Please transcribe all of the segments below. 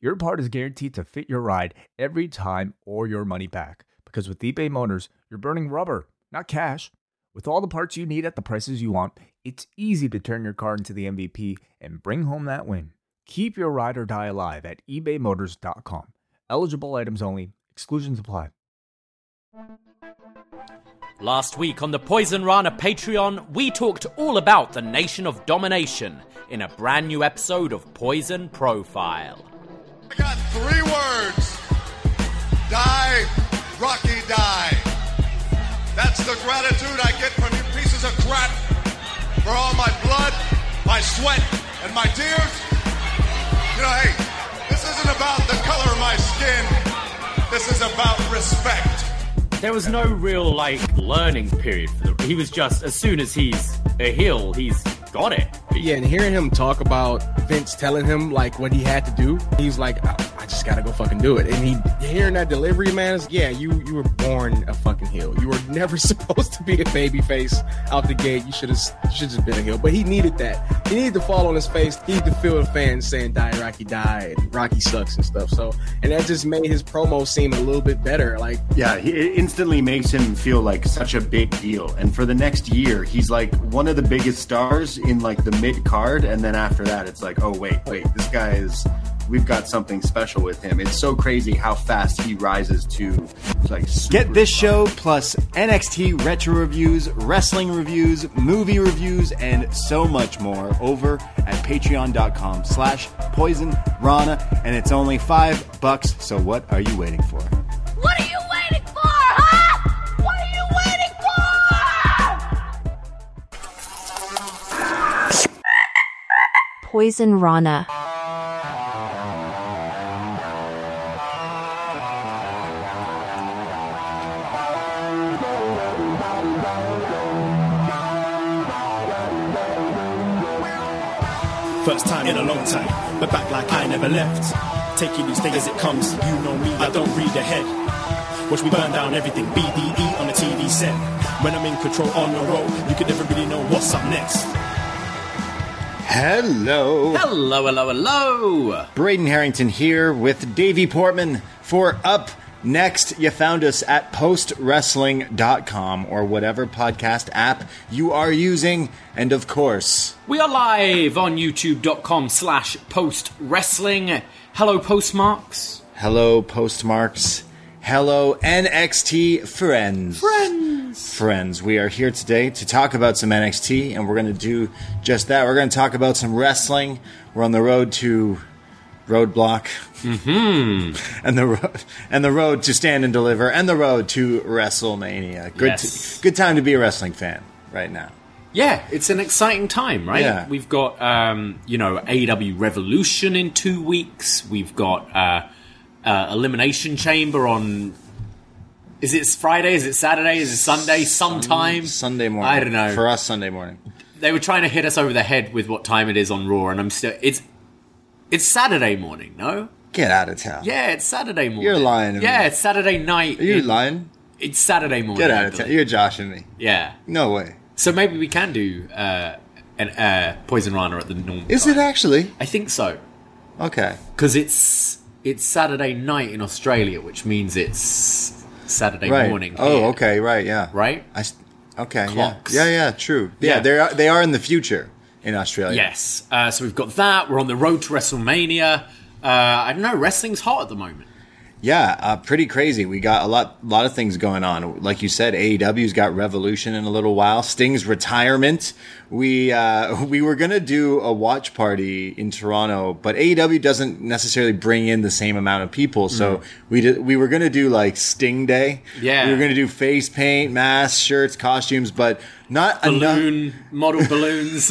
your part is guaranteed to fit your ride every time or your money back. Because with eBay Motors, you're burning rubber, not cash. With all the parts you need at the prices you want, it's easy to turn your car into the MVP and bring home that win. Keep your ride or die alive at ebaymotors.com. Eligible items only, exclusions apply. Last week on the Poison Rana Patreon, we talked all about the Nation of Domination in a brand new episode of Poison Profile. I got three words. Die, Rocky, die. That's the gratitude I get from you pieces of crap for all my blood, my sweat, and my tears. You know, hey, this isn't about the color of my skin. This is about respect. There was no real, like, learning period for the. He was just, as soon as he's a heel, he's got it. Yeah, and hearing him talk about Vince telling him like what he had to do, he's like, I, I just gotta go fucking do it. And he hearing that delivery, man, is yeah, you you were born a fucking heel. You were never supposed to be a baby face out the gate. You should have should have been a heel. But he needed that. He needed to fall on his face. He needed to feel the fans saying "Die Rocky, die" and Rocky sucks and stuff. So, and that just made his promo seem a little bit better. Like, Yeah, he, it instantly makes him feel like such a big deal. And for the next year, he's like one of the biggest stars in like the mid card. And then after that, it's like, oh wait, wait, this guy is. We've got something special with him. It's so crazy how fast he rises to like. Get this show plus NXT retro reviews, wrestling reviews, movie reviews, and so much more over at patreon.com slash poison rana. And it's only five bucks, so what are you waiting for? Poison Rana. First time in a long time, but back like I never left. Taking these things as it comes, you know me, I don't read ahead. Watch me burn down everything, BDE on the TV set. When I'm in control on the road, you can never really know what's up next. Hello. Hello, hello, hello. Braden Herrington here with Davie Portman for Up Next. You found us at postwrestling.com or whatever podcast app you are using. And of course, We are live on youtube.com slash post wrestling. Hello, postmarks. hello, postmarks. Hello, NXT friends. Friends. Friends, we are here today to talk about some NXT, and we're going to do just that. We're going to talk about some wrestling. We're on the road to Roadblock, mm-hmm. and the road and the road to Stand and Deliver, and the road to WrestleMania. Good, Yes. good time to be a wrestling fan right now. Yeah, it's an exciting time, right? Yeah. We've got, um, you know, AEW Revolution in two weeks. We've got uh, uh, Elimination Chamber on. Is it Friday? Is it Saturday? Is it Sunday? Sometime Sunday morning. I don't know. For us, Sunday morning. they were trying to hit us over the head with what time it is on Raw, and I'm still. It's it's Saturday morning, no? Get out of town. Yeah, it's Saturday morning. You're lying yeah, me. it's Saturday night. Are you in- lying? It's Saturday morning. Get out of town. You're joshing me. Yeah. No way. So maybe we can do uh, an uh, Poison Rana at the normal. Is time. it actually? I think so. Okay. because it's it's Saturday night in Australia, which means it's Saturday Right. morning. Oh, here, okay. Right. Yeah. Right? I. Okay. Clocks. Yeah. Yeah. Yeah. True. Yeah. Yeah. They are. They are in the future in Australia. Yes. Uh, so we've got that. We're on the road to WrestleMania. Uh, I don't know. Wrestling's hot at the moment. Yeah, uh, pretty crazy. We got a lot, lot of things going on. Like you said, AEW's got Revolution in a little while. Sting's retirement. We uh, we were gonna do a watch party in Toronto, but AEW doesn't necessarily bring in the same amount of people. So we did. We were gonna do like Sting Day. Yeah. we were gonna do face paint, masks, shirts, costumes, but not enough Balloon model balloons.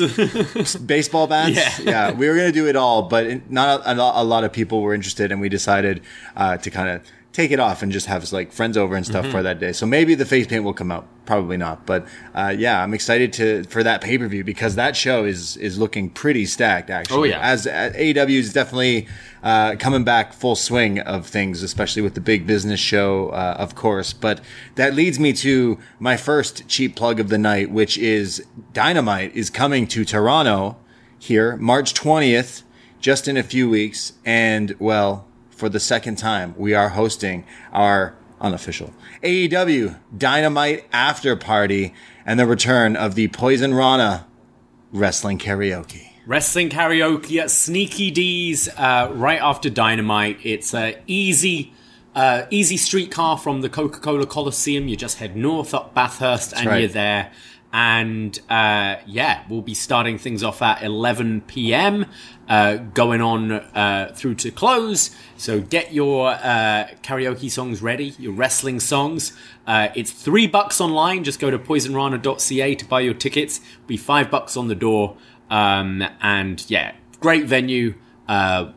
baseball bats. Yeah. yeah. we were going to do it all, but not a, a lot of people were interested, and we decided uh, to kind of take it off and just have like friends over and Mm-hmm. stuff for that day. So maybe the face paint will come out. Probably not, but uh, yeah, I'm excited to for that pay per view because that show is is looking pretty stacked. Actually, Oh, yeah. as uh, AEW is definitely uh, coming back full swing of things, especially with the big business show, uh, of course. But that leads me to my first cheap plug of the night, which is Dynamite is coming to Toronto here March 20th, just in a few weeks, and well, for the second time, we are hosting our unofficial AEW Dynamite After Party and the return of the Poison Rana Wrestling Karaoke. Wrestling karaoke at Sneaky D's uh, right after Dynamite. It's a easy, uh, easy streetcar from the Coca Cola Coliseum. You just head north up Bathurst and right. you're there. And uh, yeah, we'll be starting things off at 11 p.m., uh, going on uh, through to close. So get your uh, karaoke songs ready, your wrestling songs. Uh, it's three bucks online. Just go to poisonrana.ca to buy your tickets. Be five bucks on the door. Um, and yeah, great venue. Uh,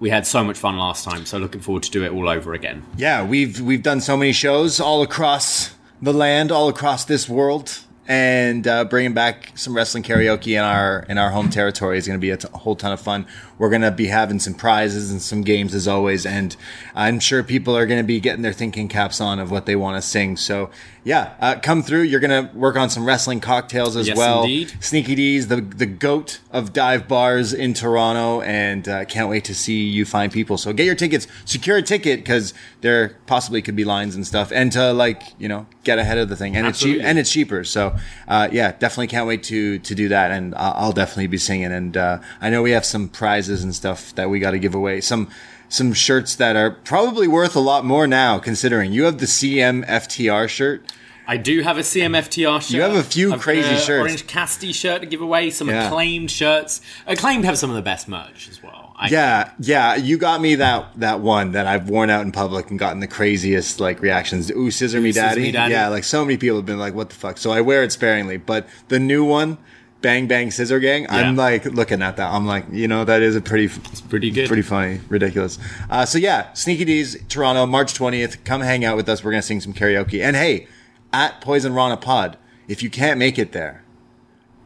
we had so much fun last time, so looking forward to do it all over again. Yeah, we've we've done so many shows all across the land, all across this world, and uh, bringing back some wrestling karaoke in our in our home territory is going to be a t- whole ton of fun. We're going to be having some prizes and some games as always, and I'm sure people are going to be getting their thinking caps on of what they want to sing. So yeah, uh, come through. You're going to work on some wrestling cocktails as Yes, well. indeed. Sneaky D's, the the goat of dive bars in Toronto, and uh, can't wait to see you find people. So get your tickets, secure a ticket because there possibly could be lines and stuff, and to like you know get ahead of the thing, and it's cheap and it's cheaper. So uh, yeah, definitely can't wait to to do that, and I'll, definitely be singing. And uh, I know we have some prizes and stuff that we got to give away. Some. Some shirts that are probably worth a lot more now, considering you have the CMFTR shirt. I do have a CMFTR shirt. You have a few I've crazy shirts. Orange Cassidy shirt to give away. Some Yeah. acclaimed shirts. Acclaimed have some of the best merch as well. I, Yeah, yeah, you got me that that one that I've worn out in public and gotten the craziest like reactions. Ooh, scissor me, Scissor daddy. me, daddy. Yeah, like so many people have been like, "What the fuck?" So I wear it sparingly. But the new one, Bang Bang Scissor Gang, I'm like looking at that. I'm like, you know, that is a pretty, It's pretty good. pretty funny, ridiculous. Uh, so yeah, Sneaky D's Toronto, March 20th. Come hang out with us. We're gonna sing some karaoke. And hey, at Poison Rana Pod, if you can't make it there,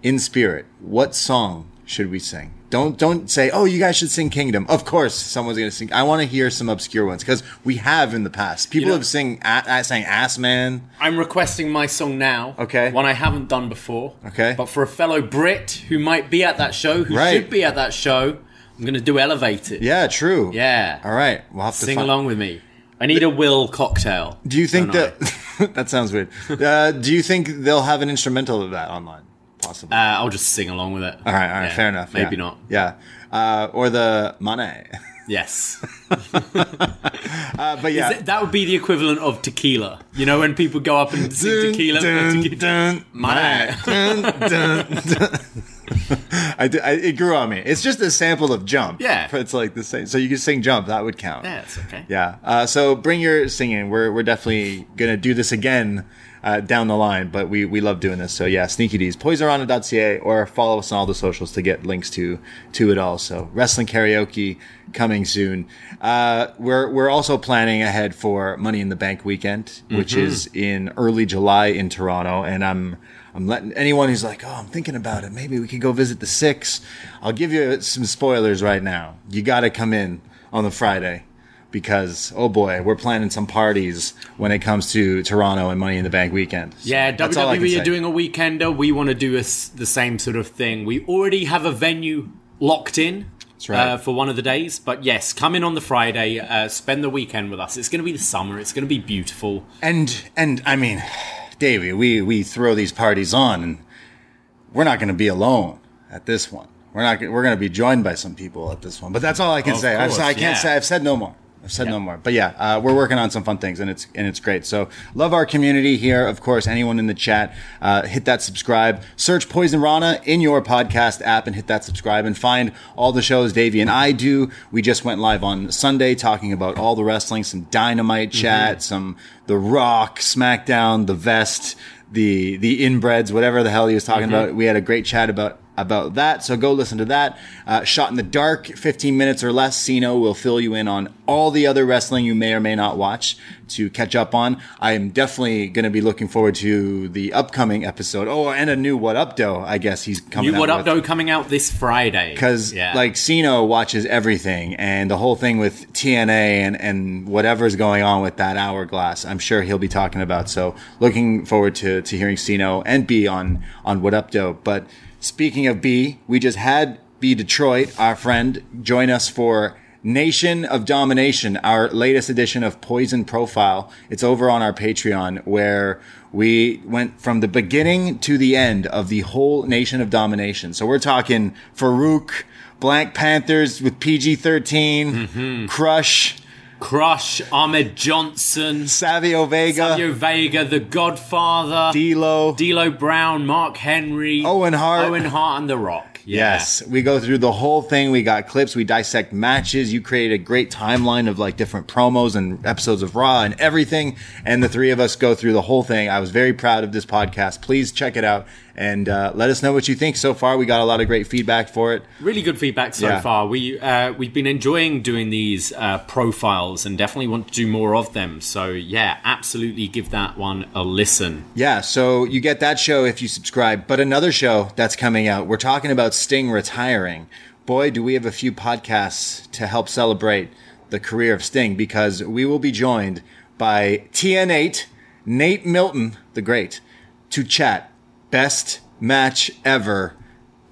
in spirit, what song should we sing? Don't don't say, oh, you guys should sing Kingdom. Of course, someone's gonna sing. I want to hear some obscure ones because we have in the past. People know- have sing a- a- sang Ass Man. I'm requesting my song now. Okay. One I haven't done before. Okay. But for a fellow Brit who might be at that show, who Right. should be at that show, I'm going to do Elevated. Yeah, true. Yeah. All right, we'll have to Sing find- along with me. I need a Will cocktail. Do you think that that sounds weird? Uh, do you think they'll have an instrumental of that online? Possibly. Uh, I'll just sing along with it. all right, all right, Yeah, fair enough. Maybe yeah. not. Yeah, uh, or the money. Yes. Uh, but yeah, Th- That would be the equivalent of tequila. You know, when people go up and sing tequila. Dun, tequila. dun, Money. dun, dun, dun. I, do- I, it grew on me. It's just a sample of Jump. Yeah. It's like the same. So you can sing Jump. That would count. Yeah, it's okay. Yeah. Uh, so bring your singing. We're, we're definitely going to do this again uh, down the line, but we, we love doing this. So yeah, Sneaky D's, poisonrana.ca, or follow us on all the socials to get links to, to it all. So wrestling karaoke coming soon. Uh, we're, we're also planning ahead for Money in the Bank weekend, which is in early July in Toronto. And I'm, I'm letting anyone who's like, oh, I'm thinking about it. Maybe we could go visit the six. I'll give you some spoilers right now. You got to come in on the Friday because oh boy, we're planning some parties when it comes to Toronto and Money in the Bank weekend. So Yeah, I can WWE are doing a weekender. We want to do a the same sort of thing. We already have a venue locked in right. uh, for one of the days. But yes, come in on the Friday, uh, spend the weekend with us. It's going to be the summer. It's going to be beautiful. And and I mean, Davie, we we throw these parties on, and we're not going to be alone at this one. We're not. We're going to be joined by some people at this one. But that's all I can Of say. I've, I can't yeah. say. I've said no more. I've said no more. But yeah, uh, we're working on some fun things, and it's and it's great. So love our community here. Of course, anyone in the chat, uh, hit that subscribe. Search Poison Rana in your podcast app and hit that subscribe and find all the shows Davie and I do. We just went live on Sunday talking about all the wrestling, some dynamite chat, some The Rock, SmackDown, the Vest, the the inbreds, whatever the hell he was talking about. We had a great chat about about that. So go listen to that. Uh, Shot in the Dark, 15 minutes or less. Siino will fill you in on all the other wrestling you may or may not watch to catch up on. I am definitely going to be looking forward to the upcoming episode. Oh, and a new Wattup Doe, I guess he's coming New What Up. Doe coming out this Friday. Because Yeah. like Siino watches everything and the whole thing with TNA and, and whatever's going on with that hourglass, I'm sure he'll be talking about. So looking forward to, to hearing Siino and B on, on Wattup Doe. But speaking of B, we just had B Detroit, our friend, join us for Nation of Domination, our latest edition of Poison Profile. It's over on our Patreon where we went from the beginning to the end of the whole Nation of Domination. So we're talking Farouk, Black Panthers with PG 13, mm-hmm. Crush, Crush, Ahmed Johnson, Savio Vega, Savio Vega, The Godfather, D'Lo, D'Lo Brown, Mark Henry, Owen Hart. Owen Hart, and The Rock. Yeah. Yes, we go through the whole thing. We got clips. We dissect matches. You create a great timeline of like different promos and episodes of Raw and everything. And the three of us go through the whole thing. I was very proud of this podcast. Please check it out and uh, let us know what you think. So far, we got a lot of great feedback for it. Really good feedback so Yeah. far. We uh, we've been enjoying doing these uh, profiles and definitely want to do more of them. So yeah, absolutely give that one a listen. Yeah, so you get that show if you subscribe. But another show that's coming out, we're talking about Sting retiring. Boy, do we have a few podcasts to help celebrate the career of Sting because we will be joined by TN8, Nate Milton, the great, to chat best match ever,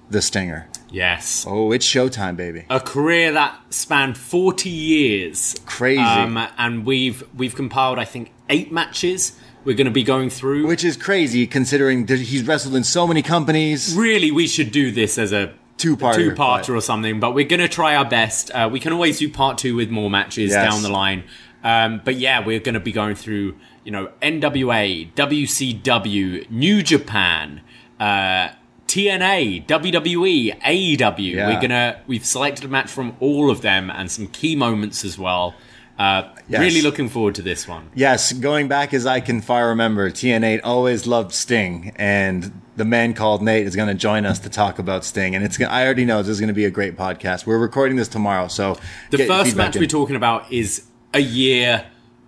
The Stinger. Yes. Oh, it's showtime, baby. a career that spanned 40 years Crazy. um, and we've we've compiled i think eight matches we're going to be going through Which is crazy considering that he's wrestled in so many companies. really we should do this as a Two-parter, two-parter but- or something but we're going to try our best uh, we can always do part two with more matches Yes. down the line um, but yeah we're going to be going through you know nwa wcw new japan uh, TNA, WWE, AEW. Yeah. We're gonna we've selected a match from all of them and some key moments as well. Uh, Yes. Really looking forward to this one. Yes, going back as I can far remember, TN8 always loved Sting, and the man called Nate is going to join us to talk about Sting. And it's gonna, I already know this is going to be a great podcast. We're recording this tomorrow, so The first match in. we're talking about is a year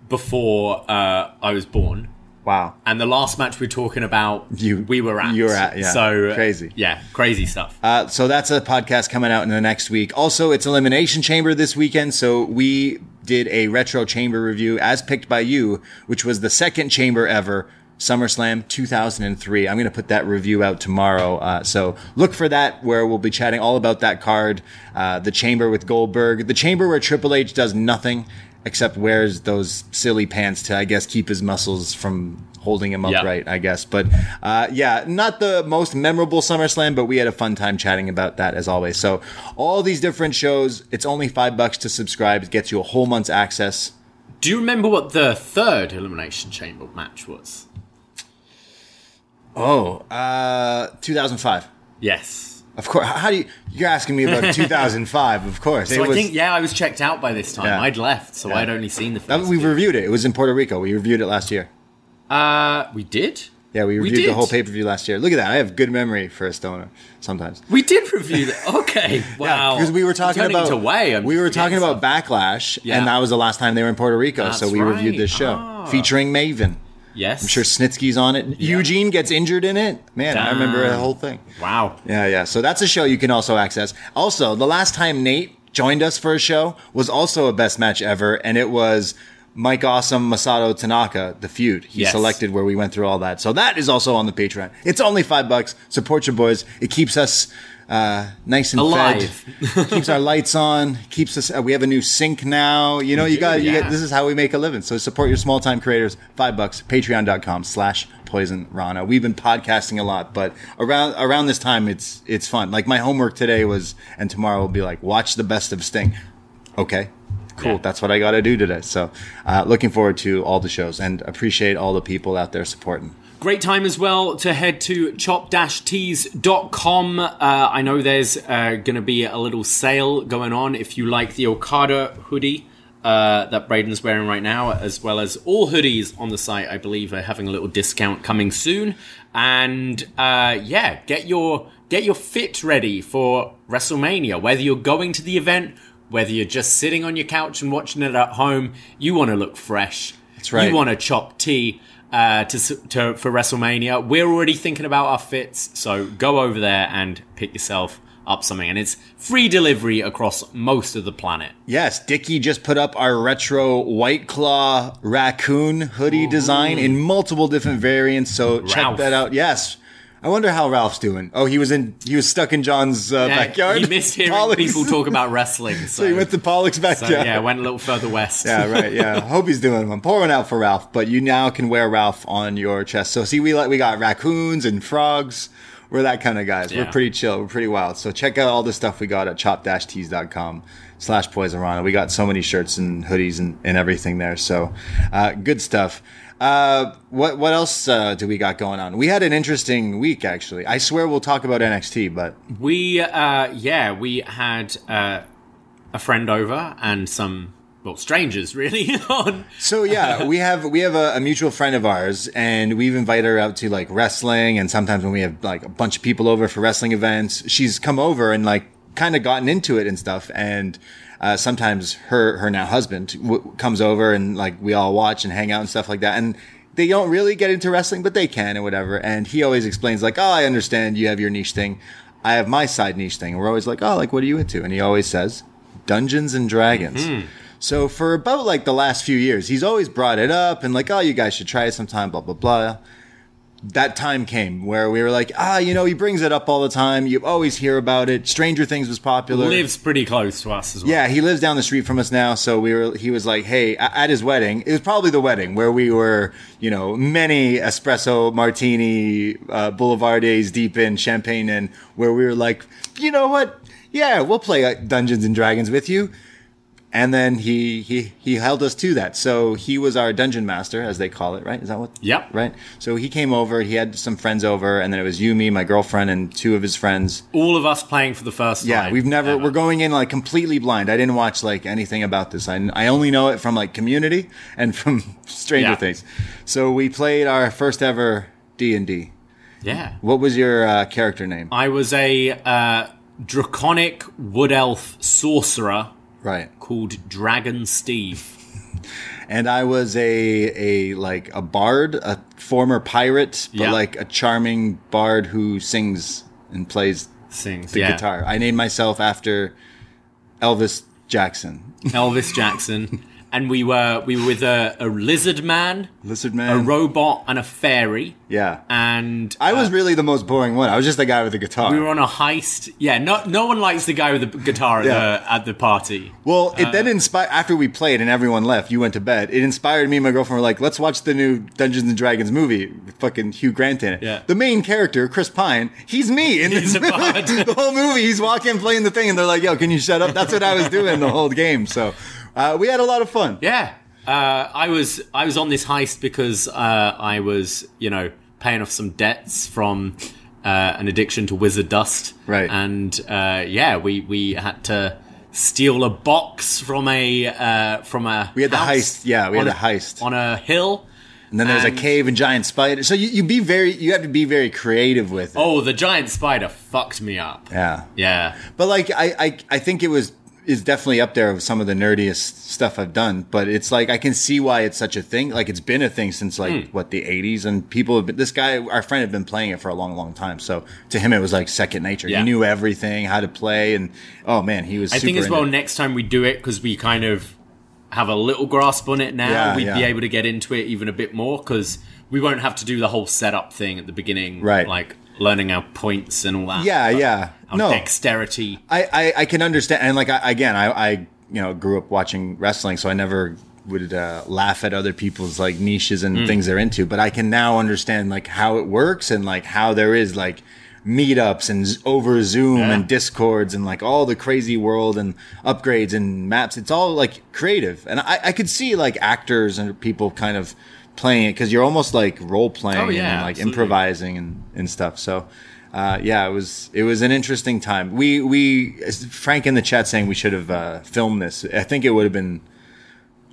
before uh, I was born. Wow, And the last match we're talking about, You- we were at. you were at, yeah. So uh, Crazy. Yeah, crazy stuff. Uh, so that's a podcast coming out in the next week. Also, it's Elimination Chamber this weekend. So we did a retro chamber review as picked by you, which was the second chamber ever. SummerSlam 2003. I'm going to put that review out tomorrow. Uh, so look for that where we'll be chatting all about that card. Uh, the chamber with Goldberg, the chamber where Triple H does nothing except wears those silly pants to, I guess, keep his muscles from holding him Yeah. upright, I guess. But uh, yeah, not the most memorable SummerSlam, but we had a fun time chatting about that as always. So all these different shows, it's only five bucks to subscribe. It gets you a whole month's access. Do you remember what the third Elimination Chamber match was? Oh, uh, 2005. Yes. Of course. How do you? You're asking me about 2005, of course. So It I was- think, yeah, I was checked out by this time. Yeah. I'd left, so Yeah. I'd only seen the first we reviewed it. It was in Puerto Rico. We reviewed it last year. Uh, we did? Yeah, we We reviewed the whole pay per view last year. Look at that. I have good memory for a stoner sometimes. We did review that. Okay, wow. because we were talking about away. I'm we were talking about. Backlash, Yeah. and that was the last time they were in Puerto Rico. so That's we reviewed this show Ah. featuring Maven. Yes, I'm sure Snitsky's on it. Eugene gets injured in it. Man, I remember the whole thing. Wow. Yeah, yeah. So that's a show you can also access. Also, the last time Nate joined us for a show was also a best match ever, and it was Mike Awesome Masato Tanaka, the feud. He Yes. selected where we went through all that. So that is also on the Patreon. It's only five bucks. Support your boys. It keeps us uh, nice and Alive. fed. keeps our lights on. Keeps us. Uh, we have a new sink now. You know, you got. You yeah. get. This is how we make a living. So support your small time creators. Five bucks. Patreon.com/slash Poison Rana. We've been podcasting a lot, but around around this time, it's it's fun. Like my homework today was, and tomorrow will be like watch the best of Sting. Okay. Cool. Yeah. That's what I got to do today. So, uh, looking forward to all the shows and appreciate all the people out there supporting. Great time as well to head to chopped-tees.com. Uh, I know there's uh, going to be a little sale going on if you like the Okada hoodie. uh, that Braden's wearing right now, as well as all hoodies on the site. I believe are having a little discount coming soon. And uh, yeah, get your get your fit ready for WrestleMania. Whether you're going to the event, whether you're just sitting on your couch and watching it at home, you want to look fresh. That's right. You want to chop tea. Uh, to, to for WrestleMania, we're already thinking about our fits, so go over there and pick yourself up something, and it's free delivery across most of the planet. Yes, Dickie just put up our retro White Claw raccoon hoodie design in multiple different variants. So check that out. Yes. I wonder how Ralph's doing. Oh, he was in. He was stuck in John's uh, Yeah, backyard. He missed hearing Pollock's. people talk about wrestling, so, So he went to Pollock's so, backyard. yeah, went a little further west. Yeah, right. Yeah, hope he's doing one. Pour one out for Ralph. But you now can wear Ralph on your chest. So see, we like we got raccoons and frogs. We're that kind of guys. We're pretty chill. We're pretty wild. So check out all the stuff we got at chopped-tees.com slash poisonrana. We got so many shirts and hoodies and, and everything there. So uh, good stuff. Uh, what what else uh, do we got going on? We had an interesting week actually. I swear we'll talk about NXT, but We, uh, yeah, we had uh, a friend over and some, well, strangers really on. So yeah, we have we have a, a mutual friend of ours, and we've invited her out to like wrestling, and sometimes when we have like a bunch of people over for wrestling events, she's come over and like kind of gotten into it and stuff, and. Uh, sometimes her her now husband w- comes over and like we all watch and hang out and stuff like that, and they don't really get into wrestling, but they can and whatever. And he always explains like, "Oh, I understand you have your niche thing, I have my side niche thing." And we're always like, "Oh, like what are you into?" And he always says, "Dungeons and Dragons." So for about like the last few years, he's always brought it up and like, oh, you guys should try it sometime, blah, blah, blah. That time came where we were like, ah, you know, he brings it up all the time. You always hear about it. Stranger Things was popular. Lives pretty close to us as well. Yeah, he lives down the street from us now. So we were, he was like, hey, at his wedding, it was probably the wedding where we were, you know, many espresso martini, uh, boulevardiers deep in champagne and where we were like, you know what? Yeah, we'll play uh, Dungeons and Dragons with you. And then he, he, he held us to that. So he was our dungeon master, as they call it, right? Is that what? Yep. Right. So he came over, he had some friends over, and then it was you, me, my girlfriend, and two of his friends. All of us playing for the first Yeah, time. we've never. ever. We're going in like completely blind. I didn't watch like anything about this. I, I only know it from like Community and from Stranger Yeah. Things. So we played our first ever D and D. Yeah. What was your uh, character name? I was a uh, draconic wood elf sorcerer Right. called Dragon Steve. And I was a a like a bard, a former pirate, but Yeah. like a charming bard who sings and plays Sings. the yeah. guitar. I named myself after Elvis Jackson, Elvis Jackson. and we were we were with a, a lizard man, Lizard man, a robot, and a fairy. Yeah. And I was uh, really the most boring one. I was just the guy with the guitar. we were on a heist. Yeah, no no one likes the guy with the guitar at, Yeah. the, at the party. Well, it Uh, then inspired after we played and everyone left. You went to bed. It inspired me and my girlfriend were like, "Let's watch the new Dungeons and Dragons movie with fucking Hugh Grant in it." Yeah. The main character, Chris Pine, he's me in He's this the whole movie, he's walking, playing the thing, and they're like, "Yo, can you shut up?" That's what I was doing the whole game. So uh, we had a lot of fun. Yeah. Uh, I was I was on this heist because uh, I was you know paying off some debts from uh, an addiction to wizard dust. Right. And uh, yeah, we we had to steal a box from a uh, from a We had the heist. Yeah, we had on the heist. on a hill. And then there's a cave and giant spider. So you, you be very, you have to be very creative with it. Oh, the giant spider fucked me up. Yeah. Yeah. But like I, I I think it was is definitely up there with some of the nerdiest stuff I've done. But it's like I can see why it's such a thing. Like it's been a thing since like Hmm. what the eighties, and people have been. This guy, our friend, had been playing it for a long, long time. So to him, it was like second nature. Yeah. He knew everything, how to play, and oh man, he was. I think as well it. next time we do it because we kind of have a little grasp on it now. Yeah, we'd be able to get into it even a bit more because we won't have to do the whole setup thing at the beginning, Right. Like learning our points and all that. Yeah, yeah. Our No. dexterity. I, I, I can understand, and like I, again, I, I you know grew up watching wrestling, so I never would uh, laugh at other people's like niches and Mm. things they're into. But I can now understand like how it works and like how there is like meetups and over Zoom Yeah. and discords and like all the crazy world and upgrades and maps. It's all like creative, and I, I could see like actors and people kind of playing it because you're almost like role playing Oh, yeah, and like absolutely. improvising and, and stuff. So. Uh, yeah, it was it was an interesting time. We we Frank in the chat saying we should have uh, filmed this. I think it would have been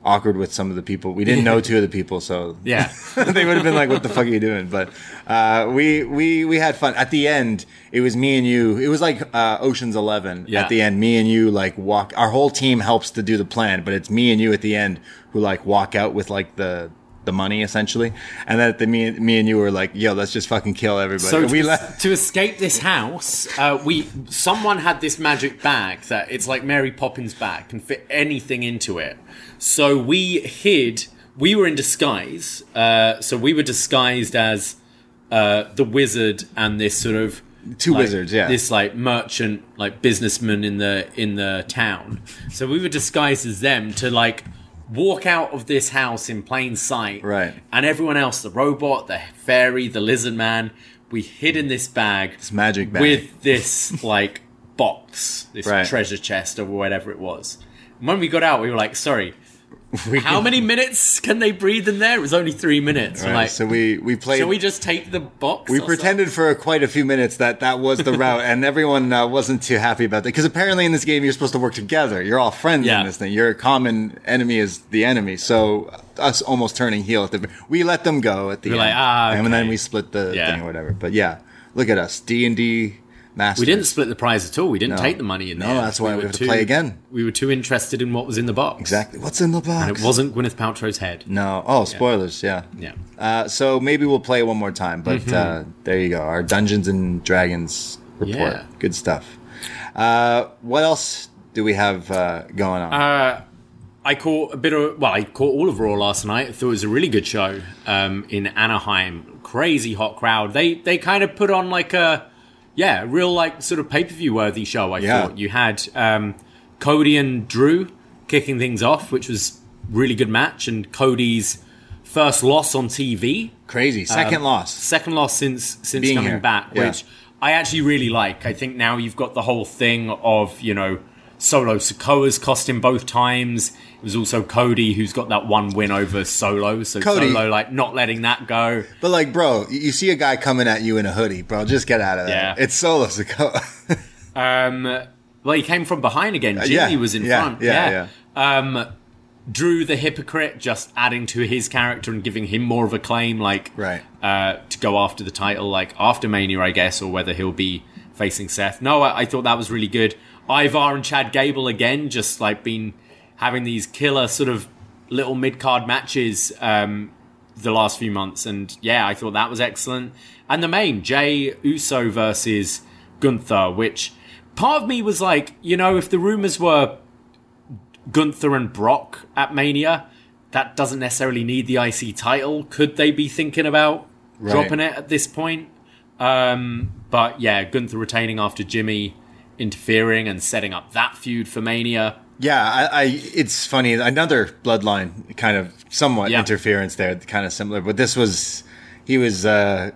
awkward with some of the people. We didn't know two of the people, so Yeah. they would have been like, "What the fuck are you doing?" But uh, we we we had fun. At the end, it was me and you. It was like uh, Ocean's Eleven. Yeah. At the end, me and you like walk. Our whole team helps to do the plan, but it's me and you at the end who like walk out with like the the money essentially. And that the me me and you were like, "Yo, let's just fucking kill everybody." So we to, left. to escape this house, uh, we someone had this magic bag that it's like Mary Poppins bag can fit anything into it. So we hid. We were in disguise. Uh, so we were disguised as uh, the wizard and this sort of Two like, wizards, yeah. This like merchant, like businessman in the in the town. So we were disguised as them to like walk out of this house in plain sight. Right. And everyone else, the robot, the fairy, the lizard man, we hid in this bag. This magic bag. With this like box, this Right. treasure chest or whatever it was. And when we got out, we were like, sorry. How many minutes can they breathe in there? It was only three minutes. Right, like, so we we played. shall we just take the box? We pretended for quite a few minutes that that was the route, and everyone uh, wasn't too happy about that. Because apparently, in this game, you're supposed to work together. You're all friends Yeah. in this thing. Your common enemy is the enemy. So us almost turning heel at the we let them go at the We're end, like, ah, and then we split the Yeah. thing or whatever. But yeah, look at us, D and D masters. We didn't split the prize at all. We didn't No. take the money in No, there. that's why we were have to play again. We were too interested in what was in the box. exactly. What's in the box? And it wasn't Gwyneth Paltrow's head. No. Oh, spoilers. Yeah. Yeah. Uh, so maybe we'll play one more time. But Mm-hmm. uh, there you go. Our Dungeons and Dragons report. Yeah. Good stuff. Uh, what else do we have uh, going on? Uh, I caught a bit of well, I caught all of Raw last night. I thought it was a really good show um, in Anaheim. Crazy hot crowd. They they kind of put on like a yeah, real like sort of pay per view worthy show. I Yeah. thought you had um, Cody and Drew kicking things off, which was really good match, and Cody's first loss on TV. Crazy. Second Um, loss. Second loss since since Being coming here. back, Yeah. which I actually really like. I think now you've got the whole thing of you know Solo Sikoa's cost him both times. It was also Cody who's got that one win over Solo. So Cody- Solo like not letting that go. But like, bro, you see a guy coming at you in a hoodie, bro. Just get out of there. Yeah. It's Solo Sikoa. Um, well, he came from behind again. Jimmy Uh, yeah, was in yeah, front. yeah, Um, Drew the hypocrite just adding to his character and giving him more of a claim, like Right. uh, to go after the title, like after Mania, I guess, or whether he'll be facing Seth. No, I, I thought that was really good. Ivar and Chad Gable again, just like been having these killer sort of little mid card matches um, the last few months, and yeah, I thought that was excellent. And the main Jey Uso versus Gunther, which part of me was like, you know, if the rumors were Gunther and Brock at Mania, that doesn't necessarily need the IC title. Could they be thinking about Right. dropping it at this point? Um, but yeah, Gunther retaining after Jimmy interfering and setting up that feud for Mania. yeah, I, I. It's funny. Another bloodline kind of somewhat Yeah. interference there, kind of similar. But this was he was uh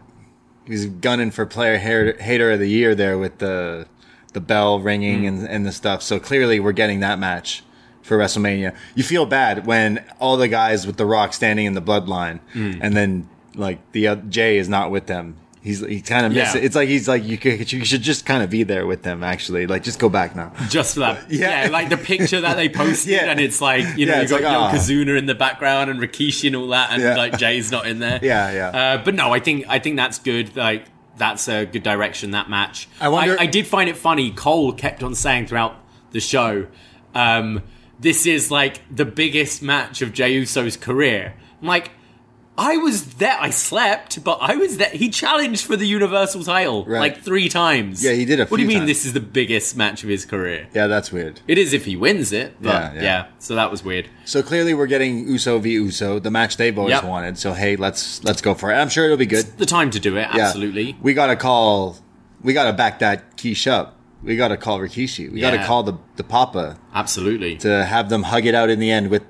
he was gunning for player hater, hater of the year there with the the bell ringing Mm. and and the stuff. So clearly, we're getting that match for WrestleMania. You feel bad when all the guys with the Rock standing in the bloodline, Mm. and then like the uh, Jey is not with them. He's he kind of Yeah. it. It's like he's like you could you should just kind of be there with them. Actually, like just go back now. Just for that, Yeah. yeah. like the picture that they posted, Yeah. and it's like you know Yeah, you got like, Kazuna in the background and Rikishi and all that, and like Jey's not in there. Yeah, yeah. Uh, but no, I think I think that's good. Like that's a good direction. That match. I wonder- I, did find it funny. Cole kept on saying throughout the show, um, "This is like the biggest match of Jey Uso's career." I'm like. I was there. I slept, but I was there. He challenged for the Universal title Right. like three times. Yeah, he did a What do you mean? times. This is the biggest match of his career. Yeah, that's weird. It is if he wins it. But Yeah, yeah, yeah. So that was weird. So clearly, we're getting Uso v Uso, the match they've always Yep. wanted. So hey, let's let's go for it. I'm sure it'll be good. The time to do it. Yeah. Absolutely. We gotta call. We gotta back that quiche up. We gotta call Rikishi. We gotta call the the Papa Absolutely. to have them hug it out in the end with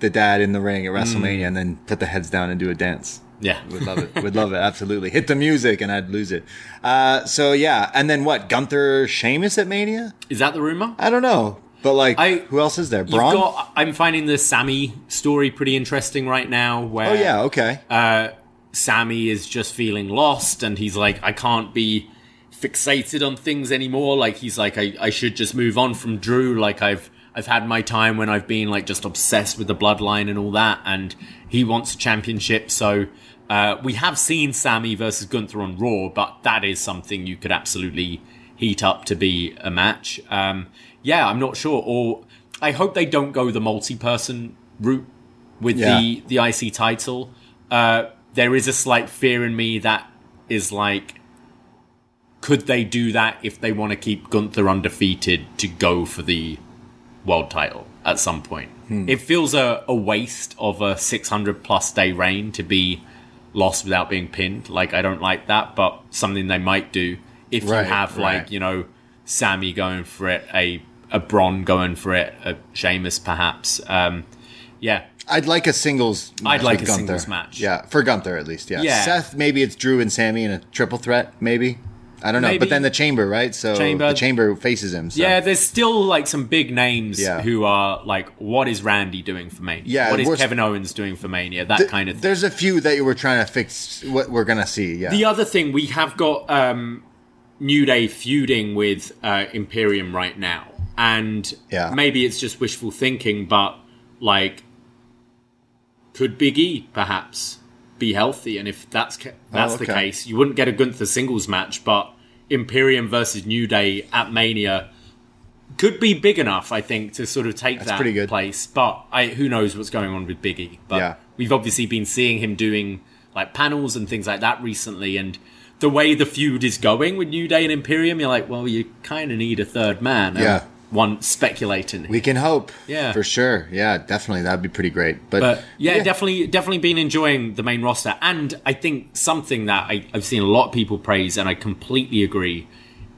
the dad in the ring at Mm. WrestleMania, and then put the heads down and do a dance. Yeah. Would love it. Would love it. Absolutely. Hit the music, and I'd lose it. Uh, so yeah, and then what? Gunther, Sheamus at Mania? Is that the rumor? I don't know, but like, I- who else is there? Braun? got. I'm finding the Sami story pretty interesting right now. Where oh yeah, okay. uh, Sami is just feeling lost, and he's like, I can't be fixated on things anymore. Like he's like, I, I should just move on from Drew. Like I've I've had my time when I've been like just obsessed with the bloodline and all that, and he wants a championship. So uh, we have seen Sami versus Gunther on Raw, but that is something you could absolutely heat up to be a match. Um, yeah, I'm not sure. Or I hope they don't go the multi-person route with Yeah. the the IC title. Uh, there is a slight fear in me that is like, could they do that if they want to keep Gunther undefeated to go for the world title at some point? Hmm. It feels a, a waste of a 600 plus day reign to be lost without being pinned. Like, I don't like that, but something they might do if Right, you have, right. like, you know, Sami going for it, a, a Braun going for it, a Sheamus perhaps. Um, yeah, I'd like a singles. Match like a Gunther. singles match. Yeah, for Gunther at least. Yeah. Yeah. Seth, maybe it's Drew and Sami in a triple threat. Maybe. I don't know. Maybe. But then the Chamber, right? So Chamber. the Chamber faces him. So. Yeah, there's still like some big names Yeah. who are like, what is Randy doing for Mania? Yeah, what is Kevin Owens doing for Mania? That Th- kind of thing. There's a few that you were trying to fix. What we're gonna see. Yeah. The other thing we have got um, New Day feuding with uh, Imperium right now, and Yeah. maybe it's just wishful thinking, but like, could Big E perhaps be healthy? And if that's ca- oh, that's the okay. case, you wouldn't get a Gunther singles match, but Imperium versus New Day at Mania could be big enough, I think, to sort of take That's that pretty good. place. But I, who knows what's going on with Big E? But Yeah. we've obviously been seeing him doing like panels and things like that recently, and the way the feud is going with New Day and Imperium, you're like, well, you kind of need a third man. and Yeah. One speculating. we can hope. Yeah. For sure. Yeah, definitely. That'd be pretty great. But, But yeah, definitely, definitely been enjoying the main roster, and I think something that I, I've seen a lot of people praise, and I completely agree,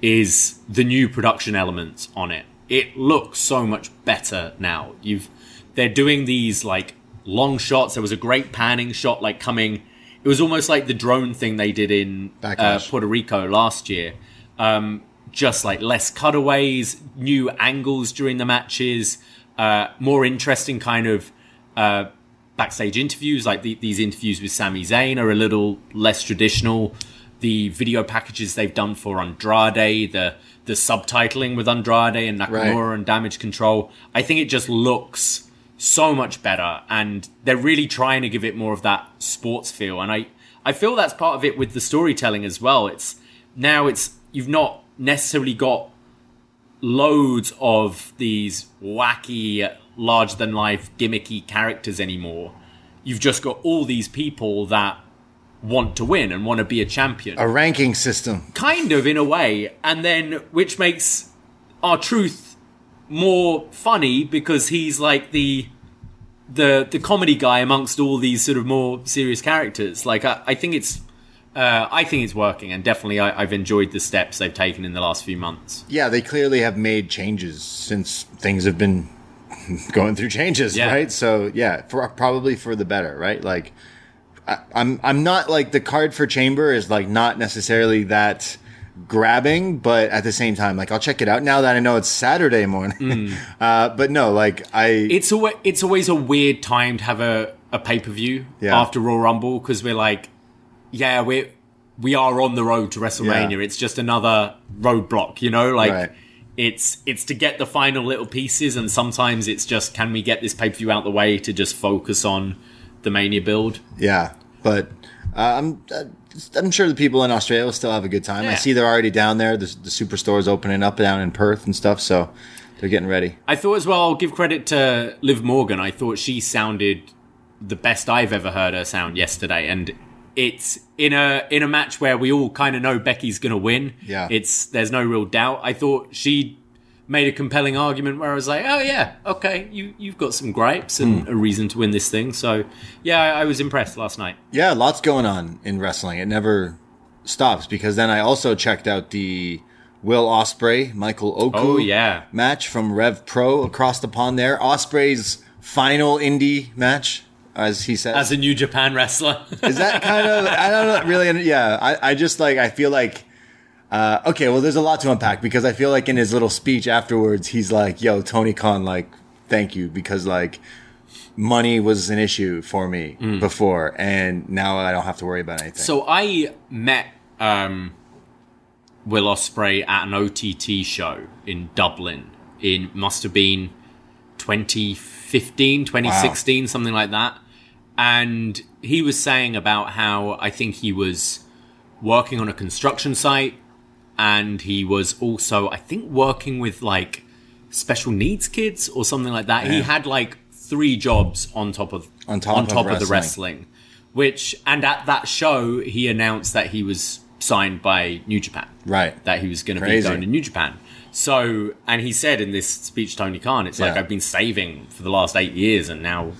is the new production elements on it. It looks so much better now. You've they're doing these like long shots. There was a great panning shot, like coming. It was almost like the drone thing they did in uh, Puerto Rico last year. Um, just like less cutaways, new angles during the matches, uh, more interesting kind of uh, backstage interviews. Like the, these interviews with Sami Zayn are a little less traditional. The video packages they've done for Andrade, the the subtitling with Andrade and Nakamura Right. and Damage Control, I think it just looks so much better, and they're really trying to give it more of that sports feel. And I I feel that's part of it with the storytelling as well. It's now it's you've not necessarily got loads of these wacky, larger than life, gimmicky characters anymore. You've just got all these people that want to win and want to be a champion. a ranking system. kind of in a way, and then which makes R-Truth more funny because he's like the the the comedy guy amongst all these sort of more serious characters. Like I, I think it's uh, I think it's working, and definitely I, I've enjoyed the steps they've taken in the last few months. Yeah, they clearly have made changes since things have been going through changes, Yeah. right? So yeah, for probably for the better, right? Like I, I'm I'm not like the card for Chamber is like not necessarily that grabbing, but at the same time, like I'll check it out now that I know it's Saturday morning. uh, but no, like I It's always it's always a weird time to have a, a pay per view Yeah. after Royal Rumble because we're like, yeah, we we are on the road to WrestleMania. Yeah. It's just another roadblock, you know, like. Right. It's it's to get the final little pieces, and sometimes it's just can we get this pay per view out the way to just focus on the Mania build. Yeah, but uh, I'm uh, I'm sure the people in Australia will still have a good time. I see they're already down there. The, the superstore's opening up down in Perth and stuff, so they're getting ready. I thought as well. I'll give credit to Liv Morgan. I thought she sounded the best I've ever heard her sound yesterday, and it's in a in a match where we all kind of know Becky's going to win. Yeah. it's there's no real doubt. I thought she made a compelling argument where I was like, oh yeah, okay, you you've got some gripes and hmm. a reason to win this thing. So yeah, I, I was impressed last night. Yeah, lots going on in wrestling. It never stops because then I also checked out the Will Ospreay Michael Oku Oh, yeah. match from Rev Pro across the pond there. Ospreay's final indie match, as he says. As a New Japan wrestler, Is that kind of I don't really yeah I, I just like I feel like uh, okay well there's a lot to unpack because I feel like in his little speech afterwards he's like yo Tony Khan like thank you because like money was an issue for me before and now I don't have to worry about anything So I met um, Will Ospreay at an OTT show in Dublin. In must have been 2015, 2016, something like that. And he was saying about how I think he was working on a construction site and he was also, I think, working with like special needs kids or something like that. He had like three jobs on top of On top of of the wrestling. Which and at that show he announced that he was signed by New Japan. Right. That he was going to be going to New Japan. So, and he said in this speech, Tony Khan, it's like I've been saving for the last eight years, and now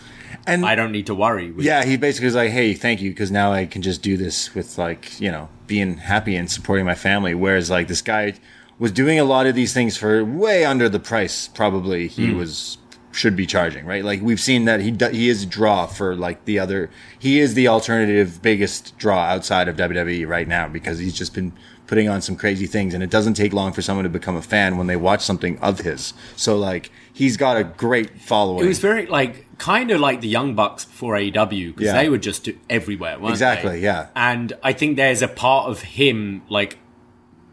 And I don't need to worry. With, Yeah, he basically was like, "Hey, thank you, because now I can just do this with like you know being happy and supporting my family." Whereas like this guy was doing a lot of these things for way under the price probably he Hmm. was should be charging, right? Like we've seen that he do, he is draw for like the other. He is the alternative biggest draw outside of WWE right now because he's just been putting on some crazy things, and it doesn't take long for someone to become a fan when they watch something of his. So like he's got a great following. It was very like kind of like the Young Bucks before AEW because Yeah. they were just everywhere, weren't Exactly, they? yeah. And I think there's a part of him, like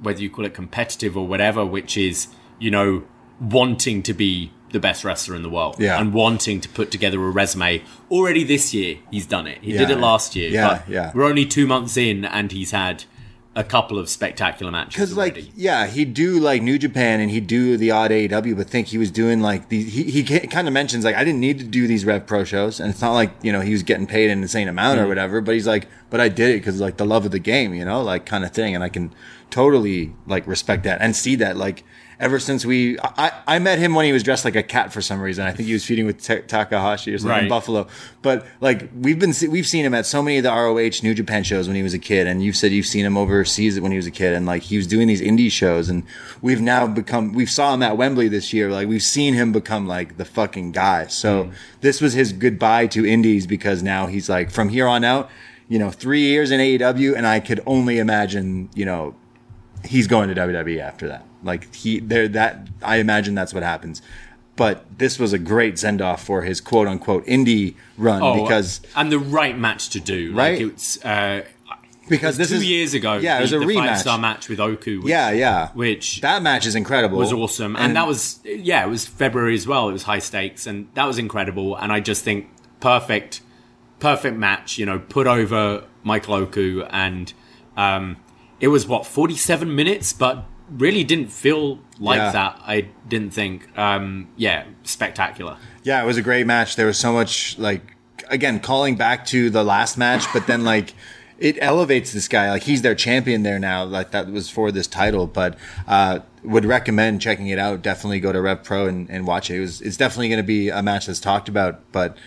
whether you call it competitive or whatever, which is you know wanting to be the best wrestler in the world, Yeah. and wanting to put together a resume. Already this year, he's done it. He Yeah. did it last year. Yeah, but yeah. We're only two months in, and he's had a couple of spectacular matches. Because like yeah, he'd do like New Japan and he'd do the odd AEW, but think he was doing like these. He he kind of mentions like I didn't need to do these Rev Pro shows, and it's not like you know he was getting paid an insane amount or Mm. whatever. But he's like, but I did it because like the love of the game, you know, like kind of thing, and I can totally like respect that and see that like. Ever since we, I, I met him when he was dressed like a cat for some reason. I think he was feeding with Ta- Takahashi or something in Buffalo. But like we've been, we've seen him at so many of the ROH New Japan shows when he was a kid, and you've said you've seen him overseas when he was a kid, and like he was doing these indie shows, and we've now become, we've saw him at Wembley this year, like we've seen him become like the fucking guy. So mm. this was his goodbye to indies because now he's like from here on out, you know, three years in AEW, and I could only imagine, you know, he's going to WWE after that. Like he there that I imagine that's what happens. But this was a great send off for his quote unquote indie run Oh, because and the right match to do, Right? Like it's uh, because this two is years ago. Yeah, it was a the rematch. five star match with Oku. Which, Yeah, yeah. which that match is incredible. was awesome, and, that was yeah, it was February as well. It was high stakes, and that was incredible. And I just think perfect, perfect match. You know, put over Michael Oku, and um, it was what forty seven minutes, but really didn't feel like Yeah. that. I didn't think. Um, yeah, spectacular. Yeah, it was a great match. There was so much like again calling back to the last match, but then like it elevates this guy. Like he's their champion there now. Like that was for this title, but uh would recommend checking it out. Definitely go to Rev Pro and, and watch it. It was it's definitely gonna be a match that's talked about, but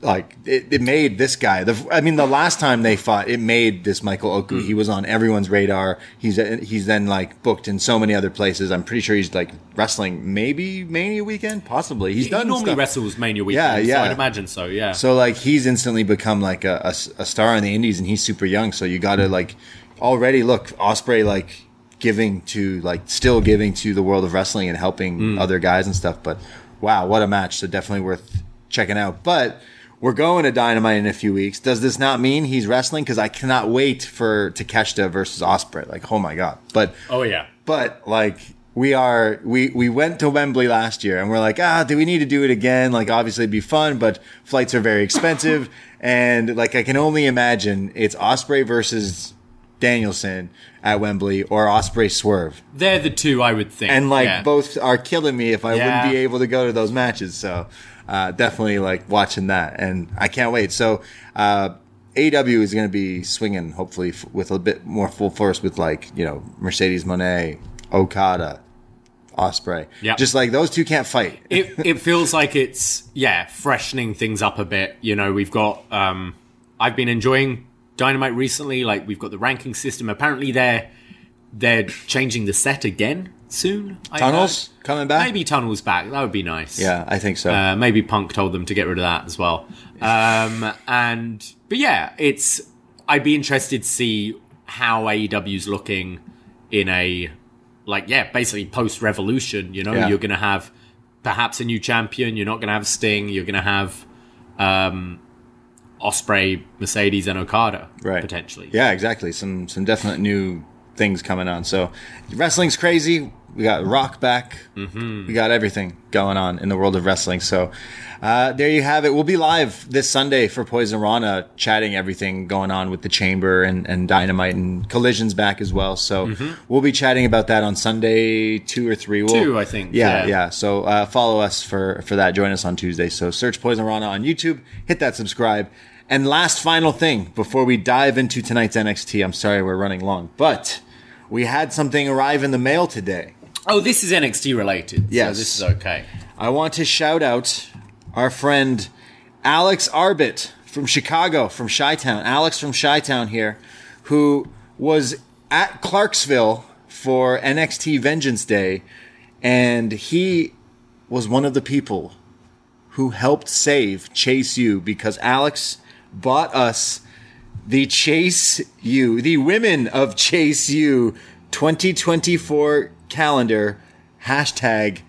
like it, it made this guy the I mean the last time they fought it made this Michael Oku he was on everyone's radar he's he's then like booked in so many other places I'm pretty sure he's like wrestling maybe Mania weekend possibly he's he done normally stuff. wrestles Mania Yeah, weekend, yeah. so I'd imagine so. Yeah. So like he's instantly become like a a star in the indies and he's super young. So you got to like already look Ospreay like giving to like still giving to the world of wrestling and helping Mm. other guys and stuff. But wow, what a match! So definitely worth checking out. But we're going to Dynamite in a few weeks. Does this not mean he's wrestling? Because I cannot wait for Takeshita versus Ospreay. Like oh my god! But oh yeah. but like we are we we went to Wembley last year and we're like ah do we need to do it again like obviously it'd be fun but flights are very expensive and like I can only imagine it's Ospreay versus Danielson at Wembley or Ospreay Swerve They're the two I would think. and like yeah. both are killing me if I Yeah. wouldn't be able to go to those matches so uh, definitely like watching that and I can't wait so uh, AW is going to be swinging hopefully f- with a bit more full force with like you know Mercedes Moné Okada Ospreay Yeah. just like those two can't fight it it feels like it's yeah freshening things up a bit. You know, we've got um, I've been enjoying Dynamite recently. Like we've got the ranking system. Apparently they're they're changing the set again soon. I Tunnels coming back Maybe tunnels back. That would be nice. yeah I think so Uh, maybe Punk told them to get rid of that as well. Um, and but yeah, it's I'd be interested to see how AEW's looking in a like yeah, basically post Revolution. You know, Yeah. you're going to have perhaps a new champion. You're not going to have Sting. You're going to have um, Ospreay, Mercedes, and Okada right potentially. yeah exactly some some definite new things coming on. So wrestling's crazy. We got Rock back. Mm-hmm. We got everything going on in the world of wrestling. So uh, there you have it. We'll be live this Sunday for Poisonrana, chatting everything going on with the Chamber and, and Dynamite and Collisions back as well. So we'll be chatting about that on Sunday two or three. We'll- Two, I think, Yeah, yeah. yeah. So uh, follow us for for that. Join us on Tuesday. So search Poisonrana on YouTube. Hit that subscribe. And last final thing before we dive into tonight's NXT. I'm sorry we're running long, but we had something arrive in the mail today. Oh, this is NXT related. Yes. So this is okay. I want to shout out our friend Alex Arbit from Chicago, from Chi Town. Alex from Chi Town here, who was at Clarksville for NXT Vengeance Day, and he was one of the people who helped save Chase U because Alex bought us the Chase U, the Women of Chase U 2024 calendar. Hashtag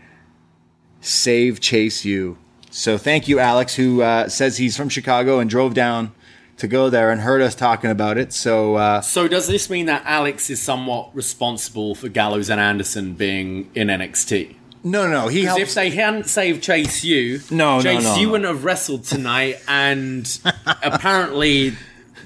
save Chase U. So thank you, Alex, who uh, says he's from Chicago and drove down to go there and heard us talking about it. So uh, So does this mean that Alex is somewhat responsible for Gallows and Anderson being in NXT? no, no, no, he helped. if they hadn't saved Chase U, No, no, Chase no, U no. wouldn't have wrestled tonight, and apparently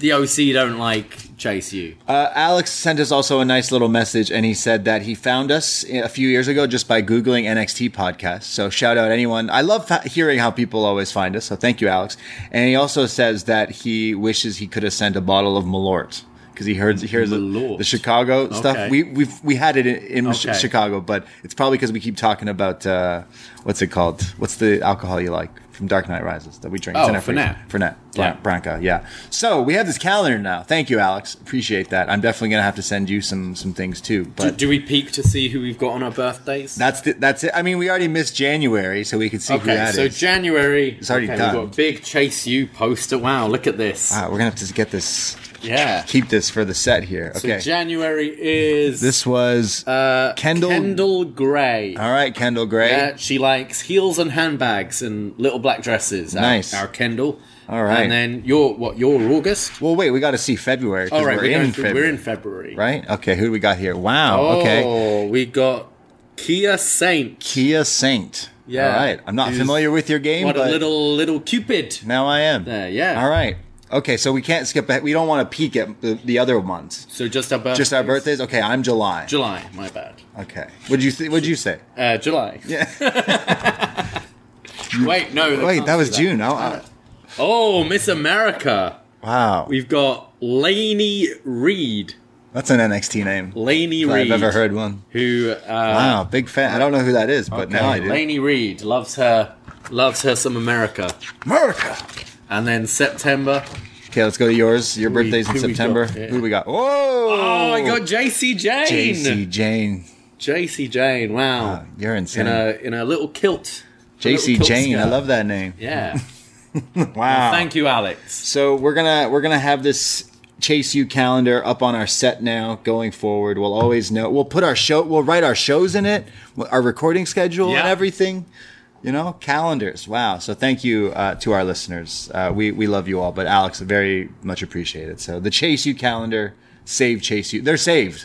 the OC don't like Chase U. Uh, Alex sent us also a nice little message, and he said that he found us a few years ago just by googling NXT podcast. So shout out anyone. I love fa- hearing how people always find us. So thank you, Alex. And he also says that he wishes he could have sent a bottle of Malort because he heard he hears the, the Chicago stuff. Okay. We we we had it in, in Okay. Chicago, but it's probably because we keep talking about uh, what's it called? What's the alcohol you like from Dark Knight Rises that we drink? Oh. Fernet. Fernet. Yeah. Branca, yeah. So we have this calendar now. Thank you, Alex. Appreciate that. I'm definitely gonna have to send you some some things too. Do, But do we peek to see who we've got on our birthdays? that's the, that's it. I mean, we already missed January, so we could see who okay, that so is. January. It's already okay, done. We've got a big Chase U poster. Wow, look at this. Wow, we're gonna have to get this, Yeah. keep this for the set here. So Okay. January is this was uh, Kendall- Kendal Grey. all right, Kendal Grey. Yeah, she likes heels and handbags and little black dresses. Our- Nice. Our, Kendall. All right. And then you're what? You're August. Well, wait, we got to see February. 'cause All right, we're, in going- February, we're in February. right? Okay, who do we got here? Wow. Okay. Oh, Okay, we got Kia Saint. Kia Saint. Yeah. All right. I'm not Who's- familiar with your game, What but a little little Cupid. now I am. There, yeah. All right. Okay, so we can't skip. ahead. We don't want to peek at the, the other months. So just our birthdays. Just our birthdays. Okay, I'm July. July. My bad. Okay. What'd you th- What'd you say? Uh, July. Yeah. Wait, no. Wait, that was do June. Oh, uh, Oh, Miss America. wow. We've got Lainey Reid. That's an NXT name. Lainey Reid. I've ever heard one. Who? Uh, Wow, big fan. I don't know who that is, but now I do. Lainey Reid loves her, loves her some America. America. And then September. Okay, let's go to yours. Your birthday's in September. got? Yeah. Who we got? Whoa! Oh, I got Jacy Jayne. Jacy Jayne. Jacy Jayne. Wow. Wow, you're insane. in a in a little kilt. Jacy Jayne. I love that name. Yeah. Wow. Thank you, Alex. So we're gonna we're gonna have this Chase U calendar up on our set now. Going forward, we'll always know. We'll put our show. We'll write our shows in it, our recording schedule and everything. You know, calendars. Wow. So thank you uh, to our listeners. Uh, we we love you all, but Alex, very much appreciated. So the Chase U calendar, save Chase U. They're saved,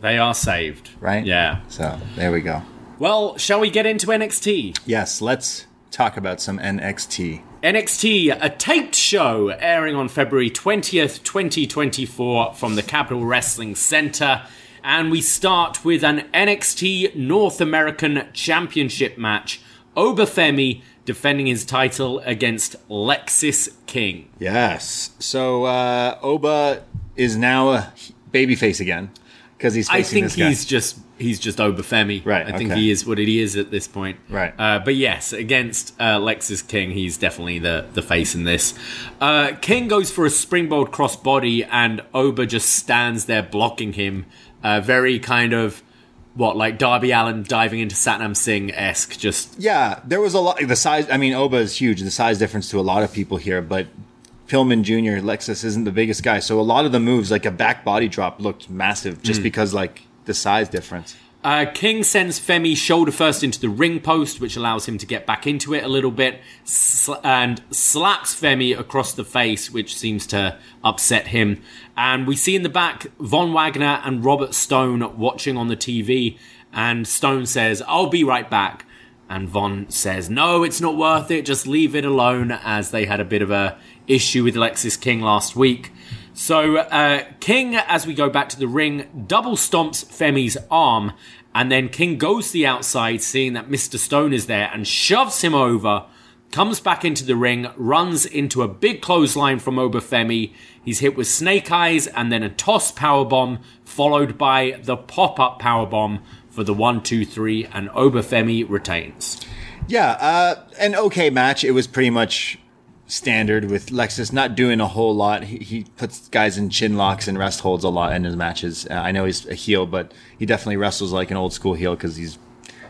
They are saved. right? Yeah. So there we go. Well, shall we get into NXT? Yes. Let's talk about some NXT. NXT, a taped show airing on February 20th, 2024 from the Capitol Wrestling Center. And we start with an NXT North American Championship match. Oba Femi defending his title against Lexis King. Yes. So uh, Oba is now a babyface again because he's I facing think this guy. he's just he's just Oba Femi. Right, I think he is what he is at this point. Right. Uh, but yes, against uh, Lexis King, he's definitely the the face in this. Uh, King goes for a springboard crossbody, and Oba just stands there blocking him. Uh, very kind of what like Darby Allin diving into Satnam Singh esque. Just Yeah, there was a lot. The size. I mean, Oba is huge. The size difference to a lot of people here, but Pillman Jr. Lexis isn't the biggest guy, so a lot of the moves, like a back body drop, looked massive just because like the size difference. Uh, King sends Femi shoulder first into the ring post, which allows him to get back into it a little bit, sl- and slaps Femi across the face, which seems to upset him. And we see in the back Von Wagner and Robert Stone watching on the TV, and Stone says, I'll be right back. And Von says, No, it's not worth it, just leave it alone, as they had a bit of a issue with Alexis King last week. So uh, King, as we go back to the ring, double stomps Femi's arm, and then King goes to the outside, seeing that Mr. Stone is there, and shoves him over. Comes back into the ring, runs into a big clothesline from Oba Femi. He's hit with snake eyes and then a toss powerbomb, followed by the pop up powerbomb for the one, two, three, and Oba Femi retains. Yeah, uh, an okay match. It was pretty much standard with Lexis not doing a whole lot. He, he puts guys in chin locks and rest holds a lot in his matches. Uh, I know he's a heel, but he definitely wrestles like an old school heel because he's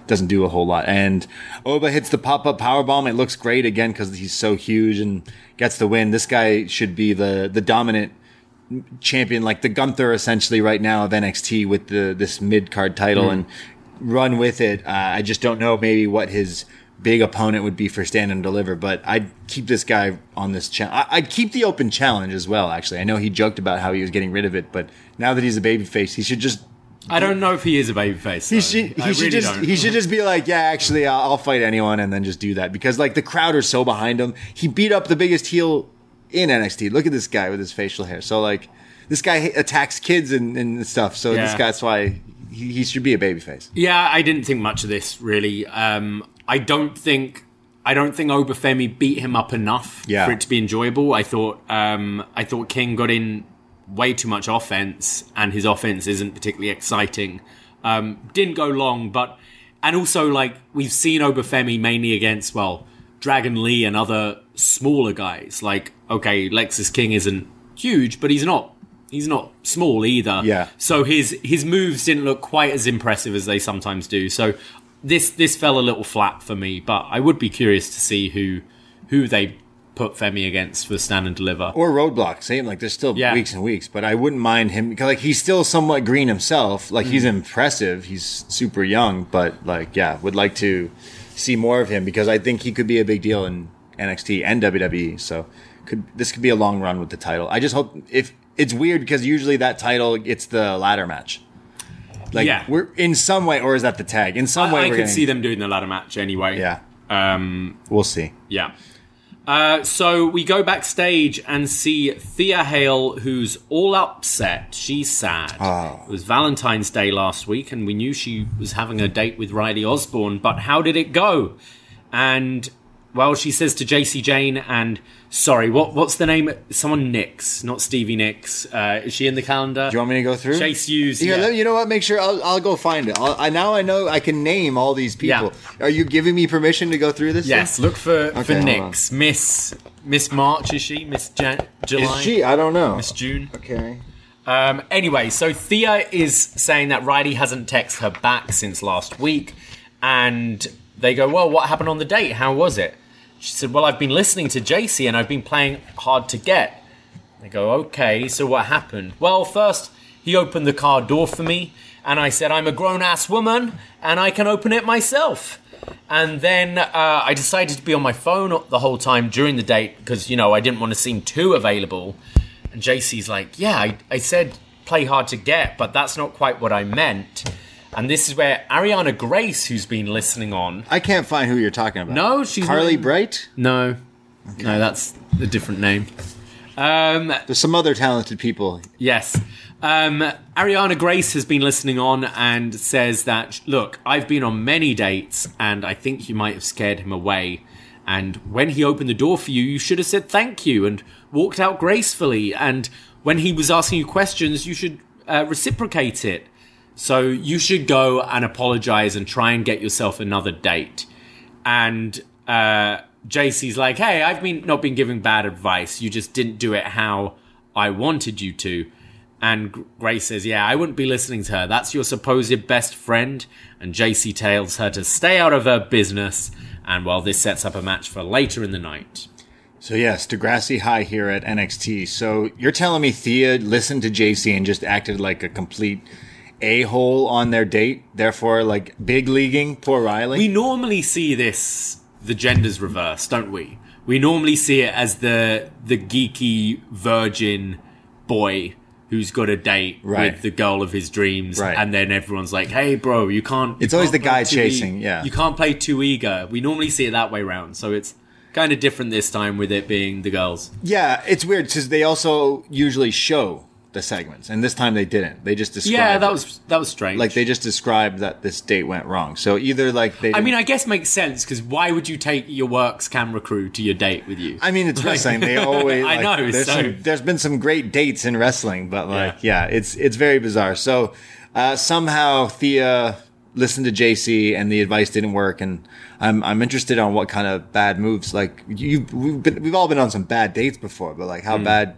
doesn't do a whole lot. And Oba hits the pop up power bomb. It looks great again because he's so huge and gets the win. This guy should be the the dominant champion, like the Gunther essentially right now of NXT with the this mid card title Mm. and run with it. Uh, I just don't know maybe what his big opponent would be for stand and deliver, but I'd keep this guy on this challenge. I'd keep the open challenge as well. Actually, I know he joked about how he was getting rid of it, but now that he's a babyface, he should just I don't know if he is a babyface. he though. should, he I should really just don't. he should just be like, yeah, actually, I'll, I'll fight anyone, and then just do that because like the crowd are so behind him. He beat up the biggest heel in NXT. Look at this guy with his facial hair. So like, this guy attacks kids and, and stuff. So this guy's why he, he should be a babyface. Yeah, I didn't think much of this really. Um, I don't think I don't think Oba Femi beat him up enough Yeah. for it to be enjoyable. I thought um, I thought King got in way too much offense, and his offense isn't particularly exciting. Um, didn't go long, but and also like we've seen Oba Femi mainly against well Dragon Lee and other smaller guys. Like okay, Lexis King isn't huge, but he's not he's not small either. Yeah. So his his moves didn't look quite as impressive as they sometimes do. So this this fell a little flat for me, but I would be curious to see who who they put Femi against for stand and deliver. Or roadblock, same. Like there's still Yeah. weeks and weeks, but I wouldn't mind him because like he's still somewhat green himself. Like he's Mm. impressive. He's super young, but like yeah, would like to see more of him because I think he could be a big deal in NXT and WWE. So could this could be a long run with the title. I just hope if it's weird because usually that title it's the ladder match. Like Yeah. we're in some way, or is that the tag? In some I, way, I could getting- see them doing the ladder match anyway. Yeah, Um, we'll see. yeah. Uh, so we go backstage and see Thea Hale, who's all upset. She's sad. Oh. It was Valentine's Day last week, and we knew she was having a date with Riley Osborne. But how did it go? And well, she says to Jacy Jayne and sorry, what what's the name? Someone Nix, not Stevie Nicks. Uh, is she in the calendar? Do you want me to go through? Chase Hughes. Yeah. let- you know what? Make sure I'll, I'll go find it. I'll, I now I know I can name all these people. Yeah. Are you giving me permission to go through this? Yes, thing? look for for Okay, hold Nix. Miss Miss March is she? Miss Jan- July? Is she? I don't know. Miss June. Okay. Um, anyway, so Thea is saying that Riley hasn't texted her back since last week, and they go, "Well, what happened on the date? How was it?" She said, "Well, I've been listening to Jacy and I've been playing hard to get." I go, "Okay, so what happened?" Well, first he opened the car door for me, and I said, "I'm a grown ass woman and I can open it myself." And then uh, I decided to be on my phone the whole time during the date because you know I didn't want to seem too available. And Jacy's like, yeah, I, I said play hard to get, but that's not quite what I meant. And this is where Ariana Grace, who's been listening on, I can't find who you're talking about. No, she's Carly not- Bright. no, no, that's a different name. Um, There's some other talented people. Yes. Um, Ariana Grace has been listening on and says that, look, I've been on many dates and I think you might have scared him away. And when he opened the door for you, you should have said thank you and walked out gracefully. And when he was asking you questions, you should uh, reciprocate it. So you should go and apologize and try and get yourself another date. And uh, Jacy's like, hey, I've been not been giving bad advice. You just didn't do it how I wanted you to. And Grace says, yeah, I wouldn't be listening to her. That's your supposed best friend. And Jacy tells her to stay out of her business. And well, this sets up a match for later in the night. So yes, Degrassi High here at NXT. So you're telling me Thea listened to Jacy and just acted like a complete a hole on their date, therefore like big leaguing poor Riley. We normally see this the genders reversed, don't we? We normally see it as the the geeky virgin boy who's got a date Right. with the girl of his dreams, Right. and then everyone's like, "Hey, bro, you can't." you It's always can't the guy chasing, e- yeah. you can't play too eager. We normally see it that way round, so it's kind of different this time with it being the girls. yeah, it's weird because they also usually show the segments, and this time they didn't. They just described. Yeah, that it. was that was strange. like they just described that this date went wrong. So either like they. I mean, I guess makes sense because why would you take your works camera crew to your date with you? I mean, it's wrestling. They always. I like, know, There's, so- some, there's been some great dates in wrestling, but like, yeah, it's it's very bizarre. So uh, somehow Thea listened to Jacy, and the advice didn't work. And I'm I'm interested on what kind of bad moves. Like you, we've been we've all been on some bad dates before, but like how bad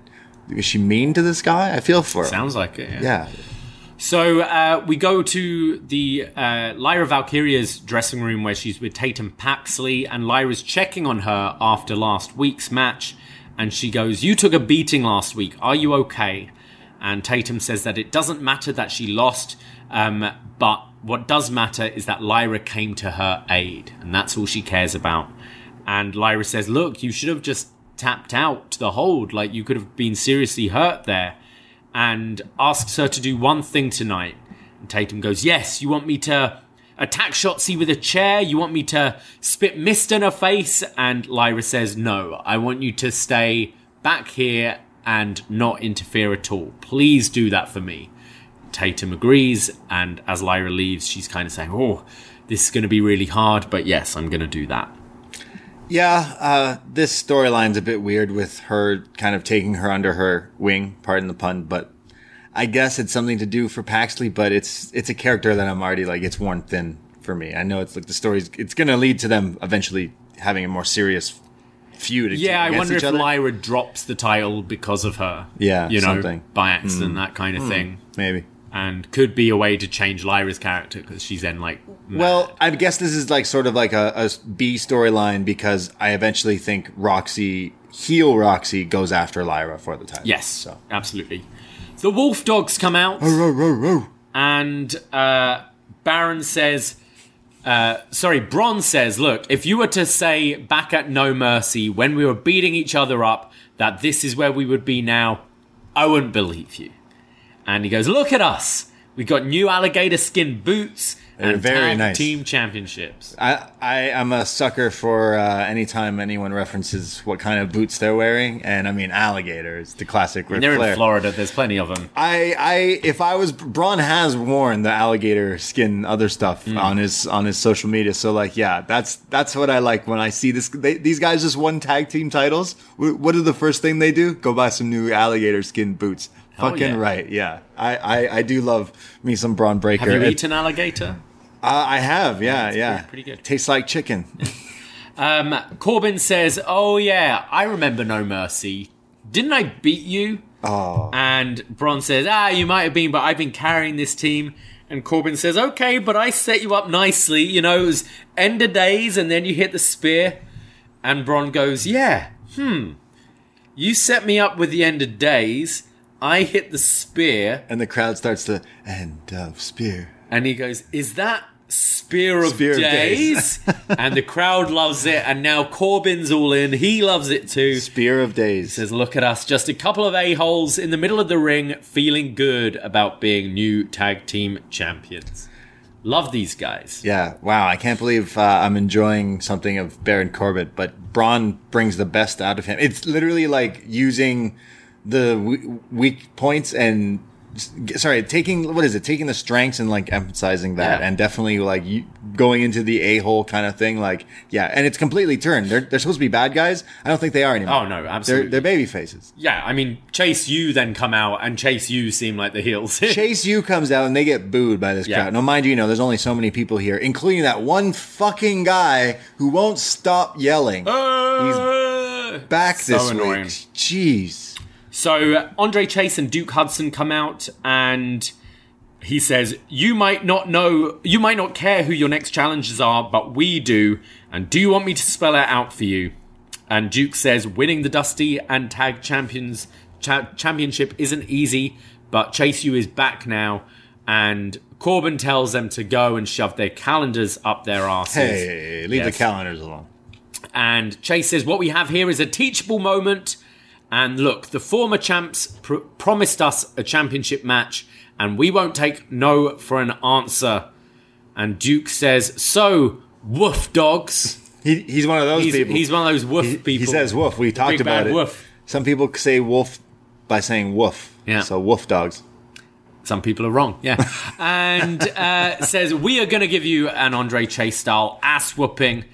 is she mean to this guy? I feel for. Hmm. Sounds like it. Yeah. So uh, we go to the uh, Lyra Valkyria's dressing room where she's with Tatum Paxley, and Lyra's checking on her after last week's match. And she goes, You took a beating last week. Are you okay? And Tatum says that it doesn't matter that she lost, um, but what does matter is that Lyra came to her aid, and that's all she cares about. And Lyra says, Look, you should have just tapped out the hold. Like, you could have been seriously hurt there and asks her to do one thing tonight. And Tatum goes, Yes, you want me to attack Shotzi with a chair? You want me to spit mist in her face? And Lyra says, No, I want you to stay back here and not interfere at all. Please do that for me. Tatum agrees, and as Lyra leaves, she's kind of saying, Oh, this is going to be really hard, but yes, I'm going to do that. Yeah, uh, this storyline's a bit weird with her kind of taking her under her wing, pardon the pun, but I guess it's something to do for Paxley, but it's it's a character that I'm already like it's worn thin for me. I know it's like the story's it's gonna lead to them eventually having a more serious feud. Yeah, I wonder if other. Lyra drops the title because of her. Yeah, you know, something. by accident, that kind of thing. maybe. And could be a way to change Lyra's character because she's then like, mad. Well, I guess this is like sort of like a, a B storyline because I eventually think Roxy heel Roxy goes after Lyra for the time. yes, So absolutely. The wolf dogs come out, and uh, Baron says, uh, sorry, Bron says, look, if you were to say back at No Mercy when we were beating each other up that this is where we would be now, I wouldn't believe you. And he goes, look at us. We got new alligator skin boots They're and very tag nice. team championships. I, I am a sucker for uh, anytime anyone references what kind of boots they're wearing, and I mean alligator is the classic Ric They're Flair. in Florida. There's plenty of them. I, I, if I was Bron has worn the alligator skin other stuff Mm. on his on his social media. So like, yeah, that's that's what I like when I see this. They, these guys just won tag team titles. Wh- What are the first thing they do? Go buy some new alligator skin boots. Hell Fucking yeah. right, yeah. I, I, I do love me some Bron Breakker. Have you It- eaten alligator? Uh, I have, yeah, it's yeah. pretty- pretty good. Tastes like chicken. Um, Corbin says, "Oh yeah, I remember No Mercy. Didn't I beat you?" Oh. And Bron says, "Ah, you might have been, but I've been carrying this team." And Corbin says, "Okay, but I set you up nicely. You know, it was end of days, and then you hit the spear." And Bron goes, "Yeah, hmm. You set me up with the end of days. I hit the spear." and the crowd starts to end of spear. And he goes, Is that Spear of Spear of Days? Days. and the crowd loves it. And now Corbin's all in. He loves it too. Spear of days. Says, Look at us, just a couple of a-holes in the middle of the ring, feeling good about being new tag team champions. Love these guys. Yeah, wow! I can't believe uh, I'm enjoying something of Baron Corbin, but Bron brings the best out of him. It's literally like using the weak points and sorry, taking what is it? Taking the strengths and like emphasizing that, Yeah. and definitely like you, going into the a hole kind of thing. Like, yeah, and it's completely turned. They're they're supposed to be bad guys. I don't think they are anymore. Oh, no, absolutely. They're, they're baby faces. Yeah, I mean, Chase U then come out, and Chase U seem like the heels. Chase U comes out and they get booed by this Yeah. crowd. Now, mind you, you know, there's only so many people here, including that one fucking guy who won't stop yelling. Uh, He's Back so this annoying. week. Jeez. So uh, Andre Chase and Duke Hudson come out and he says, "You might not know, you might not care who your next challenges are, but we do. And do you want me to spell it out for you?" And Duke says, "Winning the Dusty and Tag Champions cha- Championship isn't easy, but Chase U is back now." And Corbin tells them to go and shove their calendars up their asses. Hey, leave Yes. the calendars alone. And Chase says, What we have here is a teachable moment. And look, the former champs pr- promised us a championship match, and we won't take no for an answer. And Duke says, So, woof dogs. He, he's one of those He's, people. he's one of those woof he, people. he says woof. We talked Big about it. woof. Some people say wolf by saying woof. Yeah. So woof dogs. Some people are wrong, yeah. and uh, says, We are going to give you an Andre Chase style ass whooping.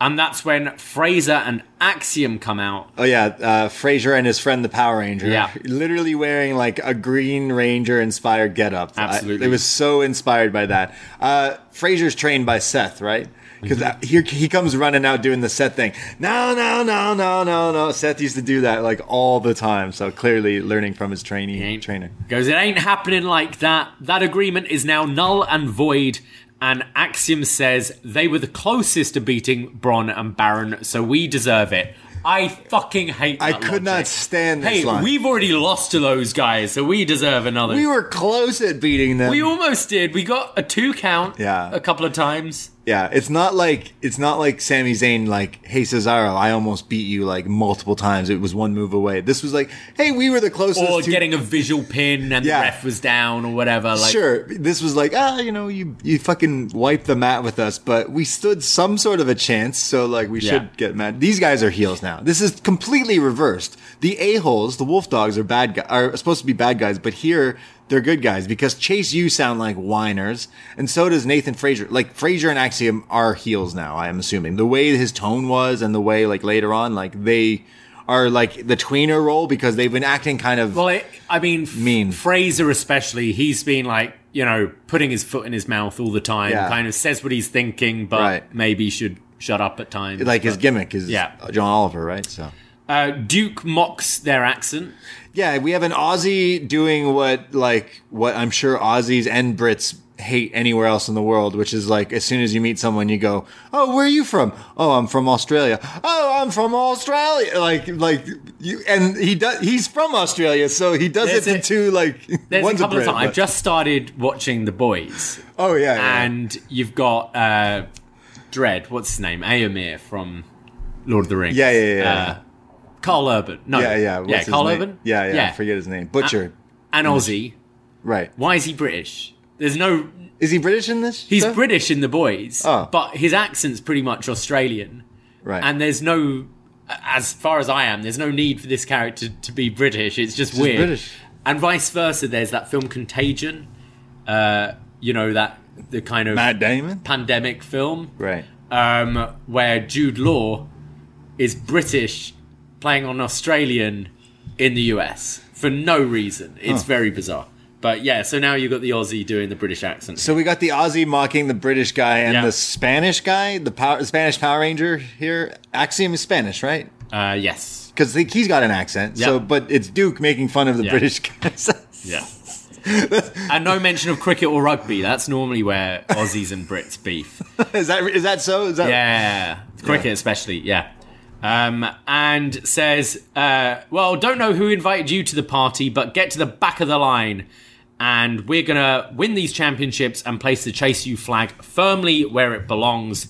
And that's when Frazer and Axiom come out. Oh yeah, uh, Frazer and his friend the Power Ranger. Yeah. literally wearing like a Green Ranger inspired getup. I- Absolutely. it was so inspired by that. Uh, Frazer's trained by Seth, right? Because Mm-hmm. here he comes running out doing the Seth thing. No, no, no, no, no, no. Seth used to do that like all the time. So clearly learning from his trainee ain't- trainer. Goes, it ain't happening like that. That agreement is now null and void. And Axiom says they were the closest to beating Bron and Baron, so we deserve it. I fucking hate. I could not stand this Hey, line. we've already lost to those guys, so we deserve another. We were close at beating them. We almost did. We got a two count. Yeah. a couple of times. Yeah, it's not like it's not like Sami Zayn like, "Hey Cesaro, I almost beat you like multiple times. It was one move away." This was like, "Hey, we were the closest." Or to- getting a visual pin and Yeah. the ref was down or whatever. Like, sure, this was like, ah, you know, you you fucking wiped the mat with us, but we stood some sort of a chance, so like we Yeah. should get mad. These guys are heels now. This is completely reversed. The a holes, the wolf dogs, are bad guys, are supposed to be bad guys, but here they're good guys because Chase U sound like whiners, and so does Nathan Frazer. Like Frazer and Axiom are heels now. I am assuming the way his tone was and the way like later on, like they are like the tweener role because they've been acting kind of Well, it, I mean, Mean. Frazer especially, he's been like, you know, putting his foot in his mouth all the time. Yeah. Kind of says what he's thinking, but Right. maybe should shut up at times. like his gimmick is Yeah. John Oliver, right? So. Uh, Duke mocks their accent. Yeah, we have an Aussie doing what like what I'm sure Aussies and Brits hate anywhere else in the world, which is like as soon as you meet someone, you go, "Oh, where are you from? Oh, I'm from Australia. Oh, I'm from Australia." Like, like you, and he does. He's from Australia, so he does There's it a- to two like. There's a couple Brit, of times. I've just started watching The Boys, Oh yeah, yeah. and you've got uh, Dredd. What's his name? Éomer from Lord of the Rings. Yeah, yeah, yeah. Uh, Karl Urban. No. yeah, yeah. What's yeah, Karl name? Urban. Yeah, yeah, I forget his name. Butcher. And Aussie. right. Why is he British? There's no Is he British in this? He's stuff? British in The Boys, Oh. but his accent's pretty much Australian. Right. And there's no, as far as I am, there's no need for this character to be British. It's just just weird. British. And vice versa. There's that film Contagion. Uh, you know that the kind of Matt Damon. pandemic film, Right. um, where Jude Law is British playing on Australian in the US for no reason. It's very bizarre. But yeah, so now you've got the Aussie doing the British accent. So we got the Aussie mocking the British guy and Yeah. the Spanish guy, the power, Spanish Power Ranger here. Axiom is Spanish, right? Uh, yes. Because he's got an accent. So, but it's Duke making fun of the Yeah. British guys. Yeah. and no mention of cricket or rugby. That's normally where Aussies and Brits beef. is that is that so? Is that Yeah, cricket especially. Yeah. Um, and says, uh, "Well, don't know who invited you to the party, but get to the back of the line, and we're gonna win these championships and place the Chase U flag firmly where it belongs."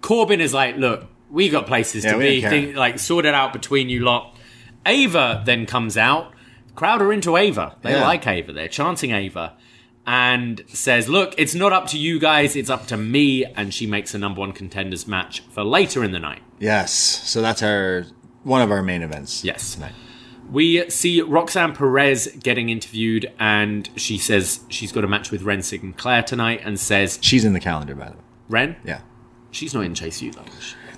Corbin is like, "Look, we got places Yeah, to be. Think, like, sort it out between you lot." Ava then comes out. Crowd are into Ava. They Yeah. like Ava. They're chanting Ava. And says, Look, it's not up to you guys, it's up to me. And she makes a number one contenders match for later in the night. Yes. So that's our one of our main events. Yes. Tonight. We see Roxanne Perez getting interviewed, and she says she's got a match with Wren Sinclair tonight, and says, She's in the calendar, by the way. Wren? Yeah. She's not in Chase U, though.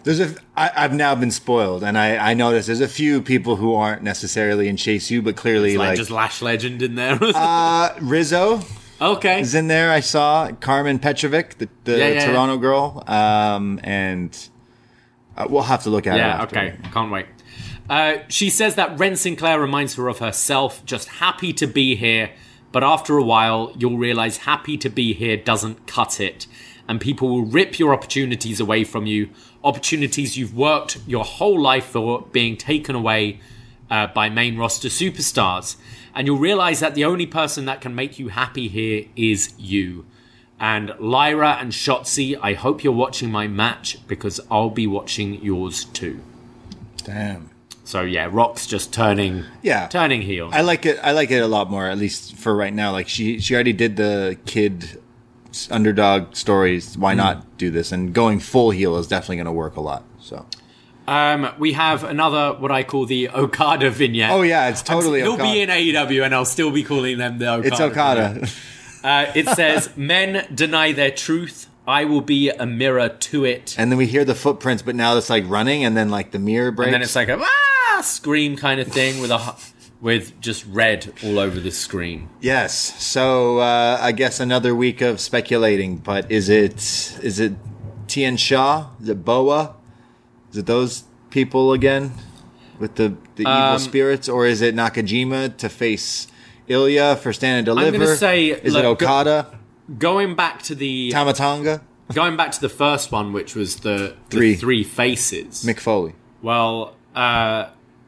There's a. I, I've now been spoiled, and I, I noticed there's a few people who aren't necessarily in Chase U, but clearly Like, like, just Lash Legend in there. uh, Rizzo okay. is in there. I saw Karmen Petrovic, the, the yeah, yeah. Toronto girl, um, and uh, we'll have to look at it. Yeah, okay. Can't wait. Uh, she says that Wren Sinclair reminds her of herself, just happy to be here. But after a while, you'll realize happy to be here doesn't cut it. And people will rip your opportunities away from you. Opportunities you've worked your whole life for being taken away uh, by main roster superstars. and you'll realize that the only person that can make you happy here is you. And Lyra and Shotzi, I hope you're watching my match because I'll be watching yours too. Damn. So yeah, Rock's just turning Yeah. turning heel. I like it. I like it a lot more, at least for right now. Like she, she already did the kid underdog stories. Why not do this? And going full heel is definitely going to work a lot. So. Um, we have another what I call the Okada vignette. Oh yeah, it's totally. He'll be in AEW, and I'll still be calling them the Okada. It's Okada. Uh, it says, "Men deny their truth. I will be a mirror to it." and then we hear the footprints, but now it's like running, and then like the mirror breaks. And then it's like a ah! scream kind of thing with a with just red all over the screen. yes. So uh, I guess another week of speculating. But is it is it Tian Sha? Is it Boa? Is it those people again with the the evil Um, spirits, or is it Nakajima to face Ilya for stand and deliver? I'm gonna say, is look, it Okada? Going back to the Tama Tonga? going back to the first one, which was the, the Three. three faces. Mick Foley. well, uh,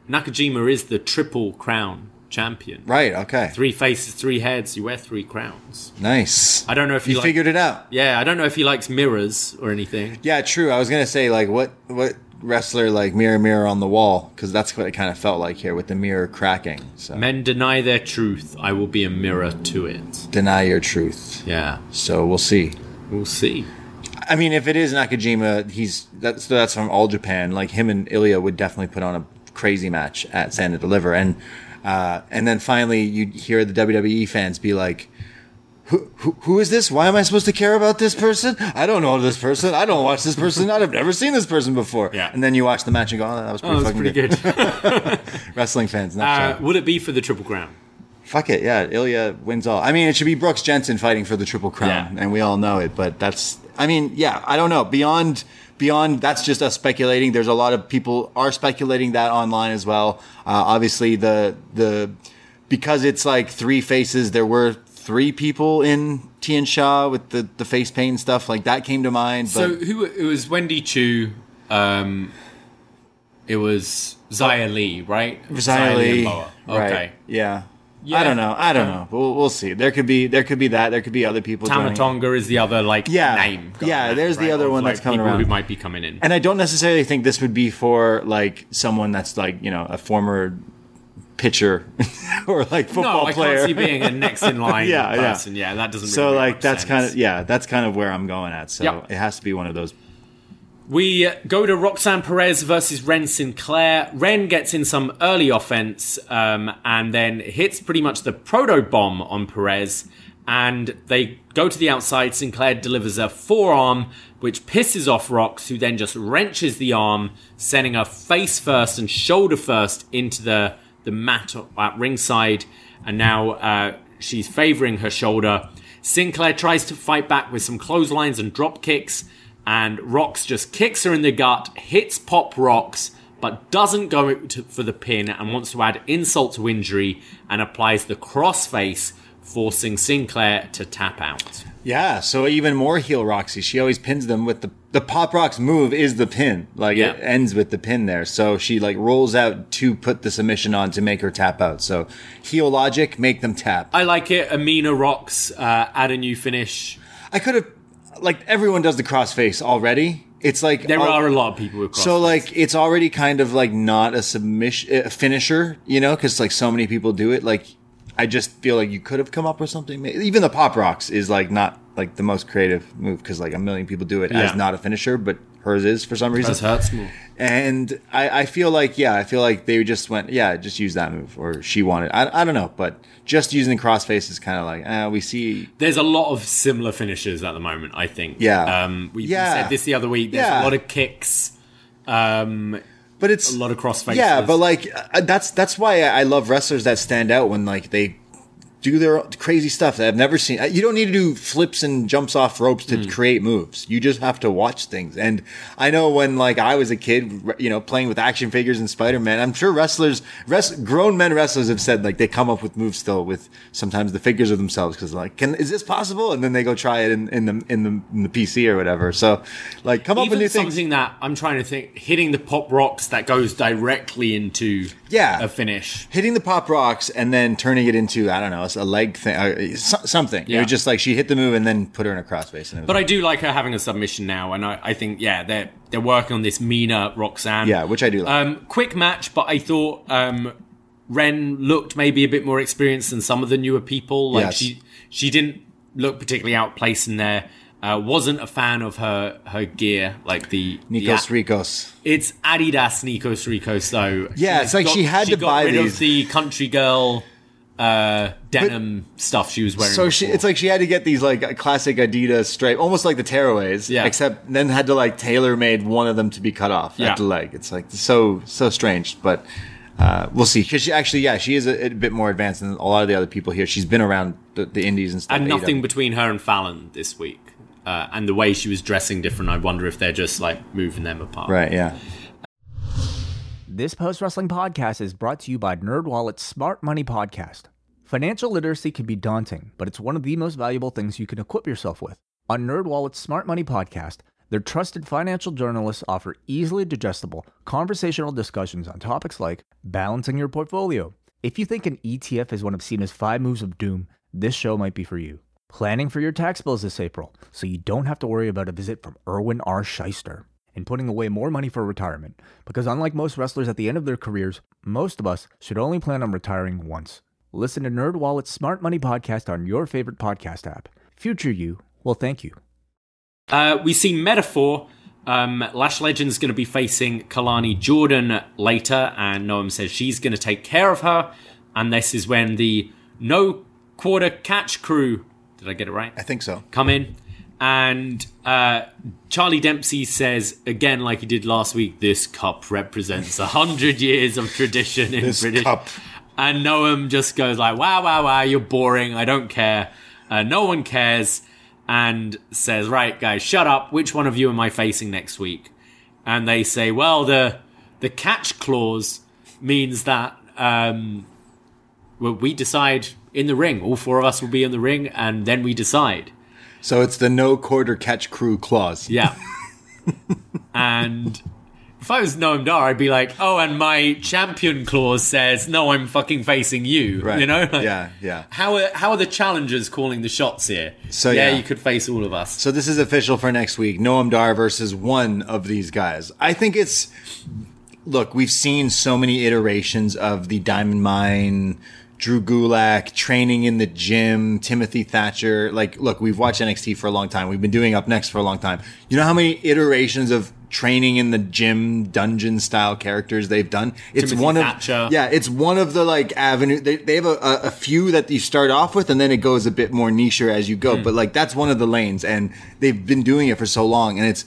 Nakajima is the triple crown champion. Right. Okay. Three faces, three heads. You wear three crowns. Nice. I don't know if he You like- figured it out. Yeah, I don't know if he likes mirrors or anything. Yeah, true. I was gonna say like what what wrestler like mirror mirror on the wall because that's what it kind of felt like here with the mirror cracking. So Men deny their truth. I will be a mirror to it. deny your truth. Yeah, So we'll see. we'll see. I mean, if it is Nakajima, he's that's that's from All Japan. Like him and Ilya would definitely put on a crazy match at Stand and Deliver, and uh, and then finally you hear the WWE fans be like. Who, who, who is this? Why am I supposed to care about this person? I don't know this person. I don't watch this person. I've never seen this person before. Yeah. And then you watch the match and go, oh, that was pretty Oh, pretty good. good. Wrestling fans, uh, would it be for the triple crown? Fuck it, yeah. Ilya wins all. I mean, it should be Brooks Jensen fighting for the triple crown, Yeah. and we all know it. But that's, I mean, yeah. I don't know. Beyond, beyond that's just us speculating. There's a lot of people are speculating that online as well. Uh, obviously, the the because it's like three faces. There were three people in Tian Sha with the the face paint and stuff like that came to mind. But So who? It was Wendy Choo. Um, it was Xia Li, right? Li, and Boa. right? Okay. Yeah. Yeah. I don't know. I don't know. We'll, we'll see. There could be there could be that. There could be other people. Tama Tonga is the other like Yeah. name. Yeah, there's the other Of, one like, that's coming around. who might be coming in. And I don't necessarily think this would be for like someone that's like you know a former pitcher or like football no, I player. see being a next in line Yeah, yeah. person. Yeah, that doesn't. so really make like that's sense. kind of yeah, that's kind of where I'm going at. So Yep. it has to be one of those. We go to Roxanne Perez versus Wren Sinclair. Wren gets in some early offense um, and then hits pretty much the proto bomb on Perez. And they go to the outside. Sinclair delivers a forearm, which pisses off Rox, who then just wrenches the arm, sending her face first and shoulder first into the, the mat at ringside. And now uh, she's favoring her shoulder. Sinclair tries to fight back with some clotheslines and drop kicks and Rox just kicks her in the gut, hits Pop Rox, but doesn't go for the pin and wants to add insult to injury and applies the crossface, forcing Sinclair to tap out. Yeah, so even more heel Roxy. She always pins them with the the Pop Rox move is the pin. Like Yeah. it ends with the pin there. So she like rolls out to put the submission on to make her tap out. So heel logic, make them tap. I like it. Amina rocks. uh, add a new finish. I could have like everyone does the crossface already. It's like There all- are a lot of people with crossface. So like it's already kind of like not a submission a finisher, you know, because like so many people do it. Like I just feel like you could have come up with something. Even the Pop Rox is like not like the most creative move because like a million people do it Yeah. as not a finisher, but hers is for some reason. Hurts more. And I, I feel like yeah, I feel like they just went yeah, just use that move or she wanted. I, I don't know, but just using the crossface is kind of like uh, we see There's a lot of similar finishes at the moment, I think. Yeah. Um, we we Yeah. said this the other week. There's Yeah. a lot of kicks. Um, but it's a lot of crossfaces. Yeah, but like uh, that's that's why I I love wrestlers that stand out when like they do their crazy stuff that I've never seen. Uh, you don't need to do flips and jumps off ropes to hmm. create moves. You just have to watch things. And I know when like I was a kid, you know, playing with action figures and Spider Man, I'm sure wrestlers, rest, grown men wrestlers have said like they come up with moves still with sometimes the figures of themselves because like, can is this possible? And then they go try it in, in the in the in the PC or whatever. So like, come up with Even new things. something that I'm trying to think, hitting the Pop Rox that goes directly into Yeah. a finish. hitting the pop rocks and then turning it into I don't know a leg thing, uh, so- something. It Yeah. was just like she hit the move and then put her in a crossface. It But I do like her having a submission now, and I, I think yeah, they're they're working on this Mina Roxanne. yeah, which I do like. Um, quick match, but I thought um, Wren looked maybe a bit more experienced than some of the newer people. Like Yes. she she didn't look particularly outplaced in there. Uh, wasn't a fan of her her gear, like the the Nikos Ricos. It's Adidas Nikos Ricos though. Yeah, She's it's like she had she to got buy rid these. of the country girl uh, denim stuff she was wearing. So she, it's like she had to get these like classic Adidas stripe, almost like the tearaways. Yeah. Except then had to like tailor made one of them to be cut off Yeah. at the leg. It's like so so strange, but uh, we'll see. Because she actually, yeah, she is a, a bit more advanced than a lot of the other people here. She's been around the, the indies and stuff. and nothing between her and Fallon this week. Uh, and the way she was dressing different, I wonder if they're just like moving them apart. Right. Yeah. This post wrestling podcast is brought to you by NerdWallet's Smart Money Podcast. Financial literacy can be daunting, but it's one of the most valuable things you can equip yourself with. On NerdWallet's Smart Money Podcast, their trusted financial journalists offer easily digestible, conversational discussions on topics like balancing your portfolio. If you think an ETF is one of Cena's five moves of doom, this show might be for you. Planning for your tax bills this April, so you don't have to worry about a visit from Irwin R. Schyster and putting away more money for retirement. Because unlike most wrestlers at the end of their careers, most of us should only plan on retiring once. Listen to NerdWallet's Smart Money Podcast on your favorite podcast app. Future you will thank you. Uh, we see Meta-Four. Um, Lash Legend's going to be facing Kelani Jordan later, and Noam says she's going to take care of her. And this is when the no quarter catch crew, did I get it right? I think so. come in. And uh, Charlie Dempsey says, again, like he did last week, this cup represents a hundred years of tradition in This British. cup. And Noam just goes like, wow, wow, wow, you're boring. I don't care. Uh, no one cares. And says, right, guys, shut up. Which one of you am I facing next week? And they say, well, the the catch clause means that um, well, we decide in the ring. All four of us will be in the ring, and then we decide. So it's the no quarter catch crew clause. Yeah. and if I was Noam Dar, I'd be like, oh, and my champion clause says, no, I'm fucking facing you. Right. You know? Like, Yeah. Yeah. How are, how are the challengers calling the shots here? So, yeah, yeah. you could face all of us. So this is official for next week. Noam Dar versus one of these guys. I think it's look, we've seen so many iterations of the Diamond Mine, Drew Gulak, training in the gym, Timothy Thatcher. Like, look, we've watched NXT for a long time. We've been doing upNXT for a long time. You know how many iterations of training in the gym, dungeon style characters they've done? It's Timothy one Thatcher. of yeah, it's one of the like avenue. They, they have a, a, a few that you start off with, and then it goes a bit more nicher as you go. Hmm. But like that's one of the lanes, and they've been doing it for so long, and it's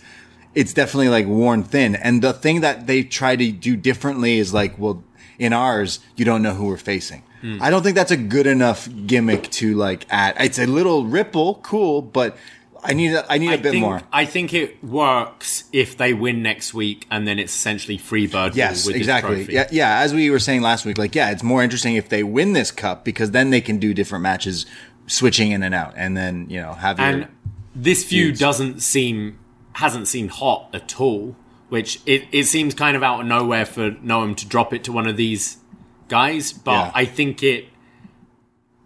it's definitely like worn thin. And the thing that they try to do differently is like, well, in ours, you don't know who we're facing. I don't think that's a good enough gimmick to like add. It's a little ripple, cool, but I need a, I need a I bit think, more. I think it works if they win next week, and then it's essentially free bird Yes, exactly. Yeah, yeah. As we were saying last week, like, yeah, it's more interesting if they win this cup because then they can do different matches, switching in and out, and then you know have and this feud feuds. doesn't seem hasn't seemed hot at all which it, it seems kind of out of nowhere for Noam to drop it to one of these guys but Yeah. I think it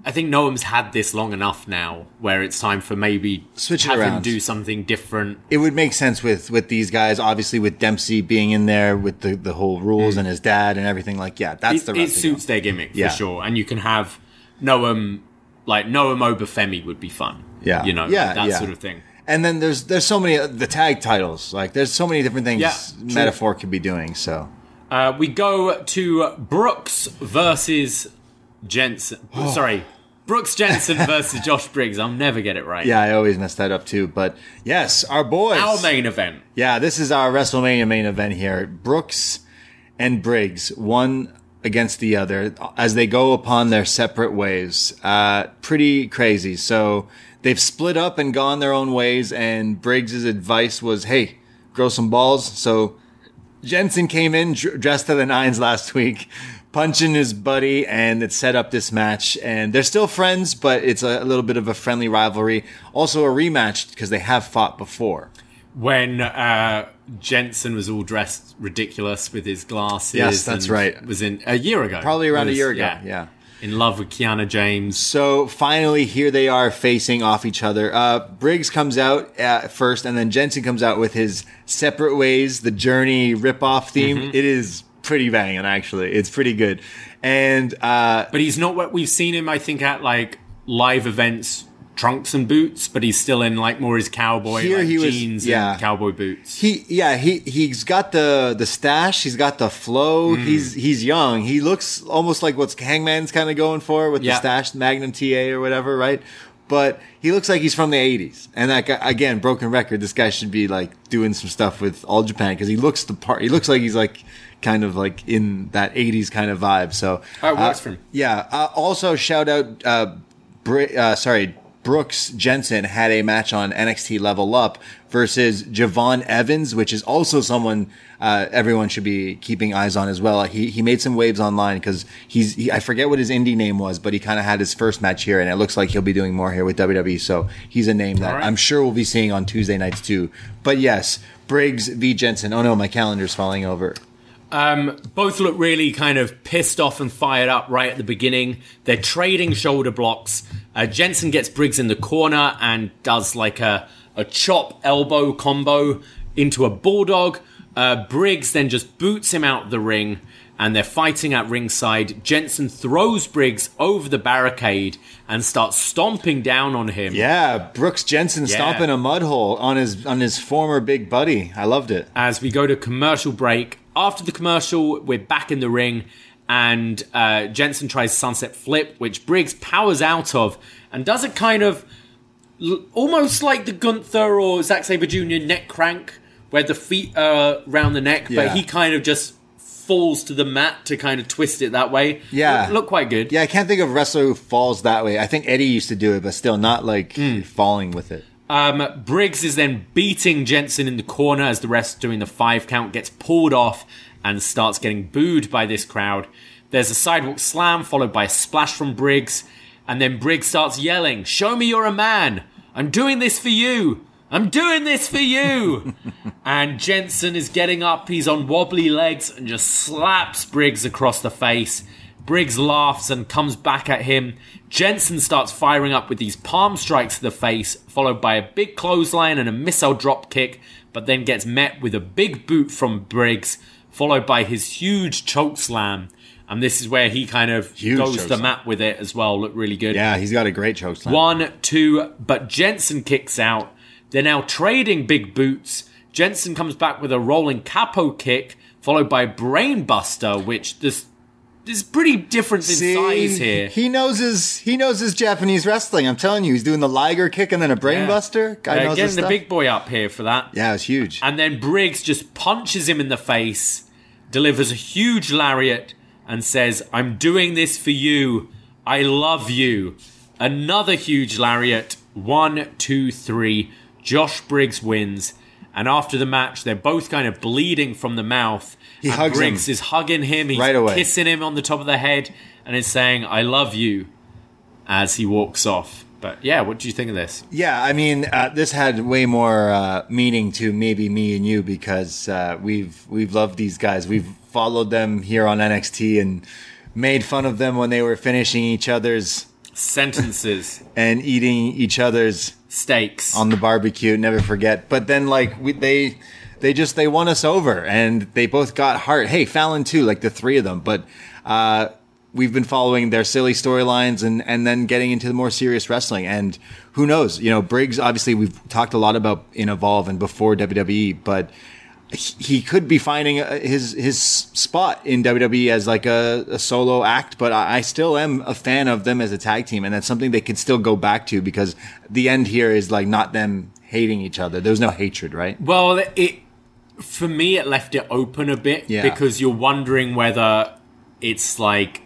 I think Noam's had this long enough now where it's time for maybe Switch it have him around. do something different it would make sense with with these guys. Obviously, with Dempsey being in there with the the whole rules mm. and his dad and everything. Like, yeah, that's it, the it route to go. suits their gimmick Yeah. for sure and you can have Noam like Noam Oba Femi would be fun Yeah, you know yeah, that yeah. sort of thing And then there's there's so many uh, the tag titles. Like, there's so many different things. Meta-Four could be doing. So Uh, we go to Brooks versus Jensen. Oh. Sorry, Brooks Jensen versus Josh Briggs. I'll never get it right. yeah, I always mess that up too. But yes, our boys. Our main event. Yeah, this is our WrestleMania main event here. Brooks and Briggs, one against the other as they go upon their separate ways. Uh, pretty crazy. So they've split up and gone their own ways. And Briggs's advice was, "Hey, grow some balls." So Jensen came in dressed to the nines last week, punching his buddy, and it set up this match. And they're still friends, but it's a, a little bit of a friendly rivalry. Also a rematch because they have fought before. when uh, Jensen was all dressed ridiculous with his glasses. Yes, that's and right. Was in a year ago. Probably around a year ago, Yeah. yeah. In love with Kiana James. So finally, here they are facing off each other. Uh, Briggs comes out uh, first, and then Jensen comes out with his separate ways, the Journey ripoff theme. Mhm. It is pretty banging, actually. It's pretty good. And uh, But he's not what we've seen him. I think at like live events, trunks and boots. But he's still in like more his cowboy Here like, he was- jeans yeah. and cowboy boots. he, yeah, he he's got the the stash. He's got the flow. Mm. He's he's young. He looks almost like what's Hangman's kind of going for with Yeah. the stash, Magnum TA or whatever, right? But he looks like he's from the '80s. And that guy, again, broken record. This guy should be like doing some stuff with All Japan because he looks the part. He looks like he's like kind of like in that '80s kind of vibe. So Oh, it works uh, for him. Yeah. Uh, also, shout out. Uh, uh, sorry, Brooks Jensen had a match on NXT Level Up versus Je'Von Evans, which is also someone uh, everyone should be keeping eyes on as well. He he made some waves online because he's he, I forget what his indie name was, but he kind of had his first match here, and it looks like he'll be doing more here with WWE. So he's a name that right. I'm sure we'll be seeing on Tuesday nights too. But yes, Briggs v Jensen. Oh no, my calendar's falling over. Um, both look really kind of pissed off and fired up right at the beginning. They're trading shoulder blocks. Uh, Jensen gets Briggs in the corner and does like a, a chop elbow combo into a bulldog. Uh, Briggs then just boots him out of the ring and they're fighting at ringside. Jensen throws Briggs over the barricade and starts stomping down on him. Yeah, Brooks Jensen Yeah. stomping a mud hole on his on his former big buddy. I loved it. as we go to commercial break. After the commercial, we're back in the ring, and uh, Jensen tries sunset flip, which Briggs powers out of and does it kind of almost like the Gunther or Zack Sabre Jr. neck crank, where the feet are around the neck, Yeah. but he kind of just falls to the mat to kind of twist it that way. Yeah. look, look quite good. Yeah, I can't think of a wrestler who falls that way. I think Eddie used to do it, but still not like Hmm. falling with it. Um, Briggs is then beating Jensen in the corner as the rest doing the five count gets pulled off and starts getting booed by this crowd. There's a sidewalk slam followed by a splash from Briggs, and then Briggs starts yelling, Show me you're a man! I'm doing this for you! I'm doing this for you! and Jensen is getting up, he's on wobbly legs and just slaps Briggs across the face. Briggs laughs and comes back at him. Jensen starts firing up with these palm strikes to the face, followed by a big clothesline and a missile drop kick, but then gets met with a big boot from Briggs, followed by his huge choke slam. And this is where he kind of Huge goes the mat with it as well. Look really good. Yeah, he's got a great choke slam. One, two, but Jensen kicks out. They're now trading big boots. Jensen comes back with a rolling capo kick, followed by Brainbuster, which this is pretty different in See, size here. He knows his he knows his Japanese wrestling. I'm telling you, he's doing the Liger kick and then a brainbuster. Guy knows his getting the big boy up here for that. yeah, it's huge. And then Briggs just punches him in the face, delivers a huge lariat, and says, I'm doing this for you. I love you. Another huge lariat. One, two, three. Josh Briggs wins. And after the match, they're both kind of bleeding from the mouth. He and hugs Briggs him. is hugging him. He's Right away. kissing him on the top of the head and is saying, I love you as he walks off. But yeah, what do you think of this? Yeah, I mean, uh, this had way more uh, meaning to maybe me and you because uh, we've we've loved these guys. We've followed them here on NXT and made fun of them when they were finishing each other's Sentences, and eating each other's steaks. on the barbecue. Never forget. But then, like we, they, they just they won us over, and they both got heart. Hey, Fallon too, like the three of them. But uh, we've been following their silly storylines, and and then getting into the more serious wrestling. And who knows? You know, Briggs. Obviously, we've talked a lot about in Evolve and before WWE, but. he- could be finding uh, his his spot in WWE as like a, a solo act, but I, I still am a fan of them as a tag team, and that's something they could still go back to because the end here is like not them hating each other. There's no hatred, right? Well, it for me it left it open a bit Yeah. because you're wondering whether it's like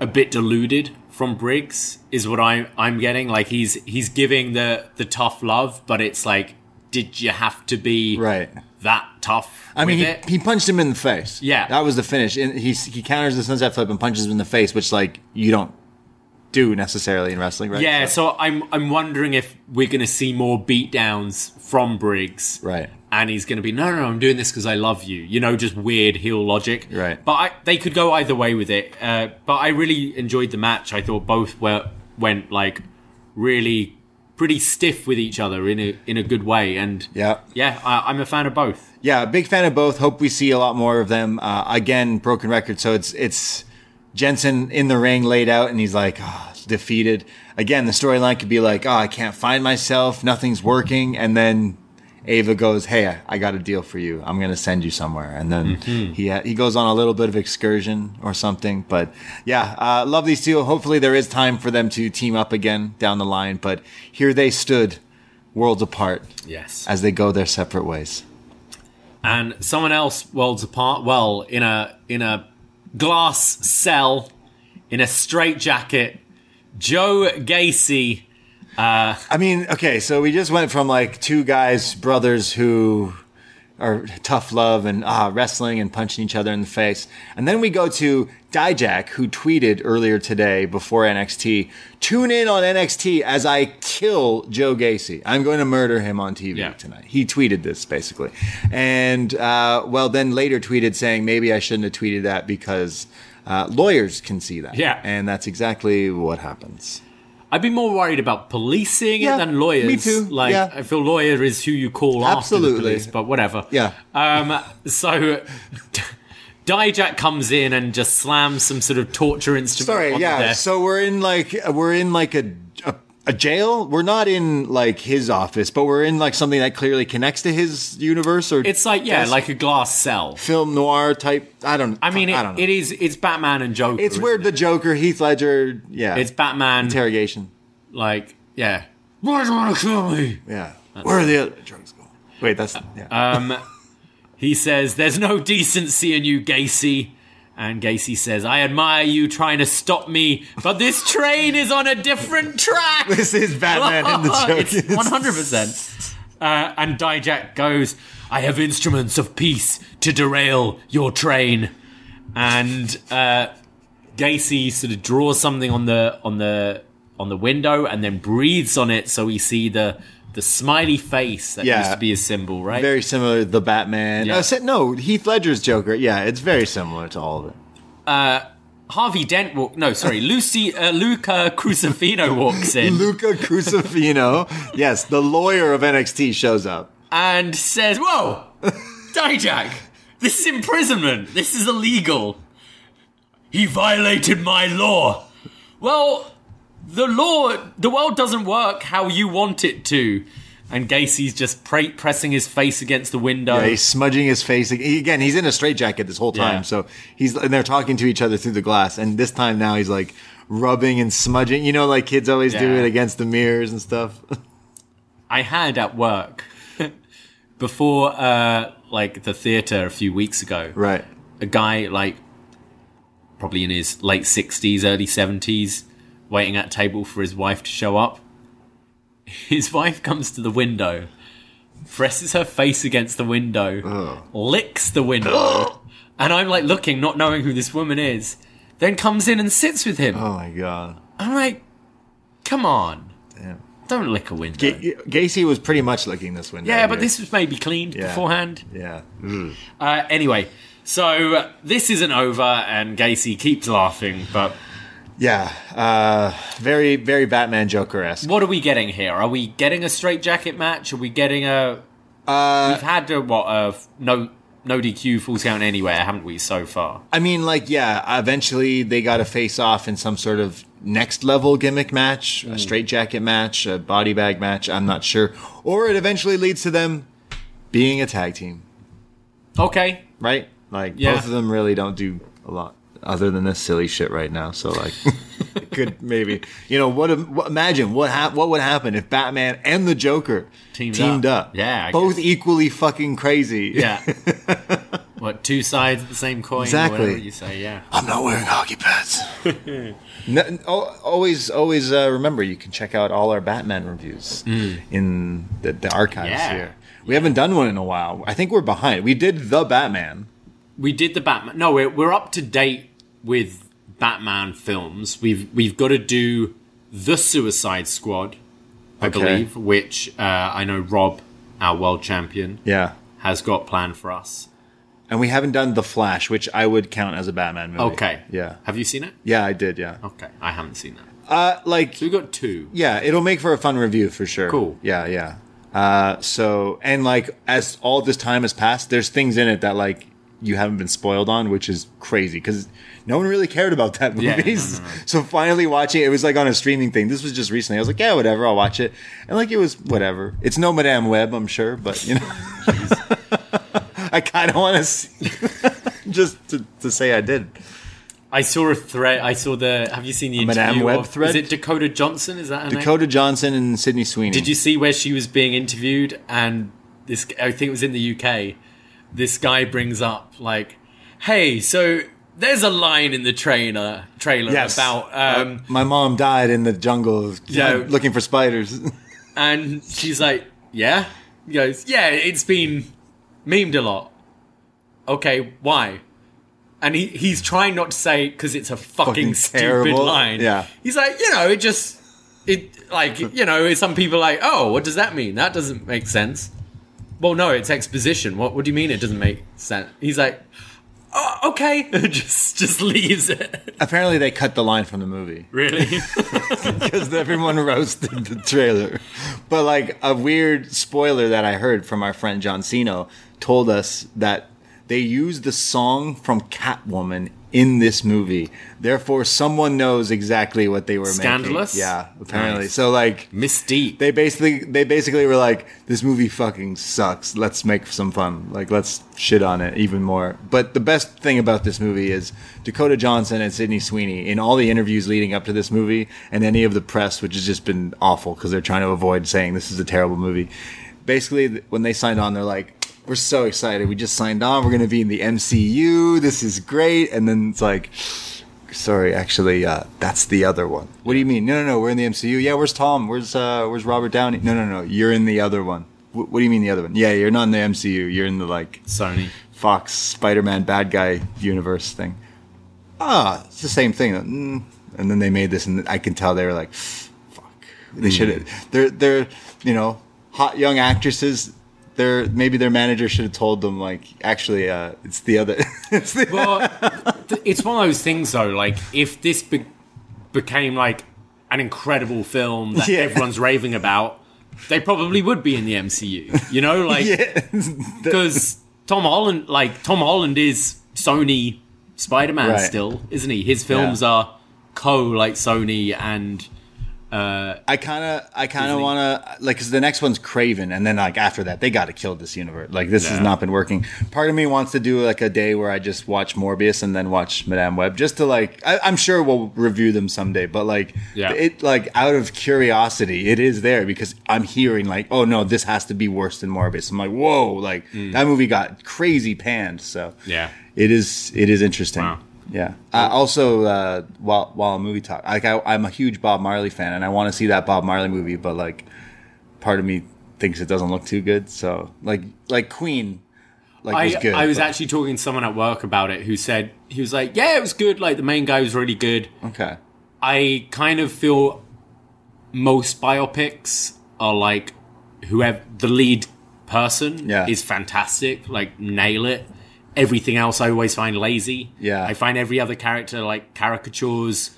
a bit deluded from Briggs is what I'm. I'm getting. Like he's he's giving the the tough love, but it's like, did you have to be Right. that tough? I mean, he, it? he punched him in the face. Yeah. that was the finish. And he he counters the sunset flip and punches him in the face, which like you don't do necessarily in wrestling, right? Yeah, so I'm I'm wondering if we're going to see more beatdowns from Briggs, Right. And he's going to be no, no, no, I'm doing this because I love you. You know, just weird heel logic, Right. But I, they could go either way with it. Uh, but I really enjoyed the match. I thought both were went like really pretty stiff with each other in a in a good way. And Yeah. yeah, I, I'm a fan of both. Yeah, big fan of both. Hope we see a lot more of them. Uh, again, broken record. So it's it's Jensen in the ring, laid out, and he's like oh, defeated. Again, the storyline could be like, oh, I can't find myself, nothing's working, and then Ava goes, hey, I, I got a deal for you. I'm gonna send you somewhere, and then he uh, he goes on a little bit of excursion or something. But yeah, uh, love these two. Hopefully, there is time for them to team up again down the line. But here they stood, worlds apart, Yes. as they go their separate ways. and someone else worlds apart. Well, in a in a glass cell, in a straitjacket, Joe Gacy. Uh, I mean, okay, so we just went from like two guys, brothers who are tough love and ah, wrestling and punching each other in the face. And then we go to Dijak, who tweeted earlier today before NXT, tune in on NXT as I kill Joe Gacy. I'm going to murder him on TV Yeah. tonight. He tweeted this basically. And, uh, well, then later tweeted saying maybe I shouldn't have tweeted that because uh, lawyers can see that. Yeah. And that's exactly what happens. I'd be more worried about policing Yeah, it than lawyers. me too, Like yeah. I feel lawyer is who you call after the Absolutely. police, but whatever. Yeah. Um. So. Dijak comes in and just slams some sort of torture instrument. Sorry, yeah. Desk. So we're in like we're in like a, a a jail. We're not in like his office, but we're in like something that clearly connects to his universe or it's like yeah, like a glass cell. film noir type. I don't. Know. I mean, I it, don't know. it is. It's Batman and Joker. it's isn't where it? the Joker, Heath Ledger. Yeah, It's Batman. interrogation. like yeah. Why do you want to kill me? Yeah, where are the other drugs going? Wait, that's yeah. Um, he says, "There's no decency in you, Gacy." And Gacy says, "I admire you trying to stop me, but this train is on a different track." this is Batman in the Joker. it's one hundred percent. Uh, And Dijak goes, "I have instruments of peace to derail your train." And uh, Gacy sort of draws something on the on the on the window and then breathes on it, so we see the the smiley face that Yeah. used to be a symbol, right? Very similar to the Batman. Yeah. Uh, no, Heath Ledger's Joker. Yeah, it's very similar to all of it. Harvey Dent walk. No, sorry, Lucy uh, Luca Crucifino walks in Luca Crucifino, yes, the lawyer of NXT shows up. and says, "Whoa, Dijak, this is imprisonment. This is illegal. He violated my law. Well, the law, the world doesn't work how you want it to." And Gacy's just pre- pressing his face against the window. Yeah, he's smudging his face again. He's in a straitjacket this whole time, Yeah. so he's and they're talking to each other through the glass. And this time now he's like rubbing and smudging. You know, like kids always do it against the mirrors and stuff. I had at work before, uh, like the theater a few weeks ago. right. a guy like probably in his late 60s early 70s waiting at table for his wife to show up his wife comes to the window presses her face against the window licks the window and i'm like looking not knowing who this woman is then comes in and sits with him Oh my god. i'm like come on Damn. don't lick a window Ga- Gacy was pretty much licking this window. yeah but this was maybe cleaned Yeah. beforehand Yeah. Uh, anyway, so uh, this isn't over, and Gacy keeps laughing. But Yeah. Uh, very, very Batman Joker esque. what are we getting here? Are we getting a straight jacket match? Are we getting a? We've had a what? A no no DQ full count anywhere, haven't we so far? I mean, like, yeah. Eventually, they got to face off in some sort of next level gimmick match, a straight jacket match, a body bag match. I'm not sure, or it eventually leads to them being a tag team. Okay, right? Like Yeah. both of them really don't do a lot other than this silly shit right now. So like, it could maybe you know what, what? Imagine what hap- what would happen if Batman and the Joker Teamed up? up. Yeah, I both guess. equally fucking crazy. yeah. What two sides of the same coin? Exactly. Or whatever you say, yeah. I'm not wearing hockey pads. no, always, always uh, remember you can check out all our Batman reviews in the, the archives Yeah. here. We haven't done one in a while. I think we're behind. We did the Batman. We did the Batman. No, we're we're up to date with Batman films. We've we've got to do the Suicide Squad, I Okay. believe, which uh, I know Rob, our world champion, Yeah. has got planned for us. And we haven't done The Flash, which I would count as a Batman movie. Okay. Yeah. Have you seen it? Yeah, I did, yeah. Okay, I haven't seen that. Uh, like, So we got two. yeah, it'll make for a fun review for sure. Cool. Yeah, yeah. Uh, so, and like, as all this time has passed, there's things in it that, like, you haven't been spoiled on, which is crazy because no one really cared about that movie. Yeah, no, no, no. So finally watching it, it was like on a streaming thing. This was just recently. I was like, yeah, whatever, I'll watch it. And like, it was whatever. It's no Madame Web, I'm sure, but you know, I kind of want to see, just to, to say I did. I saw a thread. I saw the. Have you seen the Madame? Web of- thread? Is it Dakota Johnson? Is that her name? Dakota Johnson and Sydney Sweeney. Did you see where she was being interviewed? And this, I think it was in the UK. This guy brings up like, "Hey, so there's a line in the trailer trailer Yes. about um, My mom died in the jungle Yeah. looking for spiders. And she's like, "Yeah." He goes, "Yeah, it's been memed a lot." Okay, why? And he, he's trying not to say because it's a fucking, Fucking stupid terrible. line. Yeah. He's like, you know, it just it like you know, some people are like, oh, what does that mean? That doesn't make sense. Well, no, it's exposition. What what do you mean it doesn't make sense? He's like, oh, okay, just just leaves it. Apparently, they cut the line from the movie Really? because everyone roasted the trailer. But like a weird spoiler that I heard from our friend John Siino told us that they used the song from Catwoman in this movie. Therefore, someone knows exactly what they were Scandalous? making. Yeah, apparently. Nice. So like. Mystique. They basically they basically were like, this movie fucking sucks. Let's make some fun. Like let's shit on it even more. But the best thing about this movie is Dakota Johnson and Sydney Sweeney in all the interviews leading up to this movie and any of the press, which has just been awful because they're trying to avoid saying this is a terrible movie. Basically, when they signed on, they're like, "We're so excited. We just signed on. We're going to be in the MCU. This is great." And then it's like. Sorry, actually, uh, that's the other one. What do you mean? No, no, no. We're in the MCU. Yeah, where's Tom? Where's uh, where's Robert Downey? No, no, no. You're in the other one. Wh- what do you mean the other one? Yeah, you're not in the MCU. You're in the like Sony. Fox Spider-Man bad guy universe thing. Ah, it's the same thing. Mm. And then they made this, and I can tell they were like, "Fuck." They should have. They're they're you know hot young actresses. Their maybe their manager should have told them like actually uh, it's the other. it's the Well, th- it's one of those things though. Like, if this be- became like an incredible film that Yeah. everyone's raving about, they probably would be in the MCU. You know, like yeah. because Tom Holland, like Tom Holland, is Sony Spider-Man Right. still, isn't he? His films Yeah. are co like Sony and uh, I kind of, I kind of want to like, cause the next one's Kraven, and then like after that, they got to kill this universe. Like this has not been working. Part of me wants to do like a day where I just watch Morbius and then watch Madame Web, just to like. I, I'm sure we'll review them someday, but like, Yeah. it like out of curiosity, it is there because I'm hearing like, oh no, this has to be worse than Morbius. I'm like, whoa, like that movie got crazy panned. So Yeah. it is, it is interesting. Wow. Yeah. Uh, also, uh, while while movie talk, like I, I'm a huge Bob Marley fan, and I want to see that Bob Marley movie, but like, part of me thinks it doesn't look too good. So, like, like Queen, like I, was good. I was but- actually talking to someone at work about it who said he was like, yeah, it was good. Like the main guy was really good. okay. I kind of feel most biopics are like whoever the lead person Yeah. is fantastic, like nail it. Everything else I always find lazy. Yeah. I find every other character like caricatures.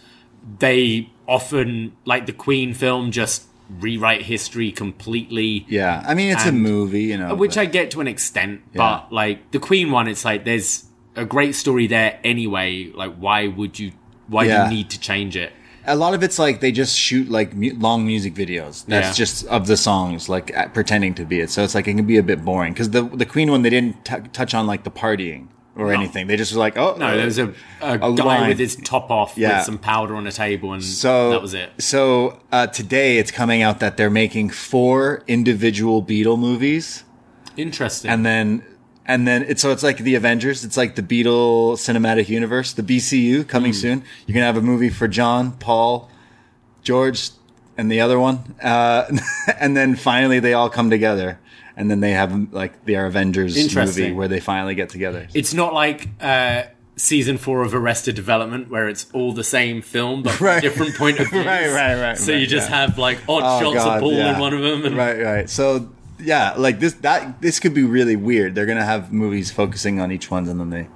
They often like the Queen film just rewrite history completely. Yeah, I mean it's a movie, you know, Which but- I get to an extent, Yeah. but like the Queen one, it's like there's a great story there anyway. Like, why would you? Why Yeah. do you need to change it? A lot of it's like they just shoot like mu- long music videos. That's Yeah. just of the songs, like uh, pretending to be it. So it's like it can be a bit boring because the the Queen one they didn't t- touch on like the partying or anything. They just were like, oh No, there was a, a, A guy line. with his top off Yeah. with some powder on a table, and So that was it. So uh, today it's coming out that they're making four individual Beatle movies, Interesting. and then and then it's so it's like the Avengers. It's like the Beatle cinematic universe, the BCU coming soon. You're gonna have a movie for John, Paul, George, and the other one, uh, and then finally they all come together, and then they have like their Avengers movie where they finally get together. It's not like uh, season four of Arrested Development where it's all the same film but Right. different point of view. Right, right, right, So right, you just yeah. have like odd Oh, shots God, of Paul yeah. in one of them. And Right, right. So yeah, like this that this could be really weird. They're gonna have movies focusing on each one, and then they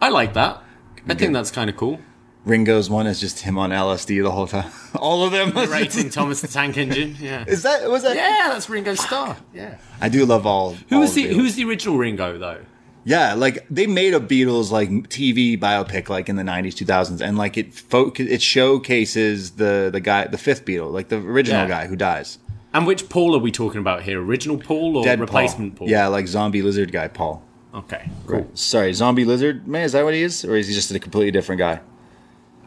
I like that. I think that's kind of cool. Ringo's one is just him on LSD the whole time. All of them. Narrating Thomas the Tank Engine. Yeah. Is that was that? Yeah, that's Ringo Starr. Yeah. I do love all. Who all was the Beatles. Who was the original Ringo though? Yeah, like they made a Beatles like TV biopic like in the nineties, two thousands, and like it fo- it showcases the the guy, the fifth Beatle, like the original Yeah. guy who dies, And which Paul are we talking about here? Original Paul or dead replacement Paul? Yeah, like zombie lizard guy, Paul. Okay. Cool. Sorry, zombie lizard man. Is that what he is, or is he just a completely different guy?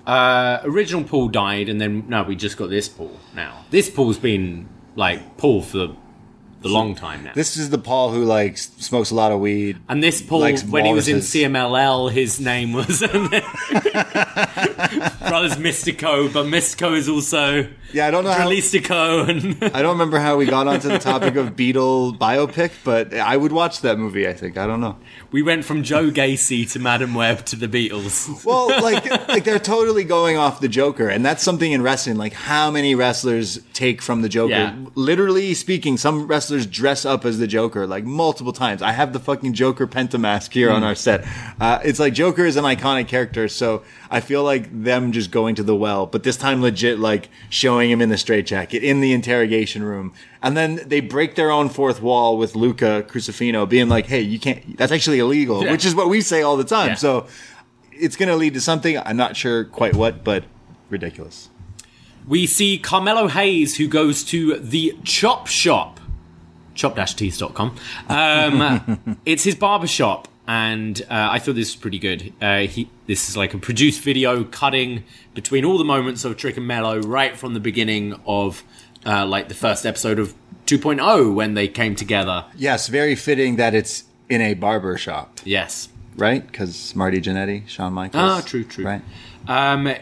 Uh, original Paul died, and then no, we just got this Paul now. This Paul's been like Paul for the long time now. This is the Paul who like s- smokes a lot of weed. and this Paul, when he was in walruses. CMLL, his name was Brothers Mystico, but Mystico is also Yeah, I don't know how. Dralistico, and I don't remember how we got onto the topic of Beatle biopic, but I would watch that movie. I think I don't know. we went from Joe Gacy to Madam Web to the Beatles. Well, like like they're totally going off the Joker, and that's something in wrestling. Like how many wrestlers take from the Joker? Yeah. Literally speaking, some wrestlers dress up as the Joker like multiple times. I have the fucking Joker pentamask here Hmm. on our set. Uh, it's like Joker is an iconic character, so I feel like them just going to the well, but this time legit like showing him in the straitjacket in the interrogation room, and then they break their own fourth wall with Luca Crucifino being like, "Hey, you can't. That's actually illegal," Yeah. which is what we say all the time. Yeah. So it's going to lead to something. I'm not sure quite what, but ridiculous. we see Carmelo Hayes, who goes to the Chop Shop, chopped-tees.com. Um, it's his barber shop, and uh, I thought this was pretty good. Uh, he, this is like a produced video cutting between all the moments of Trick and Mello right from the beginning of uh, like the first episode of 2.0 when they came together. Yes, very fitting that it's in a barber shop, Yes. right? Because Marty Jannetty, Shawn Michaels. Ah, true, true. Right. Um,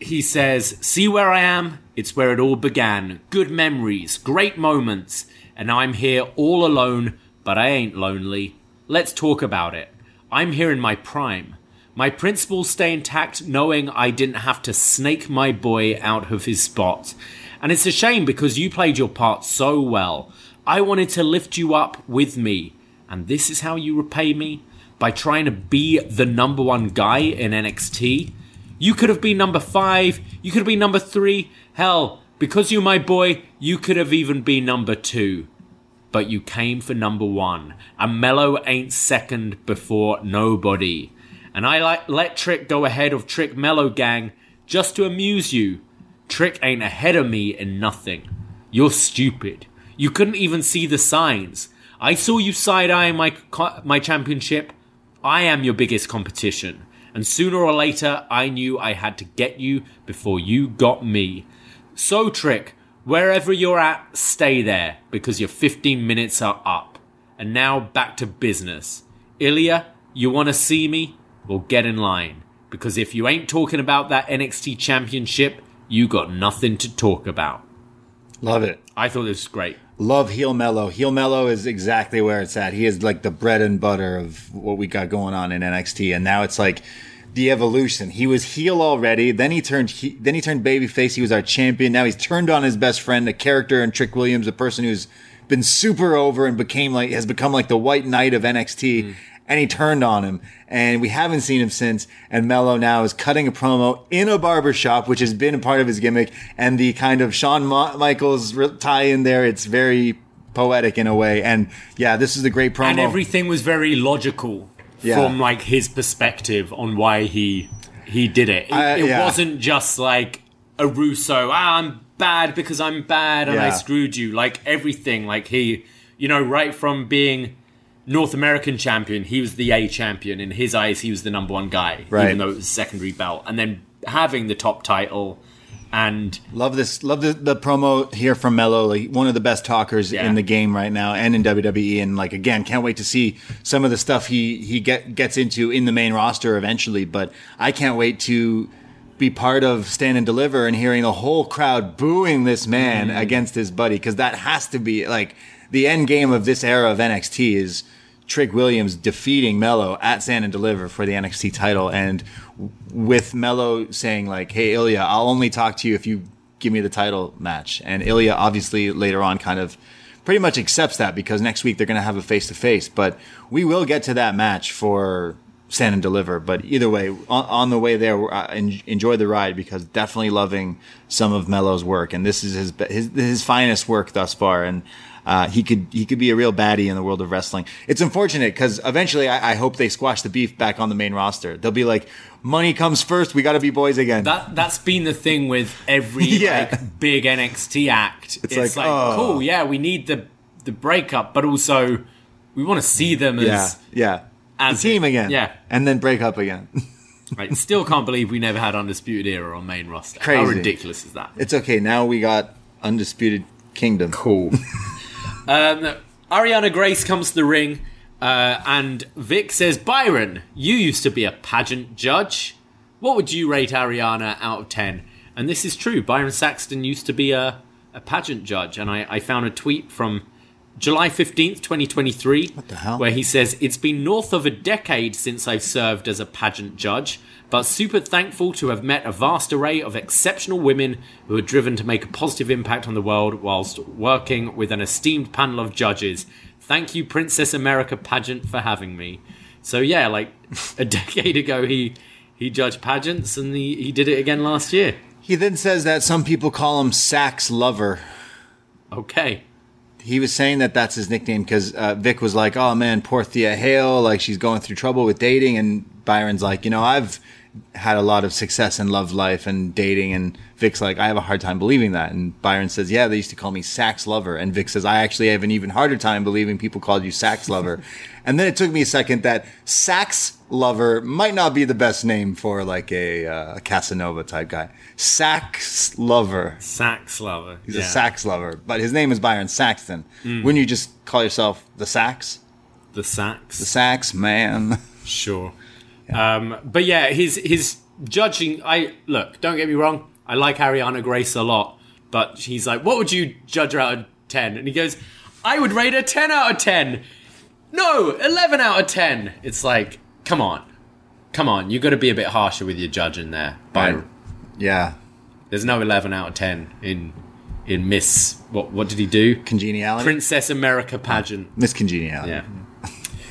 he says, See where I am? It's where it all began. Good memories, great moments, and I'm here all alone, but I ain't lonely. Let's talk about it. I'm here in my prime. My principles stay intact knowing I didn't have to snake my boy out of his spot. And it's a shame because you played your part so well. I wanted to lift you up with me. And this is how you repay me? By trying to be the number one guy in NXT? You could have been number five. You could have been number three. Hell, because you're my boy, you could have even been number two. But you came for number one. And mellow ain't second before nobody. And I like let Trick go ahead of Trick Mellow Gang just to amuse you. Trick ain't ahead of me in nothing. You're stupid. You couldn't even see the signs. I saw you side eyeing my my championship. I am your biggest competition. And sooner or later, I knew I had to get you before you got me. So, Trick, wherever you're at, stay there because your 15 minutes are up. And now back to business. Ilya, you want to see me? Well, get in line. Because if you ain't talking about that NXT championship, you got nothing to talk about. Love it. I thought this was great. Love Heel Mellow. Heel Mellow is exactly where it's at. He is like the bread and butter of what we got going on in NXT, and now it's like the evolution. He was heel already, then he turned he, then he turned babyface. He was our champion. Now he's turned on his best friend, a character in Trick Williams, a person who's been super over and became like has become like the White Knight of NXT. Mm. And he turned on him, and we haven't seen him since. And Mello now is cutting a promo in a barber shop, which has been a part of his gimmick. And the kind of Shawn Ma- Michaels tie in there, it's very poetic in a way. And yeah, this is a great promo. And everything was very logical Yeah. from like his perspective on why he he did it. It, Uh, it yeah. wasn't just like a Russo. Ah, I'm bad because I'm bad and I screwed you. Like everything, like he, you know, right from being North American champion, he was the A champion. In his eyes, he was the number one guy, Right. even though it was a secondary belt. And then having the top title And Love this. Love the, the promo here from Mello. Like one of the best talkers Yeah. in the game right now, and in WWE. And like again, can't wait to see some of the stuff he he get gets into in the main roster eventually. But I can't wait to be part of Stand and Deliver and hearing the whole crowd booing this man Mm. against his buddy because that has to be like the end game of this era of NXT is. Trick Williams defeating Mello at Stand and Deliver for the NXT title, and with Mello saying like, "Hey Ilya, I'll only talk to you if you give me the title match." And Ilya obviously later on kind of pretty much accepts that because next week they're going to have a face to face, but we will get to that match for Stand and Deliver. But either way, on, on the way there, uh, en- enjoy the ride because definitely loving some of Mello's work, and this is his his, his finest work thus far, and. Uh, he could he could be a real baddie in the world of wrestling. It's unfortunate because eventually I, I hope they squash the beef back on the main roster. They'll be like, money comes first. We got to be boys again. that that's been the thing with every Yeah. like big NXT act. It's, It's like, like, oh. cool, yeah, we need the the breakup, but also we want to see them as yeah, yeah. The as team again. Yeah. and then break up again. Right, still can't believe we never had Undisputed Era on main roster. How Crazy. ridiculous is that? it's okay. Now we got undisputed kingdom. Cool. um, Ariana Grace comes to the ring, uh, and Vic says, Byron, you used to be a pageant judge. What would you rate Ariana out of 10? And this is true. Byron Saxton used to be a, a pageant judge, and I, I found a tweet from July 15th, 2023. What the hell? Where he says, It's been north of a decade since I've served as a pageant judge, but super thankful to have met a vast array of exceptional women who are driven to make a positive impact on the world whilst working with an esteemed panel of judges. Thank you, Princess America pageant, for having me. So, yeah, like a decade ago, he. He judged pageants and he, he did it again last year. He then says that some people call him Sax Lover. Okay. He was saying that that's his nickname because uh, Vic was like, "Oh man, poor Thea Hale, like she's going through trouble with dating," and Byron's like, "You know, I've had a lot of success in love life and dating," and Vic's like, "I have a hard time believing that," and Byron says, "Yeah, they used to call me Sax Lover," and Vic says, "I actually have an even harder time believing people called you Sax Lover," and then it took me a second that Sax Lover might not be the best name for like a uh, Casanova type guy. Sax Lover. Sax lover. He's Yeah. a sax lover, but his name is Byron Saxton. Wouldn't you just call yourself the sax? The sax. The sax man. Sure. Um, but yeah, his his judging. I look. Don't get me wrong. I like Ariana Grace a lot, but he's like, "What would you judge her out of 10? And he goes, "I would rate her ten out of ten. No, eleven out of ten. It's like, come on, come on. You got to be a bit harsher with your judging there, Byron. Yeah. There's no eleven out of ten in in Miss. What what did he do? Congeniality. Princess America pageant. Miss Congeniality. Yeah.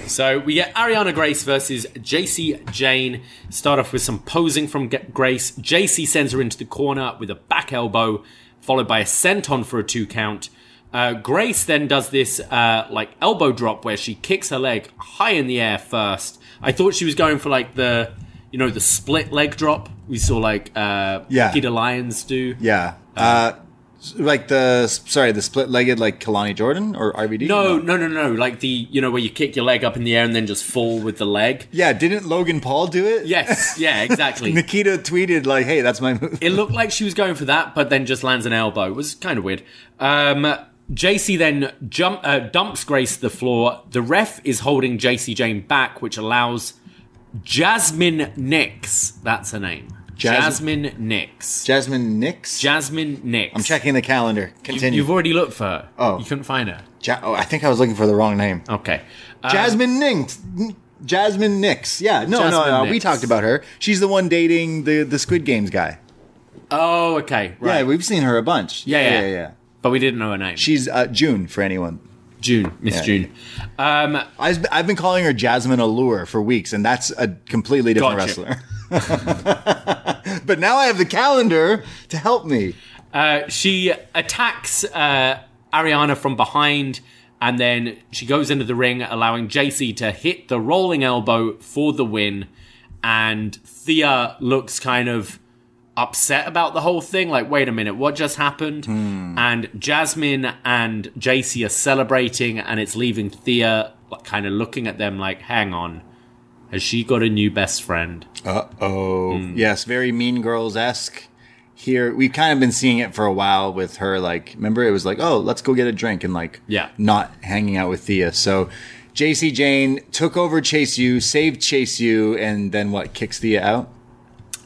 So we get Ariana Grace versus Jacy Jayne. Start off with some posing from Grace. Jacy sends her into the corner with a back elbow, followed by a senton for a two count. Uh, Grace then does this uh, like elbow drop where she kicks her leg high in the air first. I thought she was going for like the, you know, the split leg drop we saw like uh, Yeah. Peter Lyons do. Yeah. Uh, s- like the sorry, the split-legged like Kelani Jordan or RVD. No, no, no, no. Like the, you know, where you kick your leg up in the air and then just fall with the leg. Yeah, didn't Logan Paul do it? Yes, yeah, exactly. Nikkita tweeted like, "Hey, that's my move." It looked like she was going for that, but then just lands an elbow. It was kind of weird. Um, Jacy then jump, uh, dumps Grace to the floor. The ref is holding Jacy Jayne back, which allows Jazmyn Nyx. That's her name. Jas- Jazmyn Nyx. Jazmyn Nyx. Jazmyn Nyx. I'm checking the calendar. Continue. you've already looked for her. Oh. You couldn't find her. Ja- oh, I think I was looking for the wrong name. Okay. Uh, Jazmyn Nyx. Jazmyn Nyx. Yeah, no, no, Jasmine no. We Nix. talked about her. She's the one dating the the Squid Games guy. Oh, okay. Right. Yeah, we've seen her a bunch. Yeah, yeah. yeah. yeah. But we didn't know her name. She's uh, June for anyone. June. Miss Yeah. June. Um, I've, I've been calling her Jasmine Allure for weeks, and that's a completely different Gotcha. wrestler. but now I have the calendar to help me. Uh, she attacks uh, Ariana from behind, and then she goes into the ring, allowing Jacy to hit the rolling elbow for the win. And Thea looks kind of upset about the whole thing. Like, wait a minute, what just happened? And Jazmyn and Jacy are celebrating, and it's leaving Thea like, kind of looking at them like, hang on, has she got a new best friend? Uh oh. Yes, very Mean Girls esque. here we've kind of been seeing it for a while with her. Like, remember it was like, oh, let's go get a drink and like, Yeah. not hanging out with Thea. So. Jacy Jayne took over Chase U, saved Chase U, and then what? Kicks Thea out.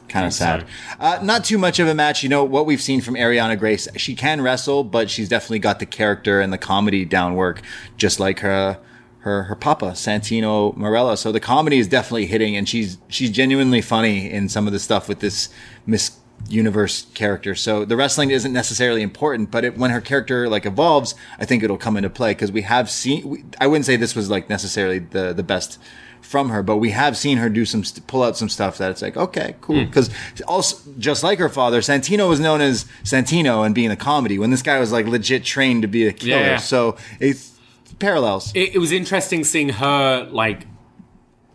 Kind of sad. Uh, not too much of a match. You know what we've seen from Ariana Grace. She can wrestle, but she's definitely got the character and the comedy down work, just like her her her papa Santino Marella. So the comedy is definitely hitting, and she's she's genuinely funny in some of the stuff with this Miss Universe character. So the wrestling isn't necessarily important, but it, when her character like evolves, I think it'll come into play because we have seen. We, I wouldn't say this was like necessarily the the best from her, but we have seen her do some st- pull out some stuff that it's like okay, cool. Hmm. Because also just like her father, Santino was known as Santino and being a comedy when this guy was like legit trained to be a killer. Yeah. So it's parallels. it, it was interesting seeing her like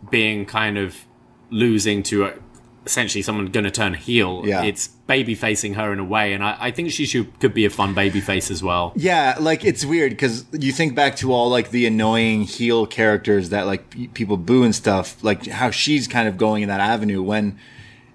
being kind of losing to uh essentially someone going to turn heel. Yeah. It's baby facing her in a way, and I, I think she should could be a fun baby face as well. Yeah, like it's weird because you think back to all like the annoying heel characters that like pe- people boo and stuff, like how she's kind of going in that avenue when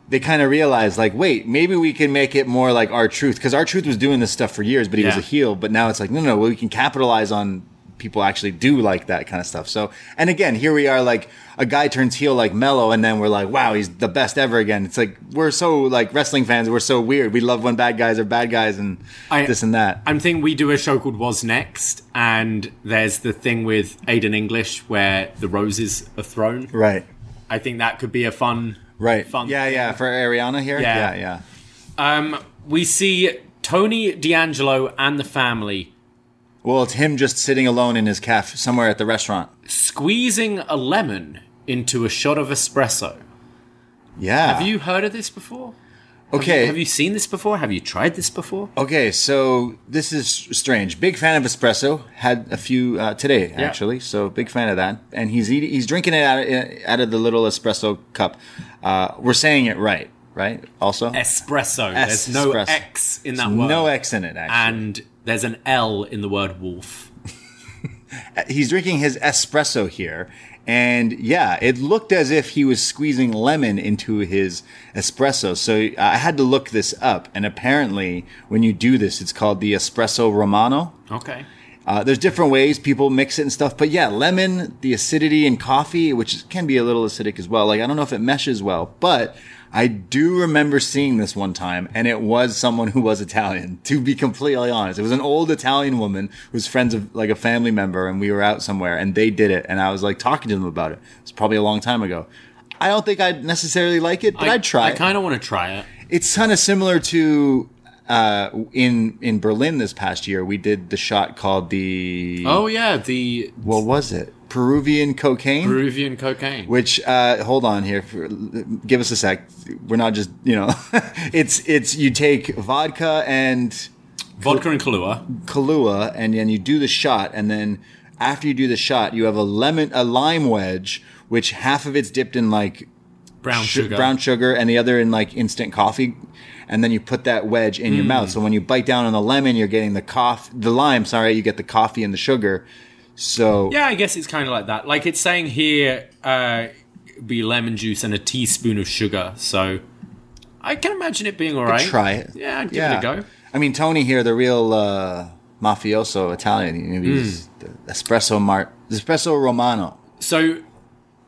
they kind of realize like, wait, maybe we can make it more like R-Truth because R-Truth was doing this stuff for years, but he was a heel, but now it's like, no, no, we can capitalize on people actually do like that kind of stuff. So, and again, here we are like a guy turns heel like Mello, and then we're like, wow, he's the best ever again. It's like we're so like wrestling fans, we're so weird. We love when bad guys are bad guys and I- this and that. I'm thinking we do a show called Was Next, and there's the thing with Aiden English where the roses are thrown. right. I think that could be a fun, Right. Fun. Yeah, yeah. For Ariana here. Yeah. Yeah, yeah. Um, we see Tony D'Angelo and the family Well, it's him just sitting alone in his cafe somewhere at the restaurant. squeezing a lemon into a shot of espresso. Yeah. Have you heard of this before? Okay. Have you seen this before? Have you tried this before? Okay, so this is strange. Big fan of espresso. Had a few uh, today actually, so big fan of that. And he's eating, he's drinking it out of, out of the little espresso cup. Uh, we're saying it right, right? Also, Espresso. There's no Espresso. X in that word. no X in it. Actually, And there's an L in the word wolf. he's drinking his espresso here. And yeah, it looked as if he was squeezing lemon into his espresso. So uh, I had to look this up. And apparently, when you do this, it's called the espresso romano. Okay. Uh, there's different ways people mix it and stuff, but yeah, lemon, the acidity in coffee, which can be a little acidic as well. Like I don't know if it meshes well, but I do remember seeing this one time, and it was someone who was Italian. To be completely honest, it was an old Italian woman who was friends of like a family member, and we were out somewhere, and they did it, and I was like talking to them about it. It's probably a long time ago. I don't think I'd necessarily like it, but I, I'd try. I kind of want to try it. it's kind of similar to uh, in in Berlin this past year. We did the shot called the Oh yeah, the what was it? Peruvian cocaine. Peruvian cocaine. which uh, hold on here, for, give us a sec. We're not just you know, it's it's you take vodka and Vodka and Kahlua. Kahlua, and then you do the shot, and then after you do the shot, you have a lemon, a lime wedge, which half of it's dipped in like Brown su- sugar. brown sugar, and the other in like instant coffee, and then you put that wedge in your Mm. mouth. So when you bite down on the lemon, you're getting the cough, the lime. Sorry, you get the coffee and the sugar. So Yeah, I guess it's kind of like that. Like it's saying here, uh, be lemon juice and a teaspoon of sugar. So I can imagine it being all right. try it. Yeah, I'd give it a go. I mean, Tony here, the real uh, mafioso Italian, maybe he's Mm. the espresso mart, espresso romano. So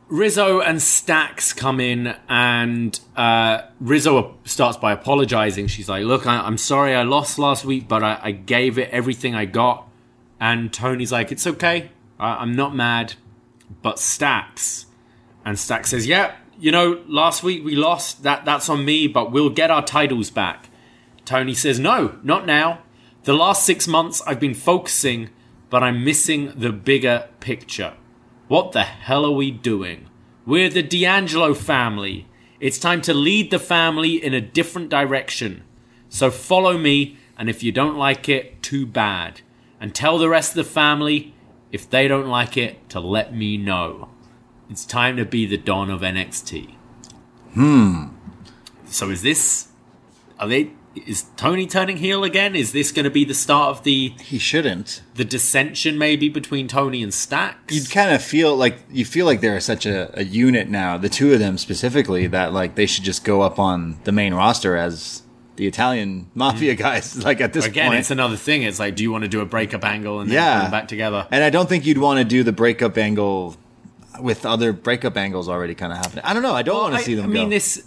Rizzo and Stacks come in, and uh, Rizzo starts by apologizing. She's like, "Look, I, I'm sorry I lost last week, but I, I gave it everything I got." And Tony's like, "It's okay. I, I'm not mad." But Stacks, and Stacks says, "Yeah, you know, last week we lost. That that's on me, but we'll get our titles back." Tony says, No, not now. The last six months I've been focusing, but I'm missing the bigger picture. What the hell are we doing? We're the D'Angelo family. It's time to lead the family in a different direction. So follow me, and if you don't like it, too bad. And tell the rest of the family, if they don't like it, to let me know. It's time to be the Don of NXT. Hmm. So is this are they is Tony turning heel again? Is this going to be the start of the He shouldn't. the dissension maybe between Tony and Stacks? You'd kind of feel like you feel like they're such a, a unit now, the two of them specifically, that like they should just go up on the main roster as the Italian mafia guys. Like at this Again, point, it's another thing. It's like, do you want to do a breakup angle and then Yeah. them back together? and I don't think you'd want to do the breakup angle with other breakup angles already kind of happening. I don't know. I don't Well, want to I- see them I mean, go. this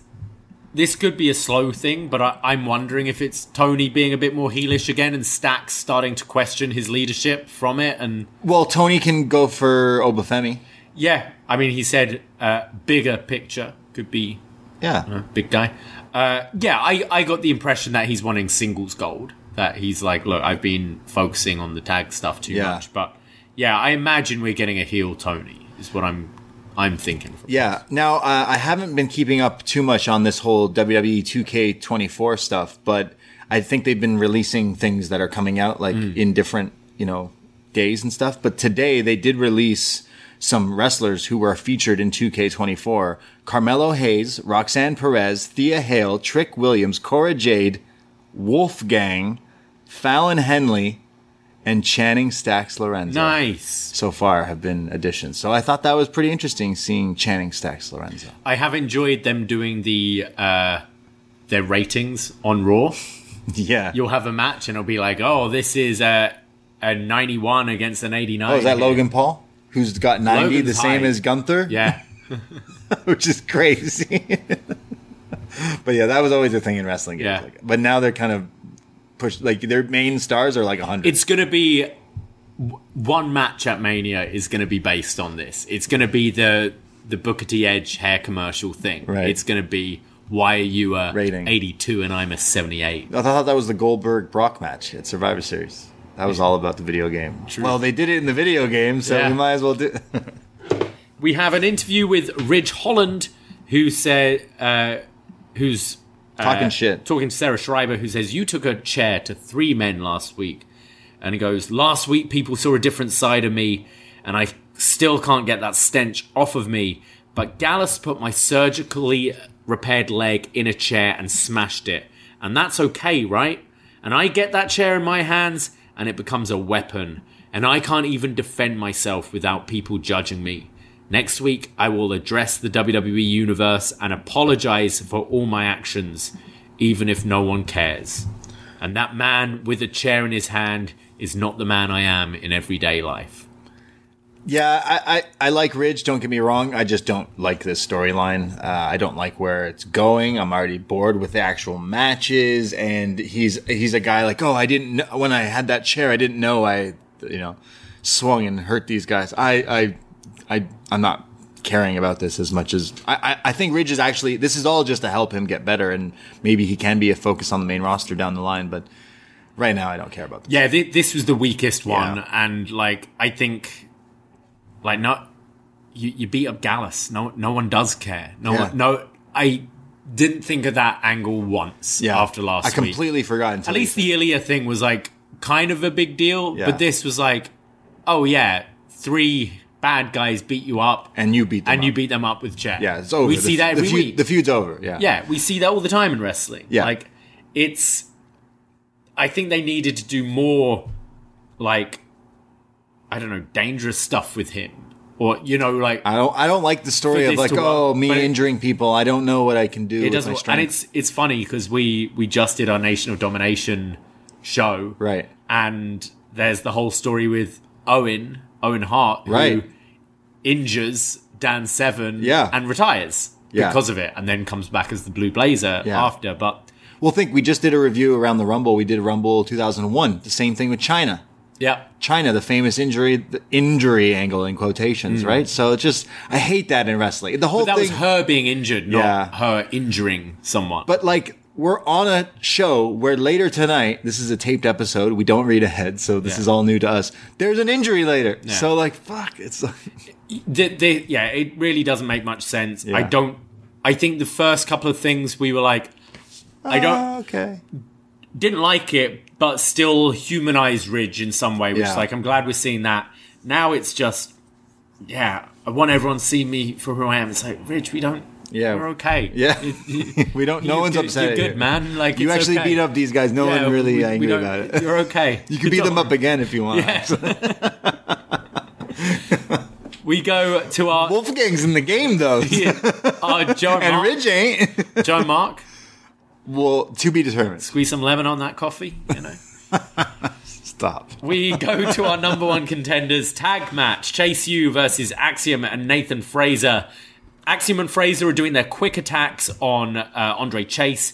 this could be a slow thing, but I, I'm wondering if it's Tony being a bit more heelish again and Stacks starting to question his leadership from it. And well, Tony can go for Oba Femi. yeah, I mean, he said uh, bigger picture could be Yeah, uh, big guy. Uh, yeah, I, I got the impression that he's wanting singles gold. That he's like, look, I've been focusing on the tag stuff too Yeah. much, but yeah, I imagine we're getting a heel Tony. Is what I'm I'm thinking. Yeah. Now, uh, I haven't been keeping up too much on this whole WWE 2K24 stuff, but I think they've been releasing things that are coming out like in different, you know, days and stuff. But today they did release some wrestlers who were featured in 2K24. Carmelo Hayes, Roxanne Perez, Thea Hail, Trick Williams, Cora Jade, Wolfgang, Fallon Henley, and Channing Stacks Lorenzo Nice. so far have been additions. So I thought that was pretty interesting seeing Channing Stacks Lorenzo. I have enjoyed them doing the uh, their ratings on Raw. Yeah. You'll have a match and it'll be like, oh, this is a a 91 against an 89. oh, is that. Logan Paul? Who's got 90, the same high. as Gunther? Yeah. Which is crazy. but yeah, that was always a thing in wrestling games. Yeah. Like, but now they're kind of pushed, like their main stars are like 100. It's going to be one match at Mania is going to be based on this. It's going to be the the Booker T Edge hair commercial thing. Right. It's going to be why are you a Rating. 82 and I'm a 78? I thought that was the Goldberg Brock match at Survivor Series. That was all about the video game. Well, they did it in the video game, so Yeah. we might as well do. we have an interview with Ridge Holland, who said, uh, who's uh, Talking shit. talking to Sarah Schreiber, who says, "You took a chair to three men last week," and he goes, "Last week, people saw a different side of me, and I still can't get that stench off of me." But Gallows put my surgically repaired leg in a chair and smashed it, and that's okay, right? And I get that chair in my hands, and it becomes a weapon, and I can't even defend myself without people judging me. Next week, I will address the WWE Universe and apologize for all my actions, even if no one cares. And that man with a chair in his hand is not the man I am in everyday life. Yeah, I, I, I like Ridge. Don't get me wrong. I just don't like this storyline. Uh, I don't like where it's going. I'm already bored with the actual matches, and he's he's a guy like, oh, I didn't know when I had that chair. I didn't know I, you know, swung and hurt these guys. I I I I'm not caring about this as much as I, I I think Ridge is actually. This is all just to help him get better, and maybe he can be a focus on the main roster down the line. But right now, I don't care about this. Yeah, th- this was the weakest one, Yeah. and like I think, like not you, you beat up Gallows. No, no one does care. No Yeah. one. No, I didn't think of that angle once. Yeah, after last I week. completely forgot. Until At least the Ilya thing was like kind of a big deal, Yeah. but this was like, oh yeah, three bad guys beat you up, and you beat them and you up. beat them up with chair. Yeah, it's over. We The- see that the every feud, week. The feud's over. Yeah. yeah, we see that all the time in wrestling. Yeah. like it's. I think they needed to do more, like, I don't know, dangerous stuff with him, or you know, like I don't. I don't like the story of like, oh, me but it- injuring people. I don't know what I can do. it doesn't. work. And it's it's funny because we we just did our Nation of Domination show, right. and there's the whole story with Owen Owen Hart, who Right. injures Dan Severn, Yeah. and retires Yeah. because of it, and then comes back as the Blue Blazer Yeah. after. But Well, think we just did a review around the Rumble. We did Rumble 2001. The same thing with Chyna. yeah, Chyna, the famous injury, the injury angle in quotations, right? So it's just, I hate that in wrestling. The whole Mm. but that thing. was her being injured, not Yeah. her injuring someone. But like, we're on a show where later tonight, this is a taped episode. We don't read ahead, so this Yeah. is all new to us. There's an injury later. Yeah. So like, fuck. It's like, yeah, it really doesn't make much sense. I don't. I think the first couple of things we were like, I don't "Ah, okay. didn't like it, but still humanized Ridge in some way, which Yeah. is like I'm glad we're seeing that. Now it's just, yeah, I want everyone to see me for who I am. It's like Ridge, we don't. Yeah. we're okay. Yeah. We don't, no one's upset. You're good, man. Like You it's actually okay. beat up these guys. No Yeah, one really we- uh, we angry don't- about it. You're okay. You can beat them up again if you want. Yeah. we go to our Wolfgang's in the game though, our oh, Joe and Mark. Ridge ain't. Joe Mark. Well, to be determined. Squeeze some lemon on that coffee, you know. Stop. We go to our number one contenders tag match Chase U versus Axiom and Nathan Frazer. Axiom and Frazer are doing their quick attacks on uh, Andre Chase.